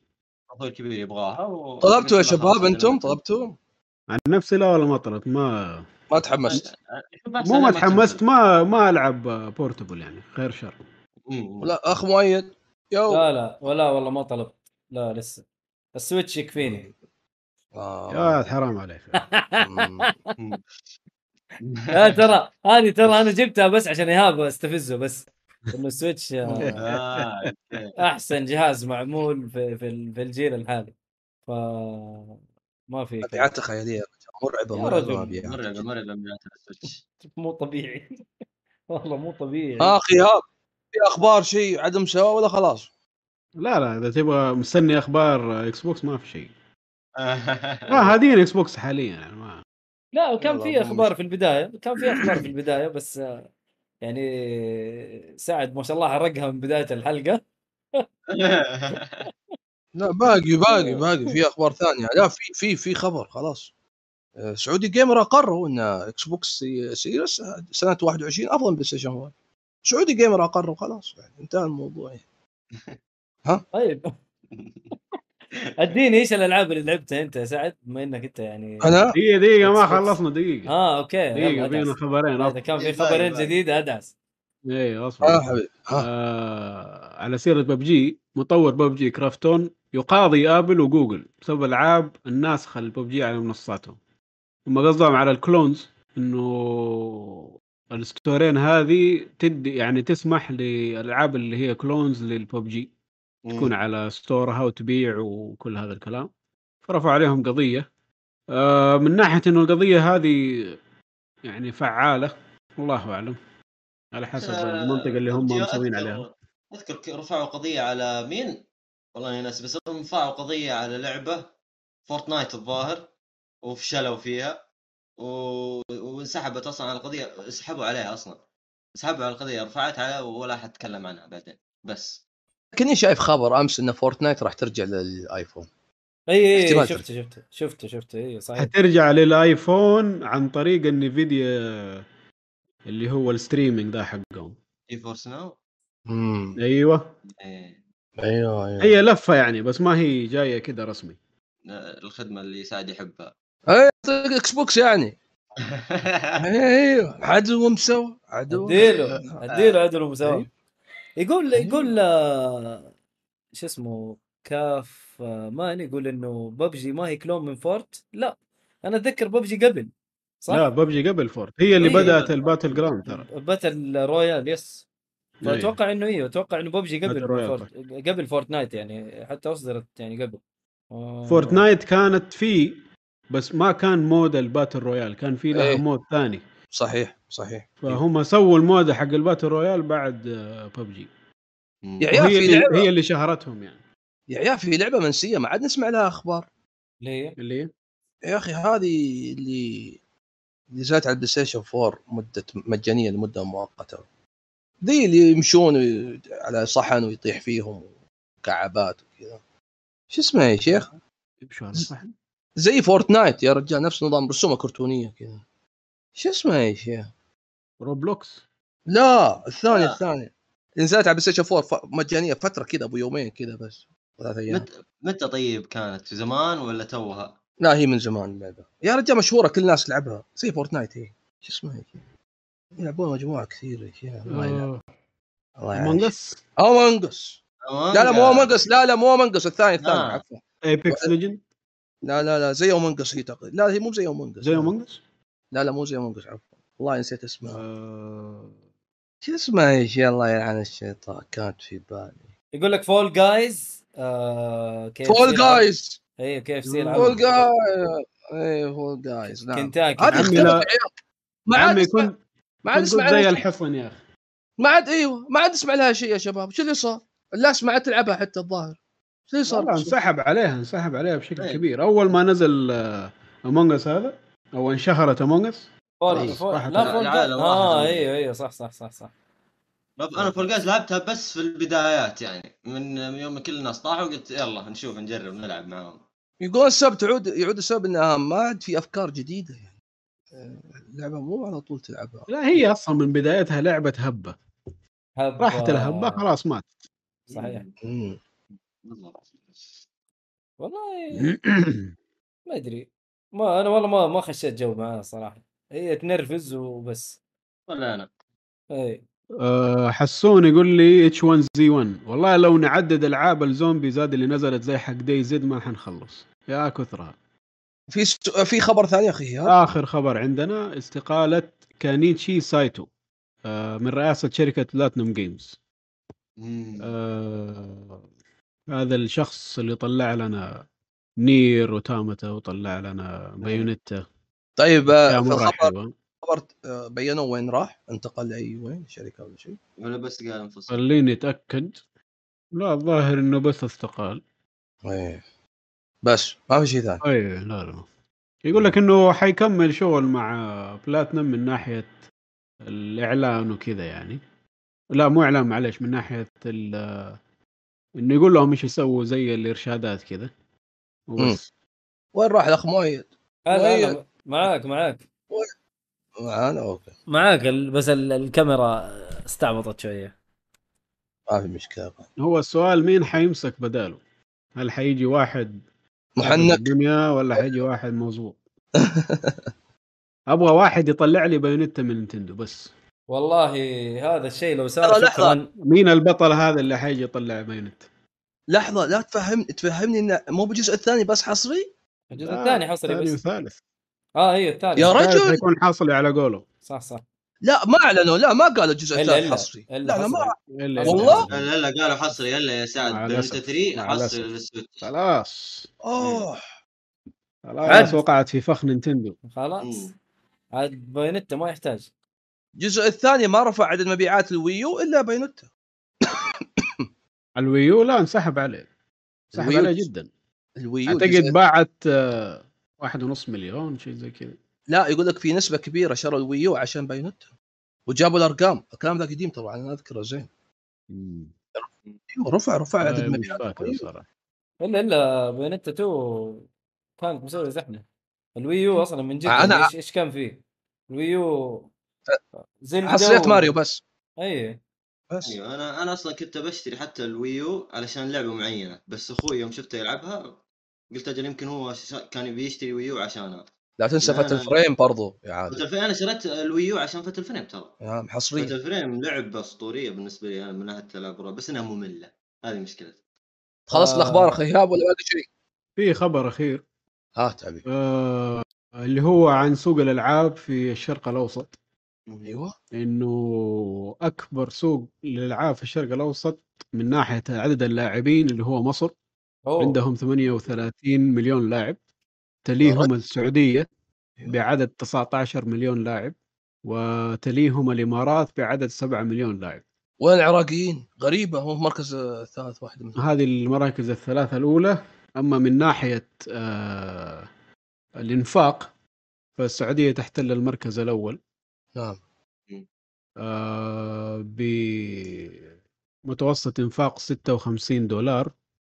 أخوي الكبير يبغاها و... طلبتوا يا شباب أنتم؟ طلبتوا عن نفسي لا ولا ما طلبت ما ما تحمست. مو ما. تحمست ما ما ألعب portable يعني خير شر. لا أخ مؤيد. يو. لا لا ولا والله ما طلبت. لا لسه. ال Switch يكفيني. آه. يا حرام عليك. لا ترى هذه ترى أنا جبتها بس عشان إيهاب استفزه بس. إنه ال Switch آه، آه،. أحسن جهاز معمول في في, ال- في الجيل الحالي. ف ما في كذا. مبيعات خياليه مرعبة مرعبة مرعبة مرعبة مبيعات ال Switch. مو طبيعي. والله مو طبيعي. إيهاب في أخبار شيء عدم سواء ولا خلاص؟ لا لا إذا تبغى مستني أخبار Xbox ما في شيء. آه. ما هادين Xbox حاليا يعني ما لا وكان في أخبار في البداية كان في أخبار في البداية بس آه، يعني سعد ما شاء الله حرقها من بداية الحلقة. لا باقي باقي باقي في أخبار ثانية. لا في في في خبر خلاص. آه، Saudi Gamer اقروا ان Xbox Se- Series سنة 21 أفضل من PlayStation 1 Saudi Gamer اقروا خلاص يعني انتهى الموضوع يعني. طيب. اديني إيش الألعاب اللي لعبتها أنت يا سعد؟ بما إنك أنت يعني أنا؟ دقيقة دقيقة ما. خلصنا دقيقة. آه أوكي دقيقة. فينا خبرين إذا كان في إيه، خبرين باقي. جديده ادعس إيه أصبر. حبيبي ها آه على سيرة ببجي مطور PUBG Krafton يقاضي Apple و Google بسبب ألعاب الناسخة لببجي على منصاتهم. هم قصدهم على الكلونز إنه الستورين هذه تدي يعني تسمح للالعاب اللي هي كلونز للببجي تكون على ستورها وتبيع وكل هذا الكلام. فرفعوا عليهم قضية. آه من ناحية إنه القضية هذه يعني فعالة الله أعلم. على حسب آه، المنطقة اللي هم مسوين عليها. أذكر رفعوا قضية على مين؟ والله ناس بس رفعوا قضية على لعبة Fortnite الظاهر وفشلوا فيها. وانسحبت أصلا على القضية سحبوا عليها أصلا. سحبوا على القضية رفعت عليها ولا حد تكلم عنها بعدين بس. كني شايف خبر أمس إن Fortnite راح ترجع لل iPhone؟ إي إي شفته شفته شفته شفته إي صحيح. حترجع لل iPhone عن طريق ال Nvidia اللي هو ال streaming ذا حقهم. إي Force Now؟ امم أيوه. إيه. أيوه أيوه. هي لفة يعني بس ما هي جاية كذا رسمي. الخدمة اللي سعد يحبها. اي إكس بوكس يعني أيوه عدو مسوى عدو أديله أديله عدل ومساوي أيوه. يقول أيوه. يقول آه، شو اسمه كاف آه، مان يقول إنه ببجي ما هي كلون من فورت لا أنا أتذكر ببجي قبل صح؟ لا ببجي قبل فورت هي اللي إيه. بدأت الباتل جراوند ترى battle royale yes إيه. فأتوقع إنه أيوه أتوقع إنه ببجي قبل Fort... قبل Fortnite يعني حتى أصدرت يعني قبل آه، Fortnite كانت فيه بس ما كان mode ال battle royale كان في لها إيه. mode ثاني. صحيح صحيح. فهم سووا ال mode حق الباتل رويال بعد آه، ببجي يا عيال في اللي لعبه هي اللي شهرتهم يعني. يا عيال في لعبة منسية ما عاد نسمع لها أخبار. ليه؟ اللي هي؟ يا أخي هذه اللي اللي نزلت على ال PlayStation 4 مده مجانية لمدة مؤقتة. ذي اللي يمشون على صحن ويطيح فيهم وكعبات وكذا. شو اسمه يا شيخ؟ شو هذا صح زي Fortnite يا رجال نفس نظام رسومه كرتونيه كذا. شو اسمه يا شيخ؟ Roblox. لا الثاني لا. الثاني نزلت على PlayStation 4 ف- مجانية فترة كذا أبو يومين كذا بس ثلاث أيام. متى متى طيب كانت؟ في زمان ولا توها؟ لا هي من زمان اللعبه يا رجال مشهورة كل الناس تلعبها. زي Fortnite هي شو اسمها هي يلعبون مجموعة كثير يا شيخ. الله يلعن الله يعيش مانجس امونجس لا لا مو امونجس لا لا مو امونجس الثاني الثاني آه. عفوا. Apex Legends لا لا لا زي Among Us هي تقريبا. لا هي مو زي Among Us زي Among Us لا لا مو زي Among Us عفوا. والله نسيت اسمها. آه، شو اسمها يا شيخ؟ الله يلعن الشيطان. كانت في بالي. يقول لك Fall Guys آه فول جايز اي كي اف سي فول جايز اي فول جايز نعم. كنتاكي. هذه لا- عيال. ما عاد كنت ما عاد نسمع زي لها شيء. الحصن يا أخي. ما عاد إيوه ما عاد نسمع لها شيء يا شباب. شو اللي صار؟ الناس ما عاد تلعبها حتى الظاهر. صار؟ انسحب عليها انسحب عليها بشكل إيه. كبير. أول ما نزل امونج اس هذا أو انشهرت امونج اس فول إيه، فول لا فول آه. أيوه أيوه صح صح صح صح. أنا فول جايز لعبتها بس في البدايات يعني. من يوم ما كل الناس طاحوا قلت يلا نشوف نجرب نلعب معاهم. يقول السبب تعود يعود السبب إنها ما عاد في أفكار جديدة يعني. آه، اللعبه مو على طول تلعبها. لا هي أصلا من بدايتها لعبة هبة. هب راحت الهبة خلاص مات صحيح. مم. والله ما أدري. ما أنا والله ما ما خشيت جو معاه صراحة. هي تنرفز وبس. ولا أنا. إي. أه، حسون يقول لي H1Z1 والله لو نعدد ألعاب الزومبي Z اللي نزلت زي حق DayZ ما حنخلص. يا كثرها في س... في خبر ثاني يا أخي آخر خبر عندنا استقالة كينيتشي ساتو أه، من رئاسة شركة Platinum Games مم. هذا الشخص اللي طلع لنا Nier Automata وطلع لنا Bayonetta. طيب خبر آه، بينوا وين راح؟ انتقل لأي وين؟ شركة ولا شيء؟ ولا بس قال أنفصل. خليني أتأكد. لا الظاهر إنه بس استقال إيه بس ما في شيء ثاني. اي لا لا. يقول لك إنه حيكمل شغل مع بلاتنم من ناحية الإعلان وكذا يعني. لا مو إعلان معلش من ناحية ال- إنه يقول لهم إيش يسووا زي الإرشادات كذا وبس. وين راح الأخ مؤيد؟ هلا معاك معاك. معانا أوكي. معاك بس ال- الكاميرا استعبطت شوية. ما في مشكلة. هو السؤال مين حيمسك بداله؟ هل حيجي واحد محنك؟ الدنيا ولا حيجي واحد مو ذوق أبغى واحد يطلع لي Bayonetta من Nintendo بس. والله هذا الشيء لو صار. شكرا. مين البطل هذا اللي حيجي يطلع Bayonetta لحظة لا تفهم تفهمني إنه مو بالجزء الثاني بس حصري؟ الجزء الثاني حصري بس. وثالث آه أيوه الثالث. يا رجل. الثالث حيكون حاصلي على قوله. صح صح. لا ما أعلنوا لا ما قالوا الجزء إلا- حصري. إلا لا لا ما حصري. إلا والله؟ لا لا قالوا حصري يلا يا سعد. الأسف. 3 مع حصري. لل Switch خلاص. أوه. خلاص. وقعت في فخ Nintendo. خلاص. عاد Bayonetta ما يحتاج. الجزء الثاني ما رفع عدد مبيعات الويو إلا بايونيتا الويو لا انسحب عليه. انسحب عليه جدا. ال Wii U أعتقد باعت آه، واحد ونص مليون شيء زي كذا. لا يقول لك في نسبة كبيرة شروا ال Wii U عشان Bayonetta وجابوا الأرقام. الكلام ذا قديم طبعا أنا أذكره زين. رفع رفع عدد مش مبيعات فاكر ال Wii U. صراحة. الا إلا Bayonetta 2 كانت مسوي زحمة. ال Wii U أصلا من جد أنا- إيش إيش كان فيه؟ ال Wii U زي حصريات ماريو بس. اي. بس. أيوه أنا أنا أصلا كنت بشتري حتى ال Wii U علشان لعبة معينة بس أخوي يوم شفته يلعبها قلت أجل يمكن هو كان بيشتري Wii U عشانها لا تنسى لا، Fatal لا. Frame برضو يا عادل فتل فريم أنا شريت ال Wii U عشان Fatal Frame ترى. يا حصرية. Fatal Frame لعبه أسطورية بالنسبة لي أنا من ناحية الألعاب بس إنها مملة. هذه مشكلتي. خلصت آه. الأخبار أخي ايهاب ولا باقي شيء؟ في خبر أخير. هات حبيبي آه اللي هو عن سوق الألعاب في الشرق الأوسط. أيوه. إنه أكبر سوق للإلعاب في الشرق الأوسط من ناحية عدد اللاعبين اللي هو مصر. أوه. عندهم 38 مليون لاعب. تليهم السعودية بعدد 19 مليون لاعب وتليهم الإمارات بعدد 7 مليون لاعب. وين العراقيين؟ غريبة هو المركز الثالث واحد منهم هذه المراكز الثلاثة الأولى. أما من ناحية آه الإنفاق فالسعودية تحتل المركز الأول. نعم. آه بمتوسط انفاق 56 دولار.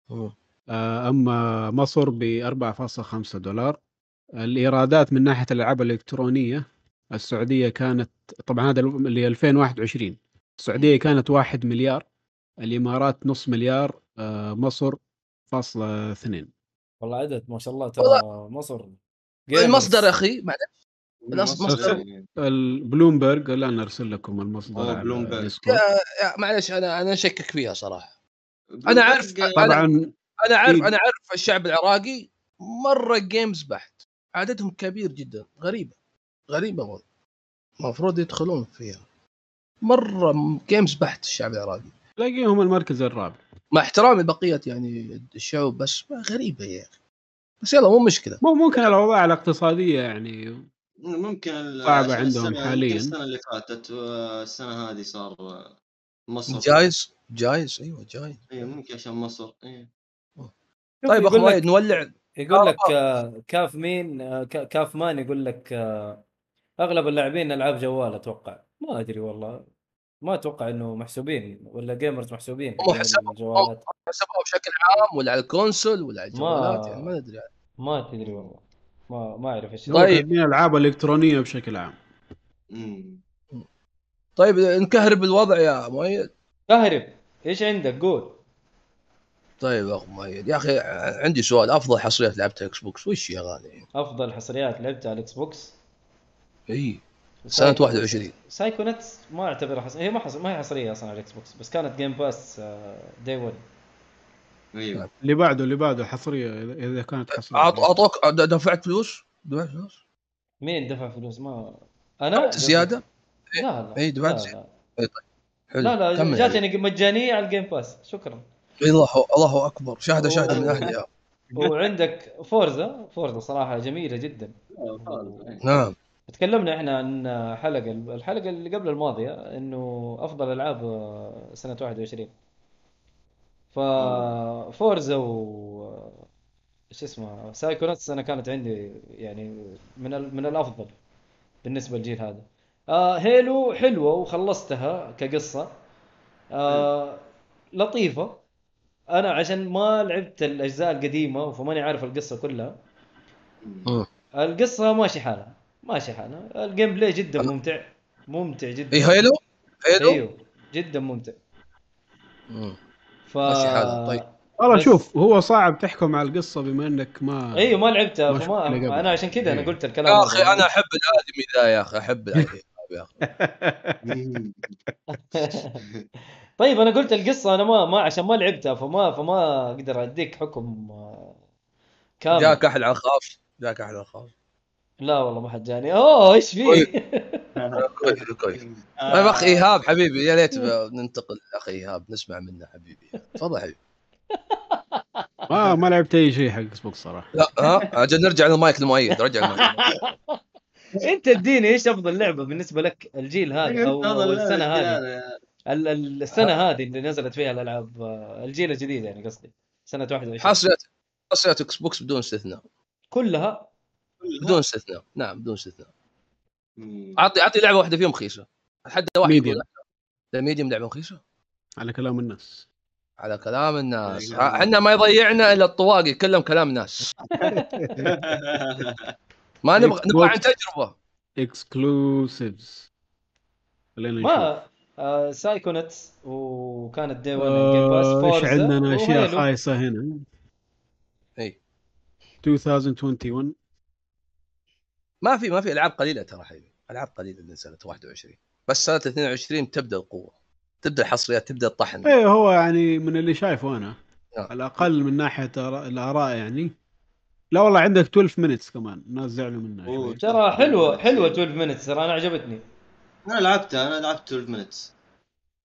مم. آه أما مصر ب 4.5 دولار. الإيرادات من ناحية الألعاب الإلكترونية السعودية كانت طبعا هذا اللي 2021 السعودية كانت 1 مليار الإمارات نص مليار آه مصر فاصلة اثنين. والله عدد ما شاء الله ترى مصر المصدر. أخي معلش مصدر. يعني. البلومبرج لا نرسل لكم المصدر بلومبرج. معلش أنا أنا أشكك فيها صراحة. أنا عارف- بلومبرج- طبعا أنا عارف في- أنا عارف الشعب العراقي مرة gamers بحت. عددهم كبير جدا غريبة غريبة والله. المفروض يدخلون فيها. مرة gamers بحت الشعب العراقي. تلاقيهم المركز الرابع. مع احترامي لبقية يعني الشعوب بس غريبة يا أخي. بس يلا مو مشكلة. مو ممكن الاوضاع الاقتصاديه يعني ممكن ال- صعبة عندهم السنة- حالياً. السنة اللي فاتت والسنة هذه صار مصر. جايز؟ جايز أيوه جايز. اي ممكن عشان مصر اي شوف طيب اخو يقول مايد لك نولع. يقول لك آه، كاف مين آه، كا- كاف مان يقول لك آه، أغلب اللاعبين ألعاب جوال أتوقع. ما أدري والله. ما أتوقع إنه محسوبين ولا gamers محسوبين هم حسبوها بشكل عام ولا على ال console ولا على الجوالات ما- يعني ما ندري ما تدري والله. ما ما أعرف إيش طيب. كاتبين الألعاب الإلكترونية بشكل عام. مم. طيب نكهرب الوضع يا مؤيد. كهرب إيش عندك؟ قول. طيب يا اخو مؤيد. يا أخي عندي سؤال. أفضل حصريات لعبتها Xbox. وش يا غالي؟ أفضل حصريات لعبتها على ال Xbox؟ إي. Psycho- 21 Psychonauts ما أعتبرها حصرية هي ما حص... ما هي حصرية أصلا على ال Xbox بس كانت Game Pass day 1 أيوه. اللي بعده اللي بعده حصرية إذا- إذا كانت حصرية. أعطوك د- دفعت فلوس؟ دفعت فلوس؟ مين دفع فلوس؟ ما أنا؟ زيادة؟ لا لا. إيه، دفعت لا زيادة. لا, حلو. لا, لا جاتني مجانية على ال Game Pass شكرا. الله الله أكبر. شاهده شاهده من أهلي. وعندك Forza. Forza صراحة جميلة جدا. نعم. تكلمنا إحنا عن حلقة الحلقة اللي قبل الماضية إنه أفضل ألعاب سنة 21 ف Forza و إيش اسمه Psychonauts أنا كانت عندي يعني من ال... من الأفضل بالنسبة للجيل هذا. آه حلو حلوة وخلصتها كقصة. آه لطيفة. أنا عشان ما لعبت الأجزاء القديمة فماني عارف القصة كلها. القصة ماشي حالها ماشي حالها. ال gameplay جدا ممتع ممتع جدا. اي حلو؟ حلو؟ أيوه جدا ممتع. مم. ف طيب. والله شوف هو صعب تحكم على القصة بما إنك ما أيوه ما لعبتها ما فما. أنا عشان كذا أنا إيه. قلت الكلام يا هذا. أخي أنا أحب الادمي ذا يا أخي أحب الادمي يا أخي طيب أنا قلت القصة أنا ما ما عشان ما لعبتها فما فما أقدر أديك حكم آه، كامل جاك احد على الخاص جاك احد على الخاص لا والله ما حد جاني. أوه إيش في كويس. كويس طيب اخ إيهاب حبيبي يا ليت ننتقل. اخ إيهاب نسمع منه حبيبي. تفضل حبيبي. ما ما لعبت أي شيء حق Xbox صراحة. لا ها؟ أجل نرجع للمايك المؤيد رجع المايك أنت اديني إيش أفضل لعبة بالنسبة لك؟ الجيل هذا أو أو السنة هذه؟ ال- ال- السنة هذه اللي نزلت فيها الألعاب آه، الجيل الجديد يعني قصدي. سنة 21 حصريات حصريات Xbox بدون استثناء. كلها؟ بدون استثناء. نعم بدون استثناء. أعطي أعطي لعبة واحدة فيهم رخيصه حد واحد Medium. لا Medium لعبة رخيصه على كلام الناس. على كلام الناس. إحنا ما يضيعنا إلا الطواقي كلهم كلام ناس. ما نبغى نبغى عن تجربة. exclusives خلينا نشوف. ما آه Psychonauts وكانت day 1 Game Pass إيش عندنا أشياء. خايسة هنا؟ إي. 2021 ما في ما في ألعاب قليلة ترى حبيبي. ألعاب قليلة من سنة 21 بس سنة 22 تبدأ القوة. تبدأ الحصريات تبدأ الطحن. إيه هو يعني من اللي شايفه أنا. نعم. على الأقل من ناحية الاراء يعني. لا والله عندك 12 Minutes كمان. الناس زعلوا منها ترى حلوة حلوة 12 Minutes ترى أنا عجبتني. أنا لعبتها أنا لعبت 12 Minutes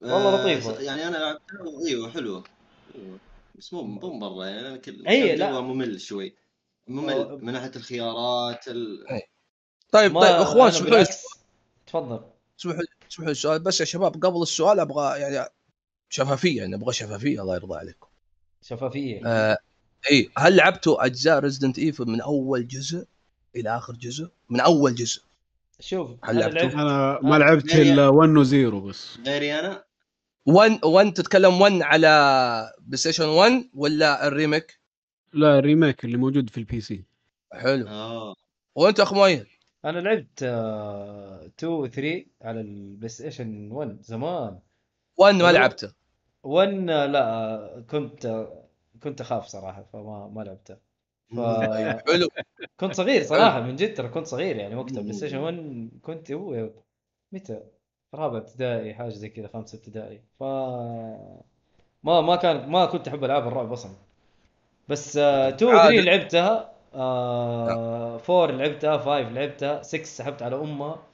والله لطيفة. يعني أنا لعبتها أيوه حلوة. أيوة. بس مو مو مرة. يعني أنا كل كان لا. ممل شوي. ممل. من ناحية الخيارات ال... طيب طيب إخوان أنا اسمحوا لي. تفضل. اسمحوا لي اسمحوا لي السؤال بس يا شباب قبل السؤال أبغى يعني شفافية يعني أبغى شفافية الله يرضى عليكم. شفافية. آه إي هل لعبتوا أجزاء Resident Evil من أول جزء إلى آخر جزء؟ من أول جزء. شوف هل؟ لعبت أنا ما لعبت الا 1 و 0 بس. غيري أنا؟ 1 1 تتكلم 1 على PlayStation 1 ولا ال remake؟ لا ال remake اللي موجود في ال PC حلو. آه. وانت اخ مؤيد أنا لعبت 2 و 3 على ال PlayStation 1 زمان. 1 ما. لعبته. 1 آه، لا آه، كنت آه، كنت أخاف صراحة فما ما لعبته. فكنت حلو. صغير صراحة من جد ترى كنت صغير يعني وقتها PlayStation مم. 1 كنت هو متى؟ رابع ابتدائي حاجة زي كذا خامسه ابتدائي. ف ما ما كان ما كنت أحب ألعاب الرعب أصلا. بس 2 و 3 عادي. لعبتها 4 لعبتها 5 لعبتها 6 سحبت على امها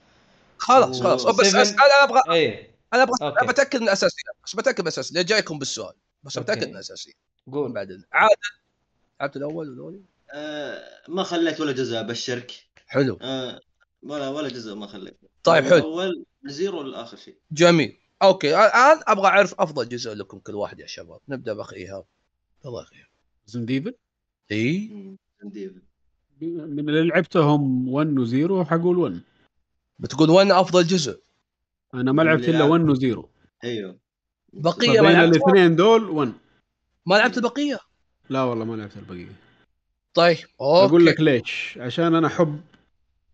خلاص خلاص. بس و7 أس... أنا أبغى اي أنا أبغى أوكي. أنا بتأكد من الاساسيات بس بتأكد من الاساسيات ليه جايكم بالسؤال بس أوكي. بتأكد من الاساسيات قول. بعدين عادل. لعبت الأول والاول آه، ما خليت ولا جزء أبشرك. حلو. آه، ولا ولا جزء ما خليت. طيب حلو. اول من zero لاخر شيء؟ جميل. أوكي. الآن أبغى أعرف أفضل جزء لكم كل واحد يا شباب. نبدأ باخ إيهاب. الله يخير Resident Evil إي. من اللي لعبتهم 1 و 0 حقول 1 بتقول وين أفضل جزء. أنا ما لعبت إلا 1 و 0 أيوه. بقية ما بين لعبت الاثنين دول 1 ما لعبت البقية؟ لا والله ما لعبت البقية. طيب أوكي. أقول لك ليش. عشان أنا أحب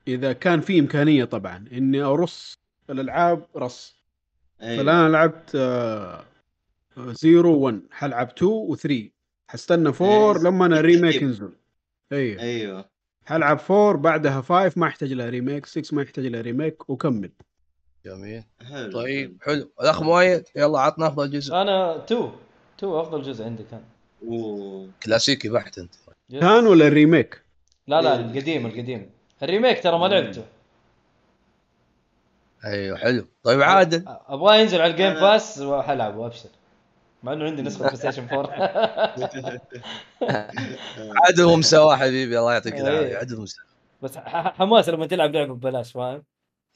إذا كان في إمكانية طبعا إني أرص الألعاب رص. أيوة. فالان لعبت آه، 0 1 حلعب 2 و 3 حستنى 4 إيه، لما أنا. remake ينزل. اي أيوه. حلعب 4 بعدها 5 ما يحتاج لها remake 6 ما يحتاج لها remake وكمل. جميل. حلو طيب حلو. الأخ مؤيد يلا عطنا أفضل جزء. أنا 2 2 أفضل جزء عندي كان. أوه. كلاسيكي بحت أنت. كان ولا ال remake؟ لا لا إيه. القديم القديم. ال remake ترى ما. لعبته. أيوه حلو. طيب عادل. ابغاه ينزل على ال Game Pass وحلعبه وابشر مع إنه عندي نسخة PlayStation 4 عادل ومساواه حبيبي الله يعطيك إيه. العافية عادل ومساواه بس ح- حماس لما تلعب لعبة ببلاش فاهم؟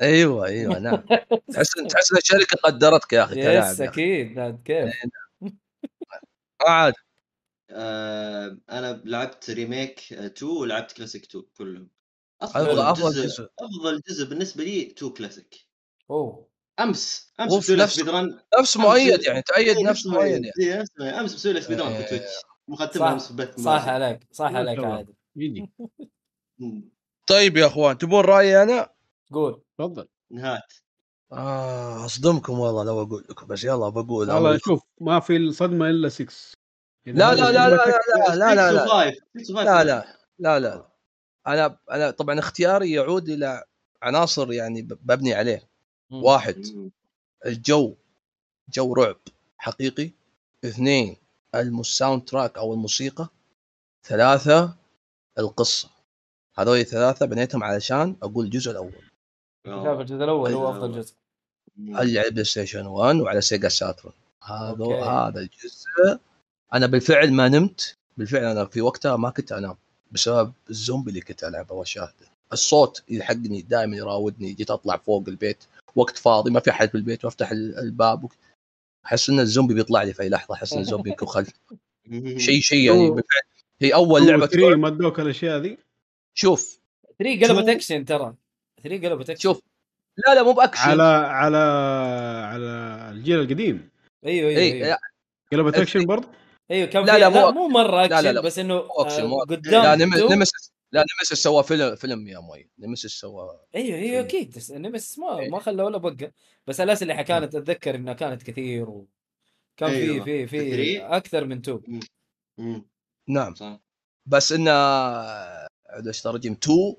أيوه أيوه نعم. تحس تحس إن الشركة قدرتك يا أخي كلاعب yes. أكيد. نعم، كيف؟ آه، عادل آه، أنا لعبت remake 2 ولعبت كلاسيك 2 كلهم. أفضل افضل جزء جزء. أفضل جزء بالنسبة لي 2 كلاسيك. أوه. أمس أمس له نفس- speed run نفس مؤيد يعني تأيد إيه، نفس مؤيد. يعني. إيه،. امس مسوي له speed run في إيه. Twitch مختمها صح. أمس بث صح. عليك صح عليك مم. طيب يا أخوان تبون رأيي أنا؟ قول. تفضل. نهات آه أصدمكم والله لو أقول لكم بس يلا بقول. والله شوف ما في الصدمة إلا 6 إذا لا لا لا لا لا لا لا لا 6 و5 لا لا لا لا. أنا أنا طبعا اختياري يعود إلى عناصر يعني ببني عليه. واحد. الجو جو رعب حقيقي. اثنين ال soundtrack أو الموسيقى. ثلاثة القصة. هذول الثلاثة بنيتهم علشان أقول الجزء الأول. شايف الجزء الأول هو. أفضل جزء. اللي على بلاي ستيشن 1 وعلى سيجا ساترون هذا. هذا الجزء. أنا بالفعل ما نمت. بالفعل أنا في وقتها ما كنت أنام بسبب الزومبي اللي كنت ألعبه واشاهده الصوت يلحقني دائما يراودني. جيت أطلع فوق البيت. وقت فاضي ما في أحد في البيت وافتح ال- الباب أحس إن الزومبي بيطلع لي في أي لحظة أحس إن الزومبي يكون خلف شيء شيء يعني بالفعل هي أول لعبة 3 مدوك الأشياء ذي شوف 3 قلبت اكشن ترى. 3 قلبت اكشن شوف. لا لا مو بأكشن. على على على الجيل القديم. أيوه أيوه اي أيوه, لا. قلبت اكشن برضه أيوة كان لا، لا لا، لا, مو مو مرة اكشن لا، لا، لا، بس إنه آه،. قدام لا Nemesis تو- Nemesis لا Nemesis سوى فيلم فيلم يا موي Nemesis سوى أيوه أيوه أكيد. بس Nemesis ما إيه. ما خلى ولا بقه بس الاسلحه كانت اتذكر انها كانت كثير وكان في أيوة. في في تدري؟ أكثر من two. نعم. صح. بس إنه عدو ترجم 2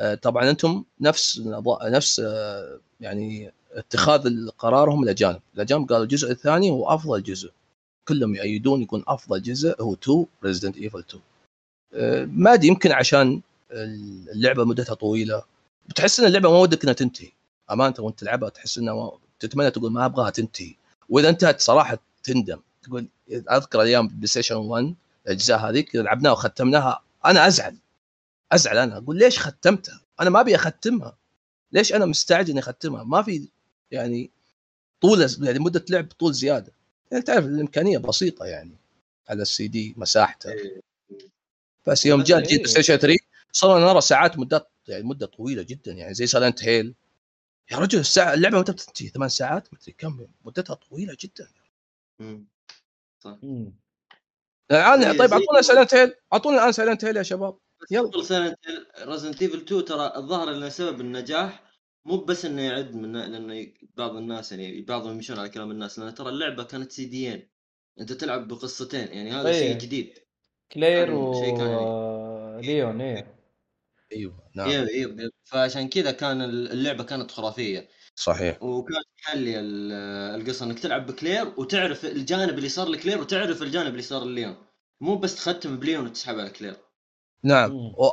آه، طبعا أنتم نفس نظ- نفس آه، يعني اتخاذ قرارهم الاجانب، الاجانب قالوا الجزء الثاني هو أفضل جزء. كلهم يؤيدون يكون أفضل جزء هو 2 Resident Evil 2 آه، ما أدري يمكن عشان اللعبة مدتها طويلة. بتحس إن اللعبة ما ودك إنها تنتهي. امانه وأنت تلعبها تحس إنها تتمنى تقول ما أبغاها تنتهي. وإذا انتهت صراحة تندم. تقول أذكر أيام بلاي ستيشن 1 الأجزاء هذيك لعبناها وختمناها. أنا أزعل. أزعل أنا. أقول ليش ختمتها؟ أنا ما أبي أختمها. ليش أنا مستعجل إني أختمها؟ ما في يعني طول يعني مدة لعب طول زيادة. يعني تعرف الإمكانية بسيطة يعني على السي دي مساحته إيه. بس يوم جاء بلاي ستيشن 3 صرنا نرى ساعات مدات يعني مدة طويلة جدا يعني زي Silent Hill يا رجل الساعة اللعبة متى بتنتهي؟ ثمان ساعات؟ مدري كم مدتها طويلة جدا. مم. مم. الآن زي- طيب أعطونا Silent Hill أعطونا الآن Silent Hill يا شباب. يلا. قبل سنة Resident Evil 2 ترى الظاهر ان سبب النجاح مو بس إنه يعد من لأن بعض الناس يعني بعضهم يمشون على كلام الناس لأن ترى اللعبة كانت CDيين أنت تلعب بقصتين يعني هذا. شيء جديد. كلير يعني. وليون إيه أيوه نعم أيوه أيوه فعشان كذا كان اللعبه كانت خرافيه صحيح وكان محلي ال- القصة انك تلعب بكلير وتعرف الجانب اللي صار لكلير وتعرف الجانب اللي صار لليون مو بس تختم بليون وتسحب على كلير نعم. و-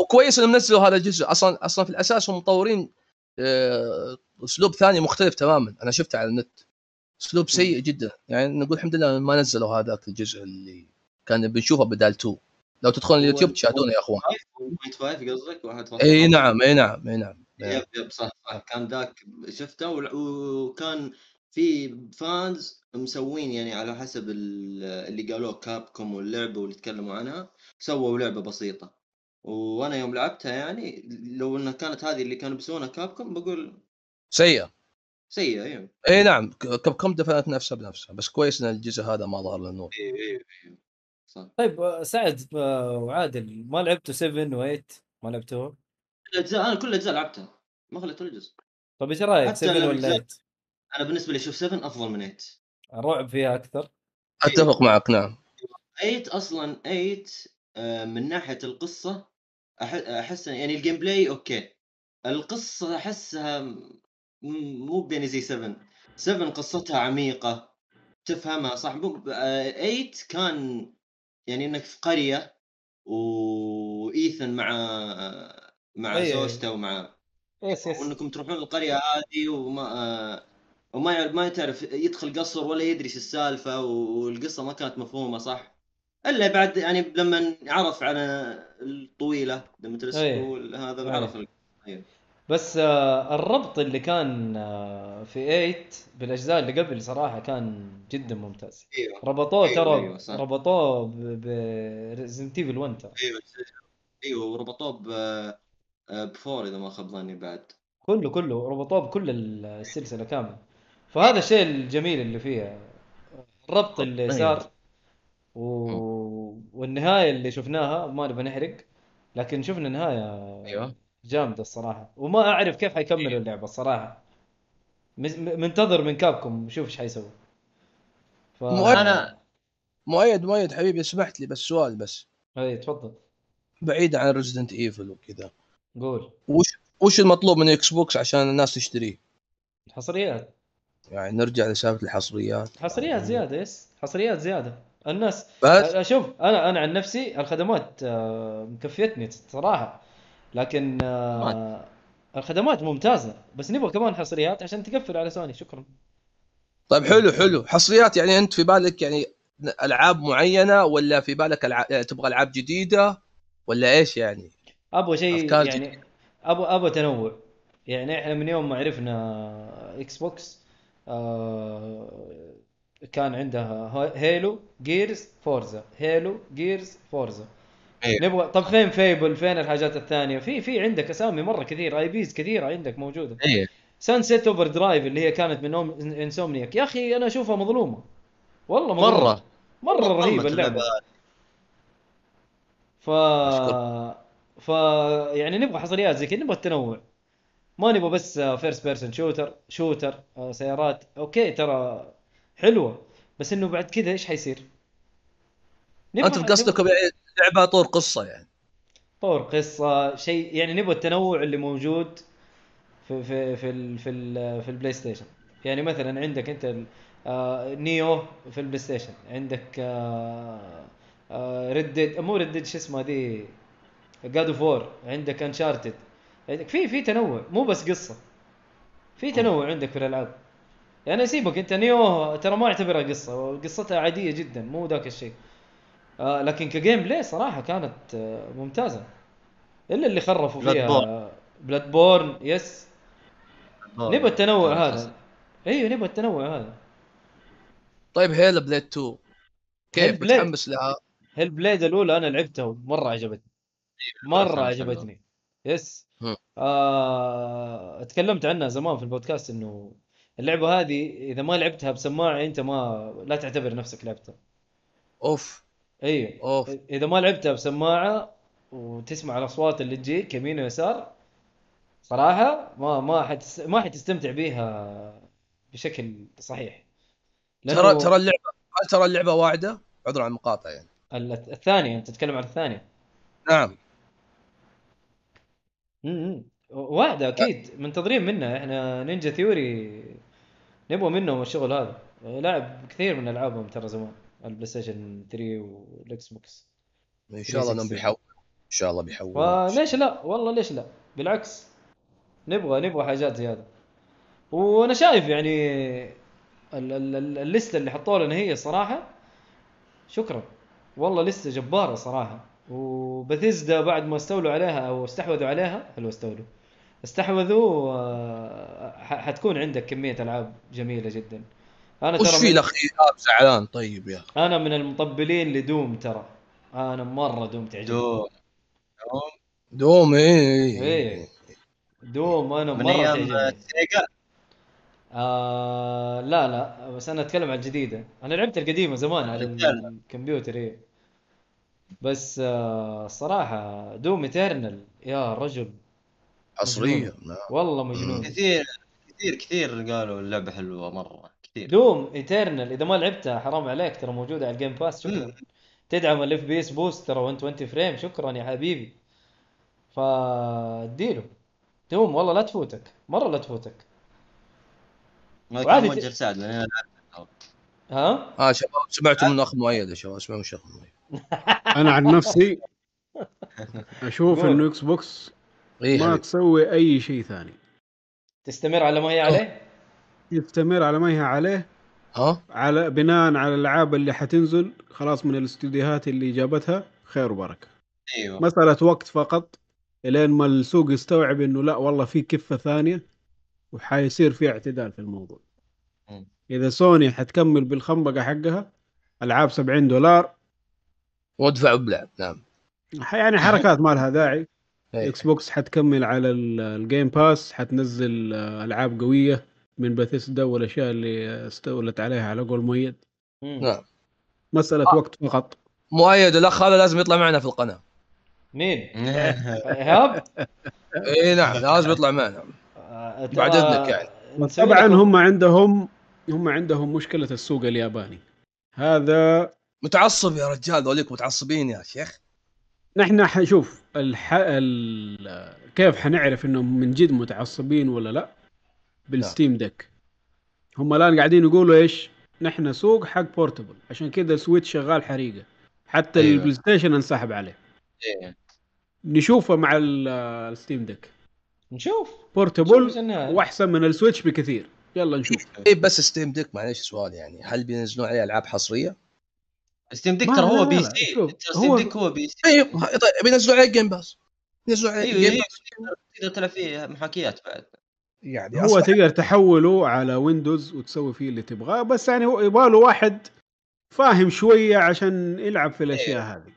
وكويس انهم نزلوا هذا الجزء أصلا أصلا في الاساس هم مطورين اسلوب ثاني مختلف تماما أنا شفته على النت اسلوب سيء جدا يعني نقول الحمد لله ما نزلوا هذاك الجزء اللي كان بنشوفه بدال 2 لو تدخلون اليوتيوب تشاهدونه يا أخوان. 1.5 قصدك 1.5 إي نعم إي نعم إي نعم yep yep صح صح. كان ذاك شفته وكان في fans مسوين يعني على حسب ال- اللي قالوه كابكوم واللعبة واللي تكلموا عنها سووا لعبة بسيطة. وأنا يوم لعبتها يعني لو إنها كانت هذه اللي كانوا بيسوونها كابكوم بقول سيئة. سيئة أيوه إي نعم كاب كوم دفنت نفسها بنفسها بس كويس إن الجزء هذا ما ظهر للنور. أيوه أيوه صح. طيب آه، سعد آه، وعادل ما لعبتوا 7 و8 ما لعبتوها؟ الأجزاء أنا كل الأجزاء لعبتها ما خليت ولا جزء. طيب إيش رأيك حتى 7 ولا الأجزاء- 8 أنا بالنسبة لي أشوف 7 أفضل من 8 الرعب فيها أكثر؟ أتفق معك نعم. 8 أصلا 8 آه، من ناحية القصة أحس يعني ال gameplay okay. القصة أحسها مو بيني زي 7 7 قصتها عميقة تفهمها صح. مو 8 كان يعني إنك في قرية و Ethan مع مع أي- أي. زوجته ومع yes yes وإنكم تروحون القرية هذه وما وما ما تعرف يدخل قصر ولا يدري إيش السالفة والقصة ما كانت مفهومة صح إلا بعد يعني لما عرف على الطويلة لما. ترسل هذا أي. عرف ال- بس آه، الربط اللي كان آه، في 8 بالأجزاء اللي قبل صراحة كان جدا ممتاز. أيوه. ربطوه أيوة، ترى أيوة، صح. ربطوه ب Resident Evil 1 ترى. أيوه أيوه وربطوه ب آه، ب four إذا ما خاب ظني بعد. كله كله ربطوه بكل السلسلة كاملة. فهذا الشيء الجميل اللي فيها. الربط اللي أيوة. صار و... والنهاية اللي شفناها ما نبغى نحرق لكن شفنا نهاية أيوه. جامده الصراحة. وما أعرف كيف حيكملوا اللعبة الصراحة. منتظر من كابكم شوف إيش حيسوي. ف... أنا مؤيد مؤيد حبيبي سمحت لي بس سؤال بس. اي تفضل. بعيد عن Resident Evil وكذا. قول. وش وش المطلوب من إكس بوكس عشان الناس تشتريه؟ حصريات. يعني نرجع لسالفة الحصريات. حصريات زيادة yes. حصريات زيادة. الناس بس؟ شوف أنا أنا عن نفسي الخدمات آه، مكفيتني صراحة لكن آه، الخدمات ممتازة بس نبغى كمان حصريات عشان تقفل على سوني. شكرا. طيب حلو حلو. حصريات يعني أنت في بالك يعني ألعاب معينة ولا في بالك ألعاب تبغى ألعاب جديدة ولا إيش يعني؟ أبغى شيء يعني أبغى أبغى تنوع. يعني إحنا من يوم ما عرفنا Xbox آه كان عندها ها- Halo Gears Forza. Halo Gears Forza. إيه. نبغى طب فين Fable؟ فين الحاجات الثانية؟ في في عندك أسامي مرة كثير IPs كثيرة عندك موجودة. إيه. Sunset Overdrive اللي هي كانت من Insomniac يا أخي أنا أشوفها مظلومة. والله مظلومة. مرة. مرة رهيبة ظلمت اللعبة. ف ف يعني نبغى حصريات زي كذا نبغى التنوع. ما نبغى بس first person shooter shooter سيارات. okay ترى حلوة. بس إنه بعد كذا إيش حيصير؟ نبغى- انت قصدك نبغى يعني لعبه طور قصة يعني. طور قصة شيء يعني نبغى التنوع اللي موجود في في في ال في ال في ال PlayStation يعني مثلا عندك أنت آه، Nioh في ال PlayStation عندك Red مو Red شو اسمها دي God of War عندك Uncharted عندك في في تنوع مو بس قصة. في تنوع عندك في الألعاب. يعني سيبك أنت Nioh ترى ما أعتبرها قصة قصتها عادية جدا مو ذاك الشيء. آه لكن ك gameplay صراحة كانت آه ممتازة. إلا اللي خرفوا فيها Bloodborne yes نبغى التنوع هذا. إيوه نبغى التنوع هذا. طيب Hellblade 2 كيف. متحمس لها؟ Hellblade الأولى أنا لعبتها ومرة عجبتني. مرة كانت عجبتني. يس. آه... تكلمت عنها زمان في البودكاست إنه اللعبة هذه إذا ما لعبتها بسماعه أنت ما لا تعتبر نفسك لعبتها. أوف. أيوه أوف. إذا ما لعبتها بسماعة وتسمع الأصوات اللي تجيك يمين ويسار صراحة ما ما حتس... ما حتستمتع بيها بشكل صحيح. ترى ترى اللعبه هل ترى اللعبة واعدة؟ عذرا عن المقاطعة يعني. ال- الثانية أنت تتكلم عن الثانية. نعم. امم واحدة أكيد منتظرين منها إحنا Ninja Theory نبغى منهم الشغل هذا. لاعب كثير من ألعابهم ترى زمان. البلاي ستيشن 3 والإكس بوكس. إن شاء الله إنهم 360. بيحولوا إن شاء الله بيحولوا فليش لا؟ والله ليش لا؟ بالعكس. نبغى نبغى حاجات زيادة. وأنا شايف يعني ال- ال- ال- الليستة اللي حطوها لنا هي الصراحة شكرا. والله لستة جبارة صراحة. وبثيزدا بعد ما استولوا عليها أو استحوذوا عليها حلو استولوا؟ استحوذوا آه، حتكون عندك كمية ألعاب جميلة جدا. أنا وش ترى في من الاخ ايهاب زعلان. طيب يا. أنا من المطبلين لدوم ترى. أنا مرة دوم تعجبني. دوم. دوم؟ دوم إيه إيه Doom أنا من مرة أيام تعجبني. Sega؟ آه لا لا بس أنا أتكلم عن الجديده أنا لعبت القديمة زمان على. الكمبيوتر إيه. بس آه الصراحة Doom Eternal. يا رجل. حصريه نعم. والله مجنون. كثير كثير كثير قالوا اللعبة حلوة مرة. كثير. Doom Eternal إذا ما لعبتها حرام عليك ترى موجودة على ال Game Pass شكرا. تدعم ال FPS Boost ترى 120 frame شكرا يا حبيبي. فاديله Doom والله لا تفوتك. مرة لا تفوتك. ما وعادي كان ت- موجه سعد لأن أنا لعبت ها؟ آه شباب سمعتوا من أخ مؤيد يا شباب اسمعوا من اخ مؤيد. أنا عن نفسي أشوف. إنه Xbox إيه ما. تسوي أي شيء ثاني. تستمر على ما هي عليه؟ يستمر على ما هي عليه. ها؟ على بناء على الألعاب اللي حتنزل خلاص من الاستديوهات اللي جابتها خير وبركة. أيوه. مسألة وقت فقط إلين ما السوق يستوعب إنه لا والله في كفة ثانية وحيصير في اعتدال في الموضوع. مم. إذا سوني حتكمل بالخنبقة حقها ألعاب 70 دولار. وادفعوا بلعب نعم. ح- يعني حركات ما لها داعي. إيه. Xbox حتكمل على ال- ال Game Pass حتنزل آه، ألعاب قوية. من باثيسدا والاشياء اللي استولت عليها على قول مؤيد. نعم مسألة آه. وقت فقط مؤيد الاخ هذا لازم يطلع معنا في القناة مين؟ إيهاب؟ إي نعم لازم يطلع معنا آه، بعد إذنك يعني. طبعا لكم- هم عندهم هم عندهم مشكلة السوق الياباني هذا متعصب يا رجال ذوليك متعصبين يا شيخ نحن حنشوف الح... ال... كيف حنعرف إنهم من جد متعصبين ولا لا بال Steam Deck. هم الآن قاعدين يقولوا إيش؟ نحن سوق حق portable عشان كذا ال Switch شغال حريقة. حتى أيوة. ال PlayStation انسحب عليه. إيه. نشوفه مع ال- ال Steam Deck. نشوف. portable. وأحسن من ال Switch بكثير. يلا نشوف. اي بس Steam Deck معليش سؤال يعني. هل بينزلون عليه ألعاب حصرية؟ Steam Deck ترى هو PC. Steam هو- Deck هو PC. أيوه طيب بينزلون عليه Game Pass ينزلون عليه أيوه Game أيوه Pass تقدر تلعب فيه محاكيات بعد. يعني هو تقدر تحوله على Windows وتسوي فيه اللي تبغاه بس يعني هو يبغى له واحد فاهم شوية عشان يلعب في الأشياء هذه.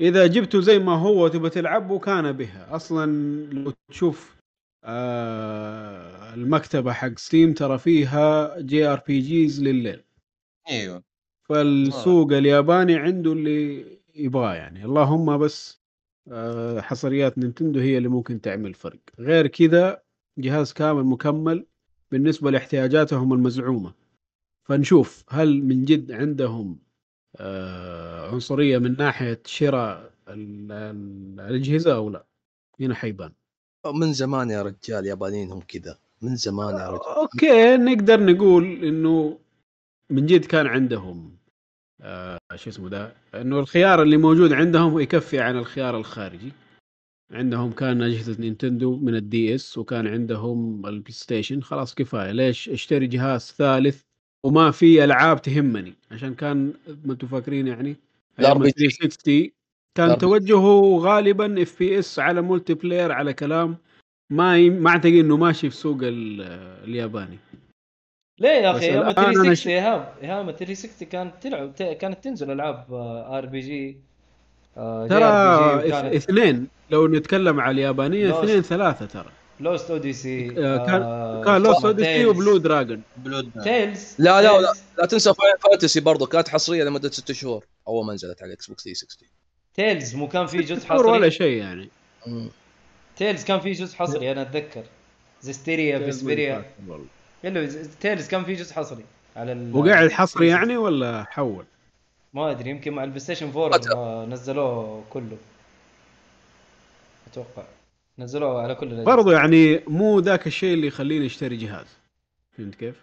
إذا جبته زي ما هو تبغى تلعبه كان بها. أصلا لو تشوف آه المكتبة حق Steam ترى فيها JRPGs لليل. إيوه. فالسوق الياباني عنده اللي يبغاه يعني. اللهم بس آه حصريات Nintendo هي اللي ممكن تعمل فرق. غير كذا جهاز كامل مكمل بالنسبة لاحتياجاتهم المزعومة. فنشوف هل من جد عندهم آه عنصرية من ناحية شراء ال- ال- الأجهزة أو لا؟ هنا حيبان. من زمان يا رجال يابانيين هم كذا. من زمان يا رجال. okay نقدر نقول إنه من جد كان عندهم آه شو اسمه ده إنه الخيار اللي موجود عندهم يكفي عن الخيار الخارجي. عندهم كان اجهزه Nintendo من ال DS وكان عندهم ال PlayStation خلاص كفاية. ليش اشتري جهاز ثالث وما في ألعاب تهمني؟ عشان كان ما أنتم فاكرين يعني أيام ال RPG. 360 كان. توجهه غالبا FPS على multiplayer على كلام ما ي... ما أعتقد إنه ماشي في سوق ال... الياباني. ليه يا أخي؟ أيام أنا 360 ش- ايهاب أيام 360 كانت تلعب ت- كانت تنزل ألعاب RPG. ترى إث- إثنين. لو نتكلم على اليابانية. إثنين ثلاثة ترى. Lost Odyssey آه، كان- كان Lost Odyssey و Blue Dragon بلود Tales لا لا لا. لا تنسى Final Fantasy برضو. كانت حصرية لمدة ست شهور. أول ما نزلت على Xbox 360 Tales مو كان في جزء شهور ولا حصري؟ شيء يعني. مم. تيلز كان في جزء حصري أنا أتذكر. Zestiria Vesperia Tales كان في جزء حصري على ال وقاعد حصري يعني ولا حول؟ ما أدري يمكن مع ال PlayStation 4 قتل. لما نزلوه كله. أتوقع. نزلوه على كل الأجهزة. برضو يعني مو ذاك الشيء اللي يخليني أشتري جهاز. فهمت كيف؟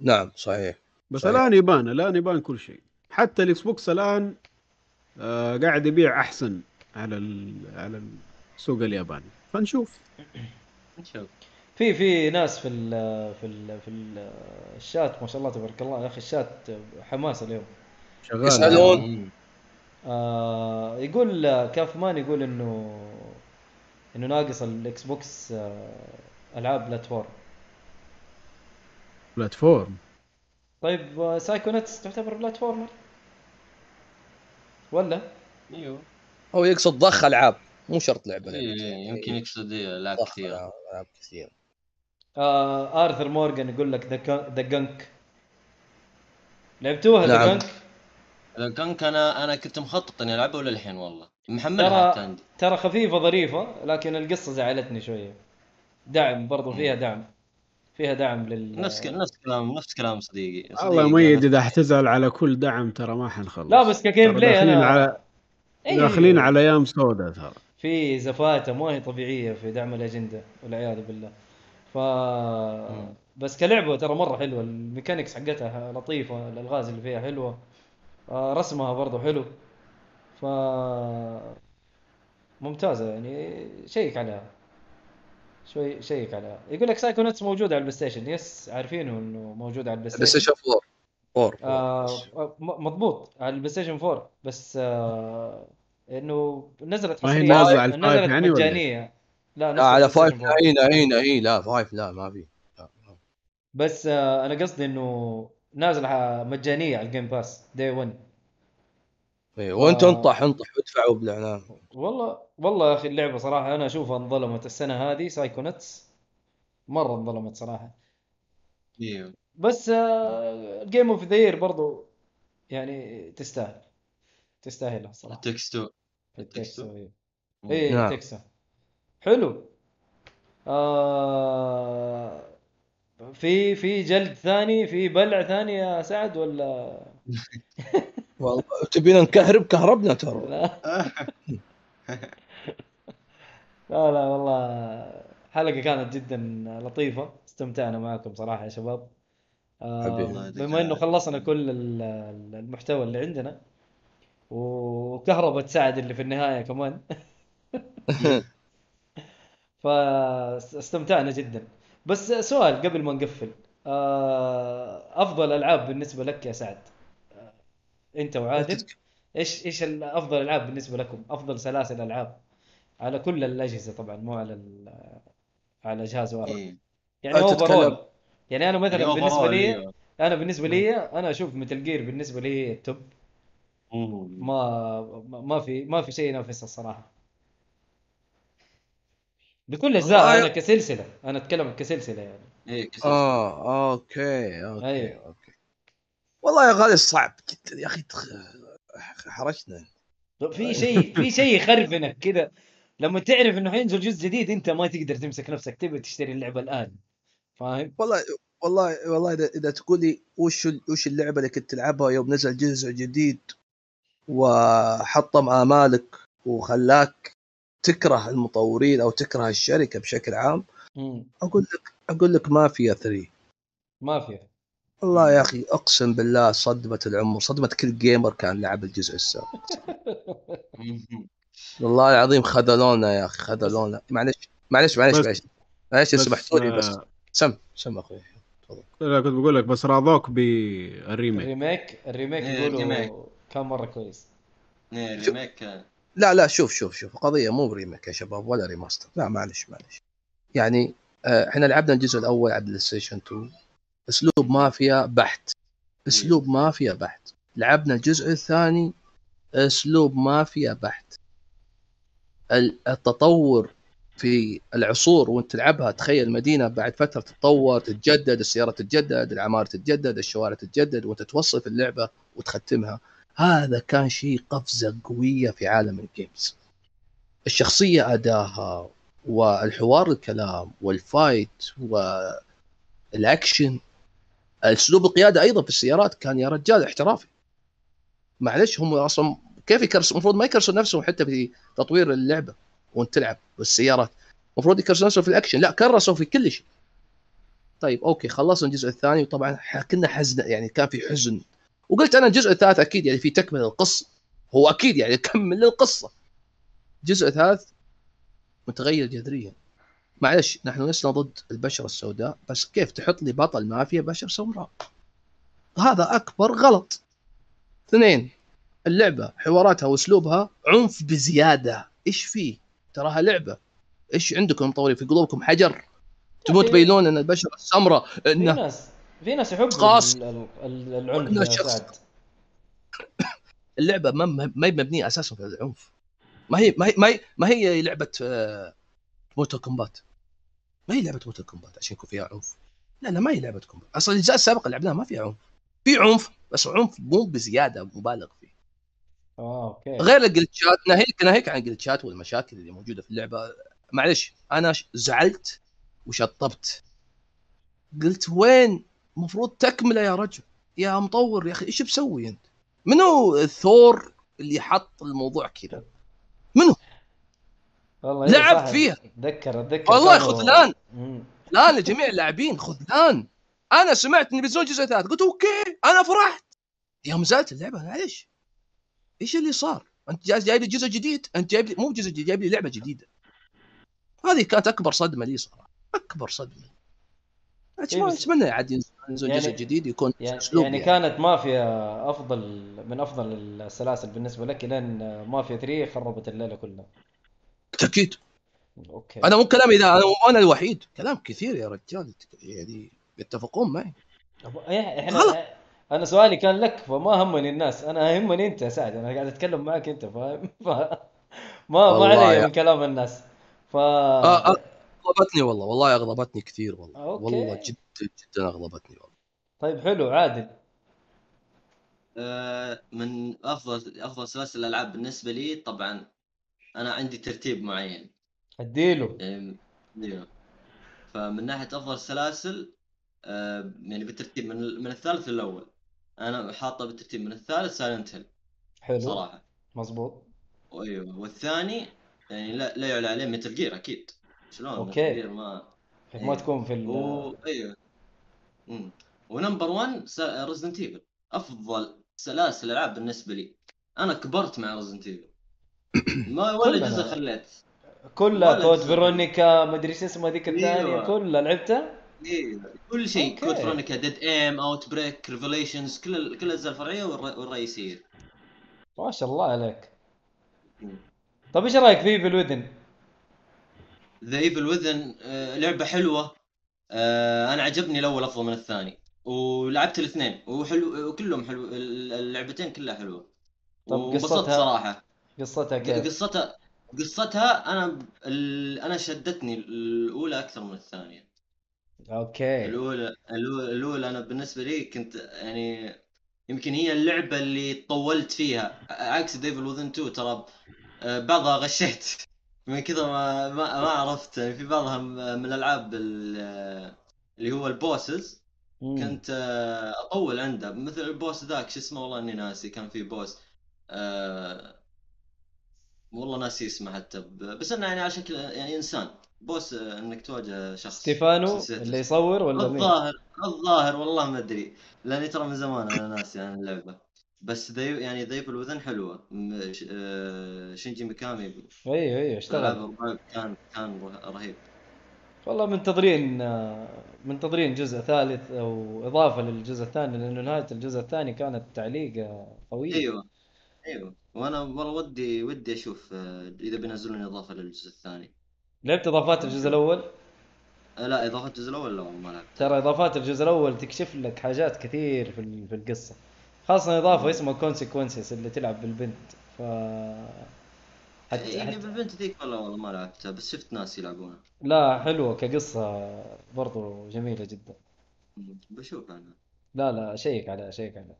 نعم صحيح. بس صحيح. الآن يبان الآن يبان كل شيء. حتى ال Xbox الآن آه قاعد يبيع أحسن على ال... على السوق الياباني. فنشوف. نشوف. في في ناس في ال في ال في ال الشات ما شاء الله تبارك الله. يا أخي الشات حماس اليوم. شغال يسألون. مم. آه يقول كاف مان يقول إنه إنه ناقص ال Xbox آه ألعاب platform. platform؟ طيب آه Psychonauts تعتبر platformer ولا؟ أيوه. هو يقصد ضخ ألعاب مو شرط لعبة إيه، يمكن يقصد إيه، ألعاب ضخ كثير ألعاب كثير آه Arthur Morgan يقول لك The Gunk لعبتوها The نعم. Gunk اذا كان أنا أنا كنت مخطط إني العبها للحين والله. محملها ترى ترى خفيفة ظريفة لكن القصة زعلتني شوية. دعم برضو فيها دعم. فيها دعم لل نفس ك- نفس كلام نفس كلام صديقي. الله صديقي ميد أنا- إذا حتزعل على كل دعم ترى ما حنخلص. لا بس ك gameplay داخلين أنا على أيوه. داخلين على أيام سوداء ترى. في زفاته ما هي طبيعية في دعم الأجندة والعياذ بالله. ف بس كلعبة ترى مرة حلوة. ال mechanics حقتها لطيفة الألغاز اللي فيها حلوة. رسمها برضو حلو. ف ممتازة يعني check عليها. شوي check عليها. يقول لك Psychonauts موجود على ال PlayStation. yes عارفينه إنه موجود على البلاي بلاي ستيشن. ستيشن 4 4 آه مضبوط على ال PlayStation 4 بس آه إنه نزلت ما هي حصرية نازلة على ال five نزلت يعني ولا؟ مجانية. لا لا على five ال PlayStation 4. هنا هنا اي لا five لا ما في. لا. بس آه أنا قصدي إنه نازل ح- مجانية على ال Game Pass day 1 إيه، وانت آه. انطح انطح وادفعوا بالإعلان. والله والله يا أخي اللعبة صراحة أنا اشوفها انظلمت السنة هذه Psychonauts مرة انظلمت صراحة. أيوه بس game of the year برضو يعني تستاهل. تستاهلها صراحة. تكستو التكسو التكستو. إيه. إيه نعم. Takes Two حلو. آه في في جلد ثاني في بلع ثاني يا سعد ولا؟ والله تبينا نكهرب كهربنا ترى. لا. لا لا والله حلقة كانت جدا لطيفة استمتعنا معكم صراحة يا شباب. آه، حبيبي. الله يديك بما إنه. خلصنا كل ال- ال- المحتوى اللي عندنا وكهرباء تساعد اللي في النهاية كمان. فاستمتعنا جدا. بس سؤال قبل ما نقفل. آه، أفضل ألعاب بالنسبة لك يا سعد؟ آه، أنت وعادل إيش إيش أفضل ألعاب بالنسبة لكم؟ أفضل سلاسل ألعاب. على كل الأجهزة طبعا مو على على جهاز واحد. إيه. يعني overall تتكلم- يعني أنا مثلا يعني overall، لي أيوه. أنا بالنسبة لي أنا أشوف Metal Gear بالنسبة لي ال top. ما ما- في ما في شيء ينافسها الصراحة. بكل اجزائها أنا كسلسلة. أنا أتكلم كسلسلة يعني. إيه كسلسلة. آه okay okay أيوة. okay. والله يا غالي صعب جدا يا أخي. تخ... حرجنا طب في شيء في شيء يخربنك كذا لما تعرف إنه حينزل جزء جديد أنت ما تقدر تمسك نفسك تبي تشتري اللعبة الآن. فاهم؟ والله والله والله إذا إذا تقول لي وش وش اللعبة اللي كنت تلعبها يوم نزل جزء جديد وحطم آمالك وخلاك تكره المطورين أو تكره الشركة بشكل عام مم. أقول لك أقول لك مافيا 3 ما في. والله يا أخي أقسم بالله صدمة العمر صدمة كل gamer كان لعب الجزء السابق. والله العظيم خذلونا يا أخي خذلونا. معلش معلش معلش معلش. معلش سمحتوا لي بس. آه، سم سم أخوي. لا كنت بقول لك بس راضوك بال remake. ال remake ال remake إيه، يقولوا ال remake. كان مرة كويس. إيه، remake كان- لا لا شوف شوف شوف قضية مو remake يا شباب ولا remaster. لا معلش معلش. يعني آه، إحنا لعبنا الجزء الأول على PlayStation 2 أسلوب مافيا بحت. أسلوب مافيا بحت. لعبنا الجزء الثاني أسلوب مافيا بحت. ال- التطور في العصور وانت تلعبها تخيل مدينة بعد فترة تتطور تتجدد السيارات تتجدد العمارة تتجدد الشوارع تتجدد وانت توصل في اللعبة وتختمها. هذا كان شيء قفزة قوية في عالم ال games الشخصية أداها والحوار الكلام وال fight وال action اسلوب القيادة أيضا في السيارات كان يا رجال احترافي. معلش هم أصلا كيف يكرسوا المفروض ما يكرسوا نفسهم حتى في تطوير اللعبة وانت تلعب بالسيارات. المفروض يكرسوا نفسهم في الأكشن. لا كرسوا في كل شيء. طيب أوكي خلصنا الجزء الثاني وطبعا كنا حزن يعني كان في حزن وقلت أنا الجزء الثالث أكيد يعني في تكملة القصة هو أكيد يعني كمل القصة الجزء الثالث متغير جذريا. معلش نحن لسنا ضد البشرة السوداء بس كيف تحط لي بطل مافيا بشر سمراء هذا أكبر غلط. اثنين اللعبة حواراتها وأسلوبها عنف بزيادة. إيش فيه؟ تراها لعبة. إيش عندكم مطورين في قلوبكم؟ حجر. تبون. تبينون إن البشرة السمراء انه في ناس يحبوا العنف يا اللعبة ما ما هي مبنية أساسا في العنف. ما هي ما هي ما هي, ما هي لعبة آه، Mortal Kombat ما هي لعبة Mortal Kombat عشان يكون فيها عنف. لا لا ما هي لعبة Kombat أصلا الاجزاء السابقه اللي لعبناها ما فيها عنف. في عنف بس عنف مو بزيادة مبالغ فيه. آه أوكي. غير الجلتشات ناهيك ناهيك عن الجلتشات والمشاكل اللي موجودة في اللعبة. معلش أنا زعلت وشطبت. قلت وين المفروض تكمله يا رجل. يا مطور يا أخي إيش بسوي أنت؟ منو الثور اللي حط الموضوع كذا؟ والله إيه لعب صح. فيها. اتذكر اتذكر والله خذلان. خذلان لجميع اللاعبين خذلان أنا سمعت ان بينزلون جزء ثالث. قلت أوكي أنا فرحت. يوم نزلت اللعبة معليش. إيش اللي صار؟ أنت جاي جايب لي جزء جديد؟ أنت جايب لي مو جزء جديد جايب لي لعبة جديدة. هذه كانت أكبر صدمة لي صراحة. أكبر صدمة. إيه اتمنى عاد ينزل يعني- جزء جديد يكون يعني, أسلوب يعني كانت مافيا افضل من أفضل السلاسل بالنسبة لك لين مافيا 3 خربت الليلة كلها. أكيد أوكي. أنا مو كلامي ذا أنا أنا الوحيد. كلام كثير يا رجال. يعني يتفقون معي. إيه، إحنا. أنا سؤالي كان لك فما همني الناس. أنا يهمني أنت يا سعد. أنا قاعد أتكلم معك أنت فاهم. ما ما علي من كلام الناس. ف آه، آه. اغضبتني والله والله اغضبتني كثير والله. أوكي. والله جدا جدا اغضبتني والله. طيب حلو عادل. آه، من أفضل أفضل سلاسل الألعاب بالنسبة لي طبعا أنا عندي ترتيب معين. أديله. يعني أيوه فمن ناحية أفضل سلاسل آه، يعني بالترتيب من من الثالث للأول. أنا حاطه بالترتيب من الثالث Silent Hill حلو. صراحة. مظبوط. أيوه والثاني يعني لا لا يعلى عليه Metal Gear أكيد. شلون Gear ما ما إيه. تكون في ال... و... أيوه امم و number 1 Resident Evil أفضل سلاسل ألعاب بالنسبة لي أنا كبرت مع Resident Evil ما ولا. جزء خليت كلها Code. Veronica ما أدري شو اسمها ذيك الثانية أيوة. كلها لعبتها أيوه كل شيء. Code Veronica Dead Aim Outbreak Revelations كل ال- كل الاجزاء الفرعية والر- والرئيسيه ما شاء الله عليك. طيب إيش رأيك في Within؟ The Evil Within لعبة حلوة. آه، أنا عجبني الأول أفضل من الثاني. ولعبت الاثنين. وحلو وكلهم حلو ال- اللعبتين كلها حلوة. طب قصتها؟ صراحة. قصتها كيف؟ قصتها قصتها أنا ال... أنا شدتني الأولى أكثر من الثانية. أوكي. الأولى الأولى الأولى أنا بالنسبة لي كنت يعني يمكن هي اللعبة اللي طولت فيها. عكس The Evil Within 2 ترى آه، بعضها غشيت. من كذا ما ما, ما عرفت يعني في بعضها م- من الألعاب ال- اللي هو ال bosses. كنت آه، أطول عنده. مثل ال boss ذاك شو اسمه؟ والله إني ناسي. كان في boss آه، والله ناسي اسمه حتى. بس إنه يعني على شكل يعني إنسان. boss آه، إنك تواجه شخص. ستيفانو اللي يصور ولا مين؟ الظاهر الظاهر والله ما أدري. لأني ترى من زمان أنا ناسي عن اللعبة. بس ذي يعني The Evil Within حلوة. م- ش- آه، شينجي ميكامي. أيوه أيوه اشتغل. كان كان ره- رهيب. والله منتظرين آه، منتظرين جزء ثالث أو إضافة للجزء الثاني لأنه نهاية الجزء الثاني كانت تعليقه قويه أيوه أيوه. وأنا والله ودي ودي أشوف آه، إذا بينزلون إضافة للجزء الثاني. لعبت إضافات الجزء الأول؟ آه، لا إضافة الجزء الأول لا والله ما لعبت. ترى إضافات الجزء الأول تكشف لك حاجات كثير في القصة. خاصة إضافة اسمها كونسيكونسز اللي تلعب بالبنت. ف حتى, حتى بالبنت ذيك والله والله ما لعبتها بس شفت ناس يلعبونها. لا حلوة كقصة برضو جميلة جدا. بشوف أنا. لا لا شيك عليها شيك عليها.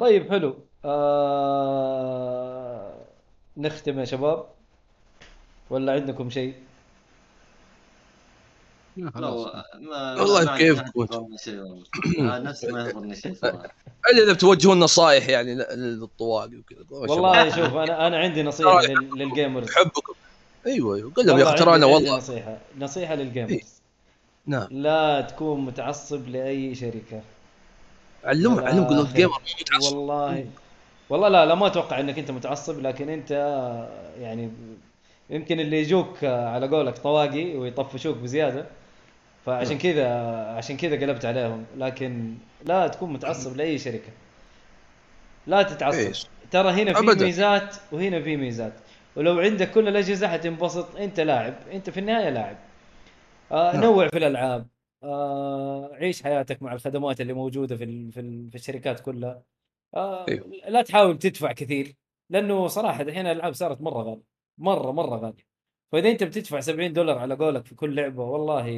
طيب حلو. آه... نختم يا شباب. ولا عندكم شيء يا لا خلاص و- ما والله كيف آه، نفسي ما يحضرني شيء صراحة. إلا إذا بتوجهون نصائح يعني ل- للطواقي وكذا. والله شوف أنا أنا عندي نصيحة لل- لل gamers. أحبكم. أيوه أيوه. قل لهم يا أخي ترى عندي- أنا عندي والله. نصيحة. نصيحة لل gamers. نعم. لا تكون متعصب لأي شركة. علمهم علمهم قول لهم. gamer متعصب. والله. والله لا لا ما أتوقع إنك أنت متعصب لكن أنت يعني يمكن اللي يجوك على قولك طواقي ويطفشوك بزيادة. فعشان كذا عشان كذا قلبت عليهم. لكن لا تكون متعصب لأي شركة. لا إيه. تتعصب ترى هنا في أبداً. ميزات وهنا في ميزات. ولو عندك كل الأجهزة حتنبسط. أنت لاعب. أنت في النهاية لاعب. آه نعم. نوع في الألعاب. آه عيش حياتك مع الخدمات اللي موجودة في في, ال- في الشركات كلها. آه أيوه. لا تحاول تدفع كثير. لأنه صراحة الحين الألعاب صارت مرة غالية. مره مرة غالية. فاذا انت بتدفع 70 دولار على قولك في كل لعبة والله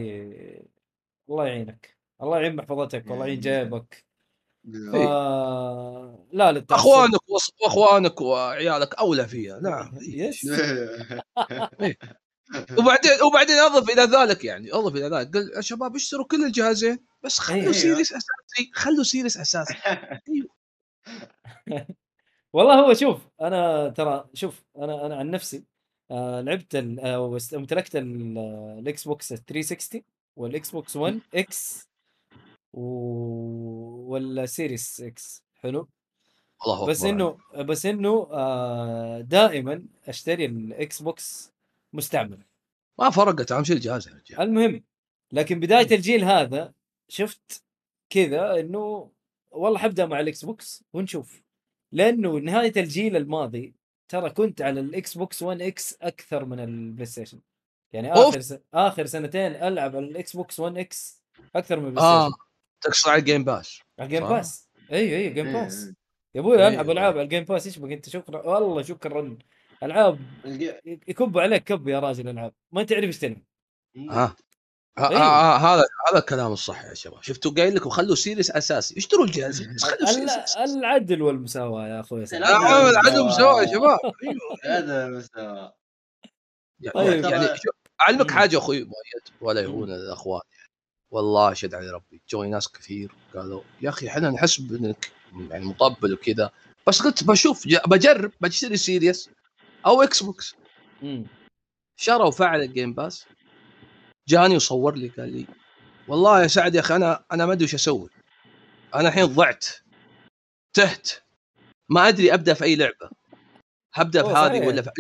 الله يعينك. الله يعين محفظتك والله يعين جيبك. ف... لا للتعصب. أخوانك وص- واخوانك وعيالك أولى فيها. نعم yes. وبعدين وبعدين أضف إلى ذلك يعني أضف إلى ذلك. قال يا شباب اشتروا كل الجهازين بس خلوا أيوه. Series أساسي خلوا Series أساسي. والله هو شوف أنا ترى شوف أنا أنا عن نفسي آه لعبت آه وست- امتلكت ال- آه، ال Xbox 360 وال Xbox 1 X و... وال Series X. حلو. الله بس أكبر. إنه بس إنه آه دائما أشتري ال Xbox مستعمل. ما فرقت أهم شيء الجهاز يا رجال. المهم لكن بداية الجيل هذا شفت كذا إنه والله حبدأ مع ال Xbox ونشوف. لأنه نهاية الجيل الماضي ترى كنت على ال Xbox 1 X أكثر من ال PlayStation. يعني. آخر س... آخر سنتين ألعب على ال Xbox 1 X أكثر من ال Play آه Station. تقصد على ال Game Pass على ال Game. Pass أيوه أيوه Game Pass. يا أبوي العب. ألعاب على ال Game Pass إيش بك أنت؟ شكرا والله شكرا. ألعاب يكب عليك كب يا راجل العاب ما تعرف إيش تلعب. ها ها- أيوه. ها- هذا هذا الكلام الصح يا شباب. شفتوا قايل لكم خلوا Series أساسي. اشتروا الجهازين بس خلوا Series. العدل والمساواة يا أخوي العدل والمساواة يا شباب. أيوه هذا المستوى طيب. يعني أعلمك. حاجة أخوي مؤيد ولا يهون الأخوان. والله أشهد على ربي. جوني ناس كثير قالوا يا أخي إحنا نحس بإنك يعني مطبل وكذا. بس قلت بشوف بجرب بشتري Series أو إكس بوكس. شروا فعل ال Game Pass جاني وصور لي قال لي والله يا سعد يا أخي أنا أنا ما أدري وش أسوي. أنا الحين ضعت تهت ما أدري أبدأ في أي لعبة. هبدأ في هذه. ولا في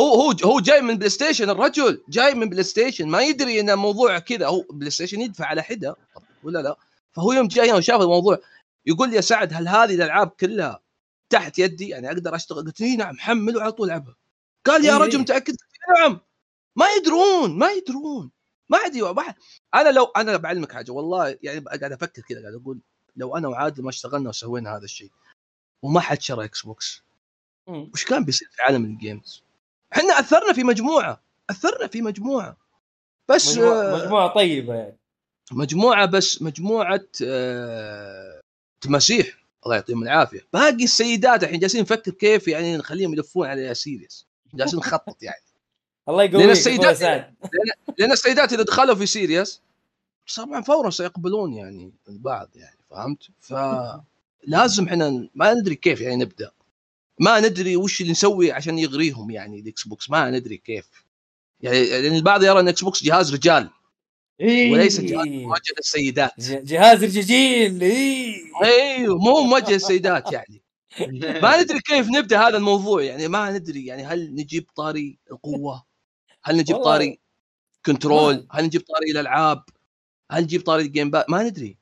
هو هو هو جاي من بلاي ستيشن الرجل جاي من بلاي ستيشن ما يدري إن الموضوع كذا. هو بلاي ستيشن يدفع على حدة ولا لا؟ فهو يوم جاي وشاف الموضوع يقول لي يا سعد هل هذه الألعاب كلها تحت يدي؟ يعني أقدر أشتغل؟ قلت له نعم حمل وعلى طول العبها قال يا إي رجل. متأكد؟ نعم. ما يدرون ما يدرون. ما عندي واحد أنا لو أنا بعلمك حاجة والله يعني قاعد أفكر كذا قاعد أقول لو أنا وعادل ما اشتغلنا وسوينا هذا الشيء وما حد شرى إكس بوكس. وش كان بيصير في عالم الجيمز؟ إحنا أثرنا في مجموعة أثرنا في مجموعة بس مجموعة, مجموعة, مجموعة طيبة يعني مجموعة بس مجموعة آه، تماسيح الله يعطيهم العافية باقي السيدات الحين جالسين نفكر كيف يعني نخليهم يلفون على Series جالسين نخطط يعني الله لأن يقويك السيدات- أخوي سعد لأن السيدات إذا دخلوا في Series طبعا فورا سيقبلون يعني البعض يعني فهمت؟ فلازم إحنا ما ندري كيف يعني نبدأ ما ندري وش اللي نسوي عشان يغريهم يعني الإكس بوكس ما ندري كيف يعني لأن البعض يرى إن إكس بوكس جهاز رجال إيه. وليس جهاز موجه للسيدات جهاز الجيجين إيه. أيوه مو موجه للسيدات يعني ما ندري كيف نبدأ هذا الموضوع يعني ما ندري يعني هل نجيب طاري القوة هل نجيب والله- طاري control؟ ما- هل نجيب طاري الألعاب؟ هل نجيب طاري ال Game Pa... ما ندري.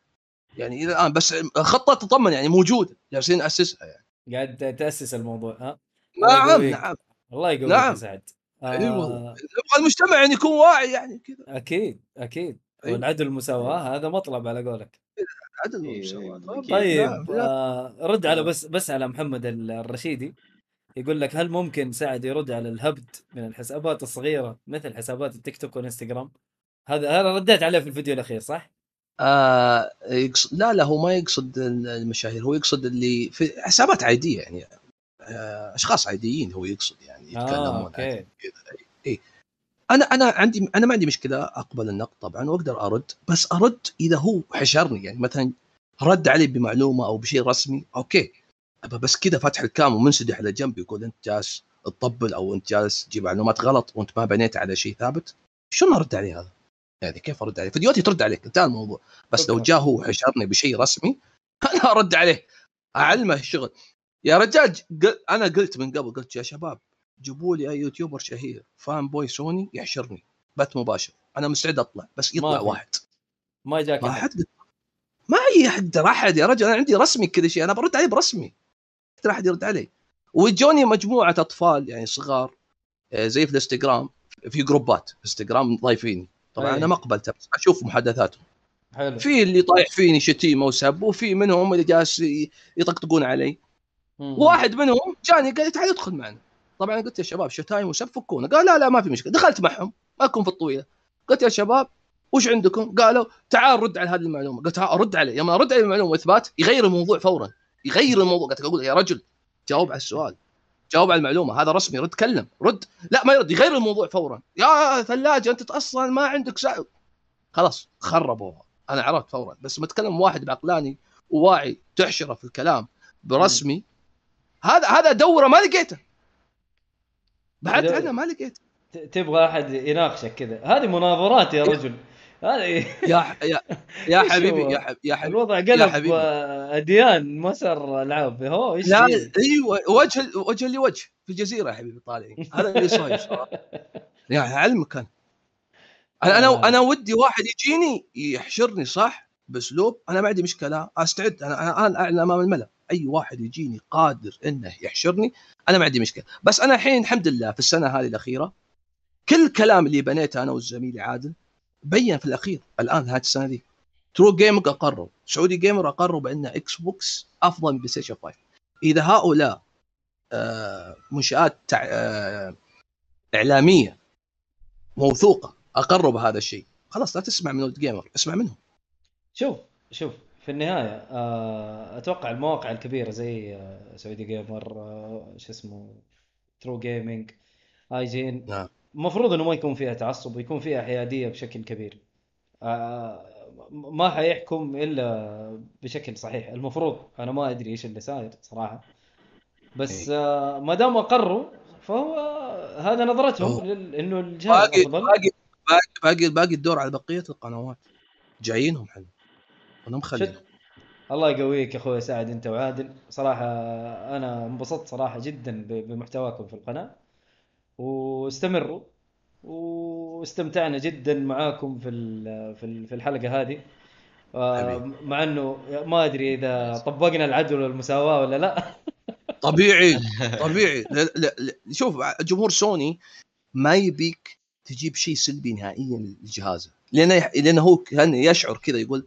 يعني إلى الان بس خطه تطمن يعني موجودة. جالسين نأسسها يعني. قاعد تأسس الموضوع ها؟ نعم. نعم. الله يقويك نعم. يا سعد. أي آه والله. نبغى المجتمع يعني يكون واعي يعني كذا أكيد أكيد. أيوة. والعدل والمساواه هذا مطلب على قولك. عدل إيه،. أكيد. طيب نعم، نعم. آه رد على بس بس على محمد ال- الرشيدي. يقول لك هل ممكن سعد يرد على الهبد من الحسابات الصغيرة مثل حسابات التيك توك والإنستغرام؟ هذا هذا رديت عليه في الفيديو الأخير صح؟ آه يقصد لا لا هو ما يقصد المشاهير هو يقصد اللي في حسابات عادية يعني آه أشخاص عاديين هو يقصد يعني آه يتكلمون okay. كذا اي أنا أنا عندي أنا ما عندي مشكلة أقبل النقد طبعا وأقدر أرد بس أرد إذا هو حشرني يعني مثلا رد علي بمعلومة أو بشيء رسمي okay. أما بس كذا فاتح ال cam ومنسدح على جنب يقول أنت جالس تطبل أو أنت جالس تجيب معلومات غلط وأنت ما بنيت على شيء ثابت شلون أرد عليه هذا؟ يعني كيف أرد عليه؟ فيديوهاتي ترد عليك انتهى الموضوع بس لو. جاء هو حشرني بشيء رسمي أنا أرد عليه أعلمه الشغل يا رجال قل- أنا قلت من قبل قلت يا شباب جيبوا لي أي YouTuber شهير fanboy سوني يحشرني بث مباشر أنا مستعد أطلع بس يطلع. واحد ما جاك ما. حد ما أي أحد ترى أحد يا رجل أنا عندي رسمي كذا شيء أنا برد عليه برسمي ترى أحد يرد علي وجوني مجموعة أطفال يعني صغار آه، زي في الإنستغرام في جروبات في إنستغرام ضايفيني. طبعا أي. أنا ما قبلت بس أشوف محادثاتهم. حلو. في اللي طايح فيني شتيمة وسب وفي منهم اللي جالس يطقطقون علي. مم. واحد منهم جاني قال لي تعال ادخل معنا. طبعا قلت يا شباب شتايم وسب فكونا. قال لا لا ما في مشكلة. دخلت معهم ما أكون في الطويلة. قلت يا شباب وش عندكم؟ قالوا تعال رد على هذه المعلومة. قلت أرد عليه. يوم أرد على المعلومة وإثبات يغير الموضوع فورا. يغير الموضوع. قلت أقول يا رجل جاوب على السؤال. جاوب على المعلومة. هذا رسمي رد كلم رد. لا ما يرد. يغير الموضوع فورا. يا ثلاجة أنت أصلا ما عندك سعر. خلاص خربوها. أنا عرفت فورا. بس متكلم واحد بعقلاني وواعي تحشره في الكلام برسمي. هذا هذا دورة ما لقيته. إذا- عنه ما لقيته. تبغى أحد يناقشك كذا. هذه مناظرات يا رجل. هذه. يا ح- يا يا حبيبي؟ يا حبيبي يا حبيبي الوضع قلب حبيبي. آه، اديان مسر العاب. هو إيش لا؟ أيوه وجه وجه لوجه في الجزيرة يا حبيبي طالعين. هذا اللي صاير صراحة. يعني علمك أنا أنا آه. أنا أنا ودي واحد يجيني يحشرني صح؟ بأسلوب. أنا ما عندي مشكلة. أستعد. أنا أنا الآن أعلن أمام الملأ. أي واحد يجيني قادر إنه يحشرني أنا ما عندي مشكلة. بس أنا الحين الحمد لله في السنة هذه الأخيرة كل الكلام اللي بنيته أنا والزميل عادل بين في الأخير الآن هذه السنة دي True Gamer أقروا. Saudi Gamer أقروا بأن إكس بوكس أفضل من بلاي ستيشن 5 إذا هؤلاء آه، منشآت تع... آه، إعلامية موثوقة أقروا بهذا الشيء خلاص لا تسمع من ولد gamer اسمع منهم. شوف شوف في النهاية آه، أتوقع المواقع الكبيرة زي Saudi Gamer شو اسمه True Gaming IGN نعم. المفروض إنه ما يكون فيها تعصب ويكون فيها حيادية بشكل كبير. آه، ما حيحكم إلا بشكل صحيح. المفروض أنا ما أدري إيش اللي صاير صراحة. بس آه، ما دام أقروا فهو هذا نظرتهم إنه الجهاز باقي باقي باقي باقي, باقي الدور على بقية القنوات. جايينهم حلو. أنا مخليهم. شد. الله يقويك يا أخوي سعد أنت وعادل. صراحة أنا انبسطت صراحة جدا بمحتواكم في القناة. واستمروا. واستمتعنا جدا معاكم في في ال- في الحلقة هذه. آه،. مع إنه ما أدري إذا طبقنا العدل والمساواة ولا لا. طبيعي طبيعي. لا لا لا. شوف جمهور سوني ما يبيك تجيب شيء سلبي نهائيا لجهازه لأنه لأنه هو كان يشعر كذا يقول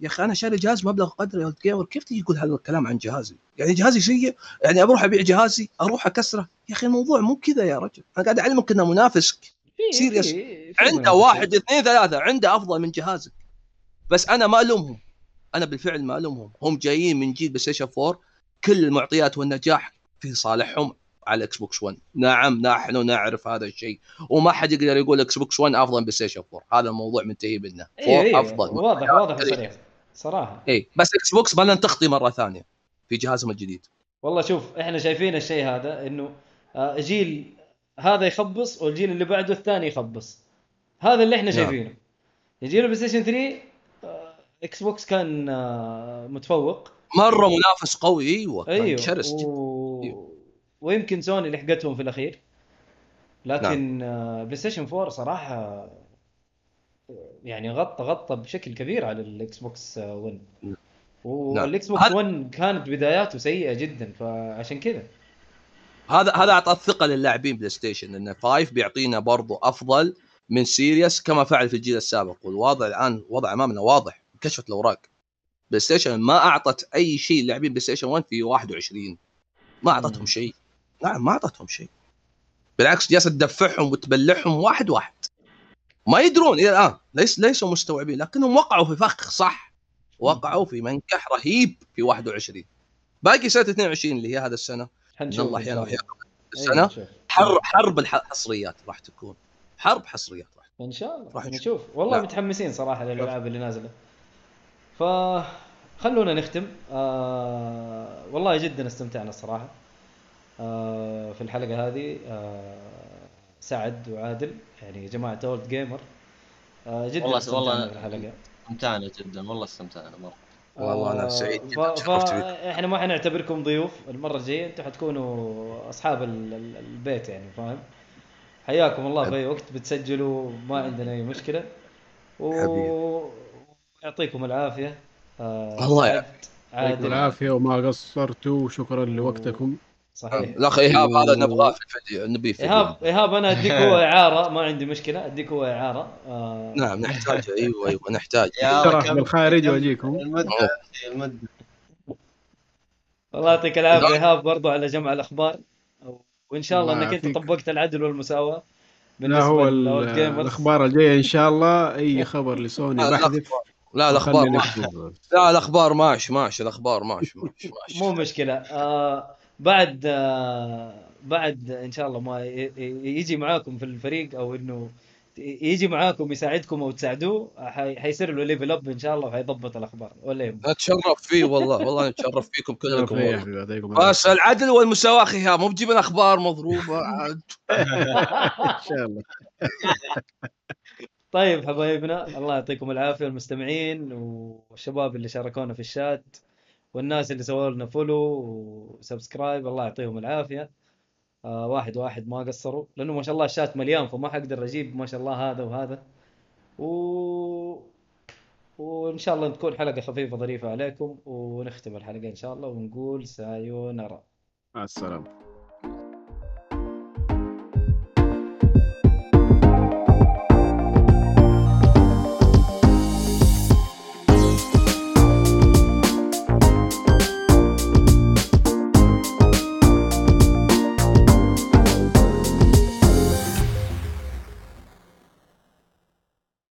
يا أخي أنا شاري جهاز مبلغ قدره ولد جيمر كيف تجي تقول هذا الكلام عن جهازي؟ يعني جهازي سيء يعني أروح أبيع جهازي أروح أكسره. يا أخي الموضوع مو كذا يا رجل. أنا قاعد أعلمك إنه منافسك. في عنده. واحد اثنين ثلاثة. عنده أفضل من جهازك. بس أنا ما ألومهم. أنا بالفعل ما ألومهم. هم جايين من جيل بلاي ستيشن 4 كل المعطيات والنجاح في صالحهم على الاكس بوكس 1 نعم نحن نعرف هذا الشيء. وما حد يقدر يقول إكس بوكس 1 أفضل من بلاي ستيشن 4 هذا الموضوع منتهي منه. 4 أيوه أيوه أفضل. واضح واضح. وصريح صراحة إي بس إكس بوكس ما لن تخطي مرة ثانية في جهازهم الجديد والله شوف إحنا شايفين الشيء هذا إنه آه، جيل هذا يخبص والجيل اللي بعده الثاني يخبص هذا اللي إحنا نعم. شايفينه جيل البلاي ستيشن 3 آه، إكس بوكس كان آه، متفوق مرة منافس قوي أيوه أيوه شرس. و... أيوه. ويمكن سوني لحقتهم في الأخير لكن نعم. بلاي ستيشن 4 صراحة يعني غطى غطى بشكل كبير على الاكس بوكس 1 نعم. والاكس بوكس هذا- 1 كانت بداياته سيئة جدا فعشان كذا. هذا هذا أعطى الثقة للاعبين بلاي ستيشن إن 5 بيعطينا برضو أفضل من Series كما فعل في الجيل السابق. والوضع الآن وضع أمامنا واضح كشفت الأوراق. بلاي ستيشن ما أعطت أي شيء لاعبين بلاي ستيشن 1 في 21 ما أعطتهم مم. شيء. نعم ما أعطتهم شيء. بالعكس جالسه تدفعهم وتبلعهم واحد واحد. ما يدرون إلى الآن ليس ليسوا مستوعبين لكنهم وقعوا في فخ صح؟ وقعوا في منكح رهيب في 21 باقي سنة 22 اللي هي هذا السنة. إن الله أحيانا أيوة، السنة نشوف. حر حرب الحصريات راح تكون. حرب حصريات راح إن شاء الله. راح نشوف. والله نعم. متحمسين صراحة للألعاب اللي نازلة. ف خلونا نختم. آه... والله جدا استمتعنا الصراحه آه... في الحلقة هذه. آه... سعد وعادل يعني يا جماعة أولد جيمر. آه... جدا والله- استمتعنا والله- في الحلقة استمتعنا جدا والله استمتعنا مرة. والله أنا آه، سعيد ف... جداً،. فإحنا ما حنعتبركم ضيوف المرة الجاية أنتم حتكونوا أصحاب ال... ال- البيت يعني فاهم؟ حياكم الله في أي وقت بتسجلوا ما عندنا أي مشكلة. و... يعطيكم العافية. آه الله يعافيك. يعطيكم العافية وما قصرتوا وشكرا لوقتكم. صحيح. الاخ إيهاب هذا نبغاه في الفيديو نبيه في إيهاب. إيهاب أنا أديك هو إعارة ما عندي مشكلة أديك هو إعارة. آه. نعم نحتاج أيوه أيوه نحتاج. يا بالخارج كم- وأجيكم. المدة أوه. المدة. الله يعطيك العافية لا. إيهاب برضو على جمع الأخبار. وإن شاء الله إنك أنت. طبقت العدل والمساواة. لا هو. الأخبار الجاية إن شاء الله أي خبر لسوني لا، لا، بحذف. لا الأخبار ماشي. نكتب. لا الأخبار ماشي ماشي الأخبار ماشي ماشي ماشي. مو مشكلة. آه بعد بعد إن شاء الله ما يجي معاكم في الفريق أو إنه يجي معاكم يساعدكم أو تساعدوه حي- حيصير له level up إن شاء الله وحيضبط الأخبار. ولا يهمك نتشرف فيه والله والله نتشرف فيكم كلكم. والله. بس العدل والمساواة أخي مو بتجيب الأخبار مضروبة عاد. إن شاء الله. طيب حبايبنا الله يعطيكم العافية المستمعين والشباب اللي شاركونا في الشات. والناس اللي سووا لنا follow و subscribe الله يعطيهم العافية. آه واحد واحد ما قصروا لأنه ما شاء الله الشات مليان فما حقدر أجيب ما شاء الله هذا وهذا. و... وإن شاء الله تكون حلقة خفيفة ظريفة عليكم ونختم الحلقة إن شاء الله ونقول sayonara. مع السلامة.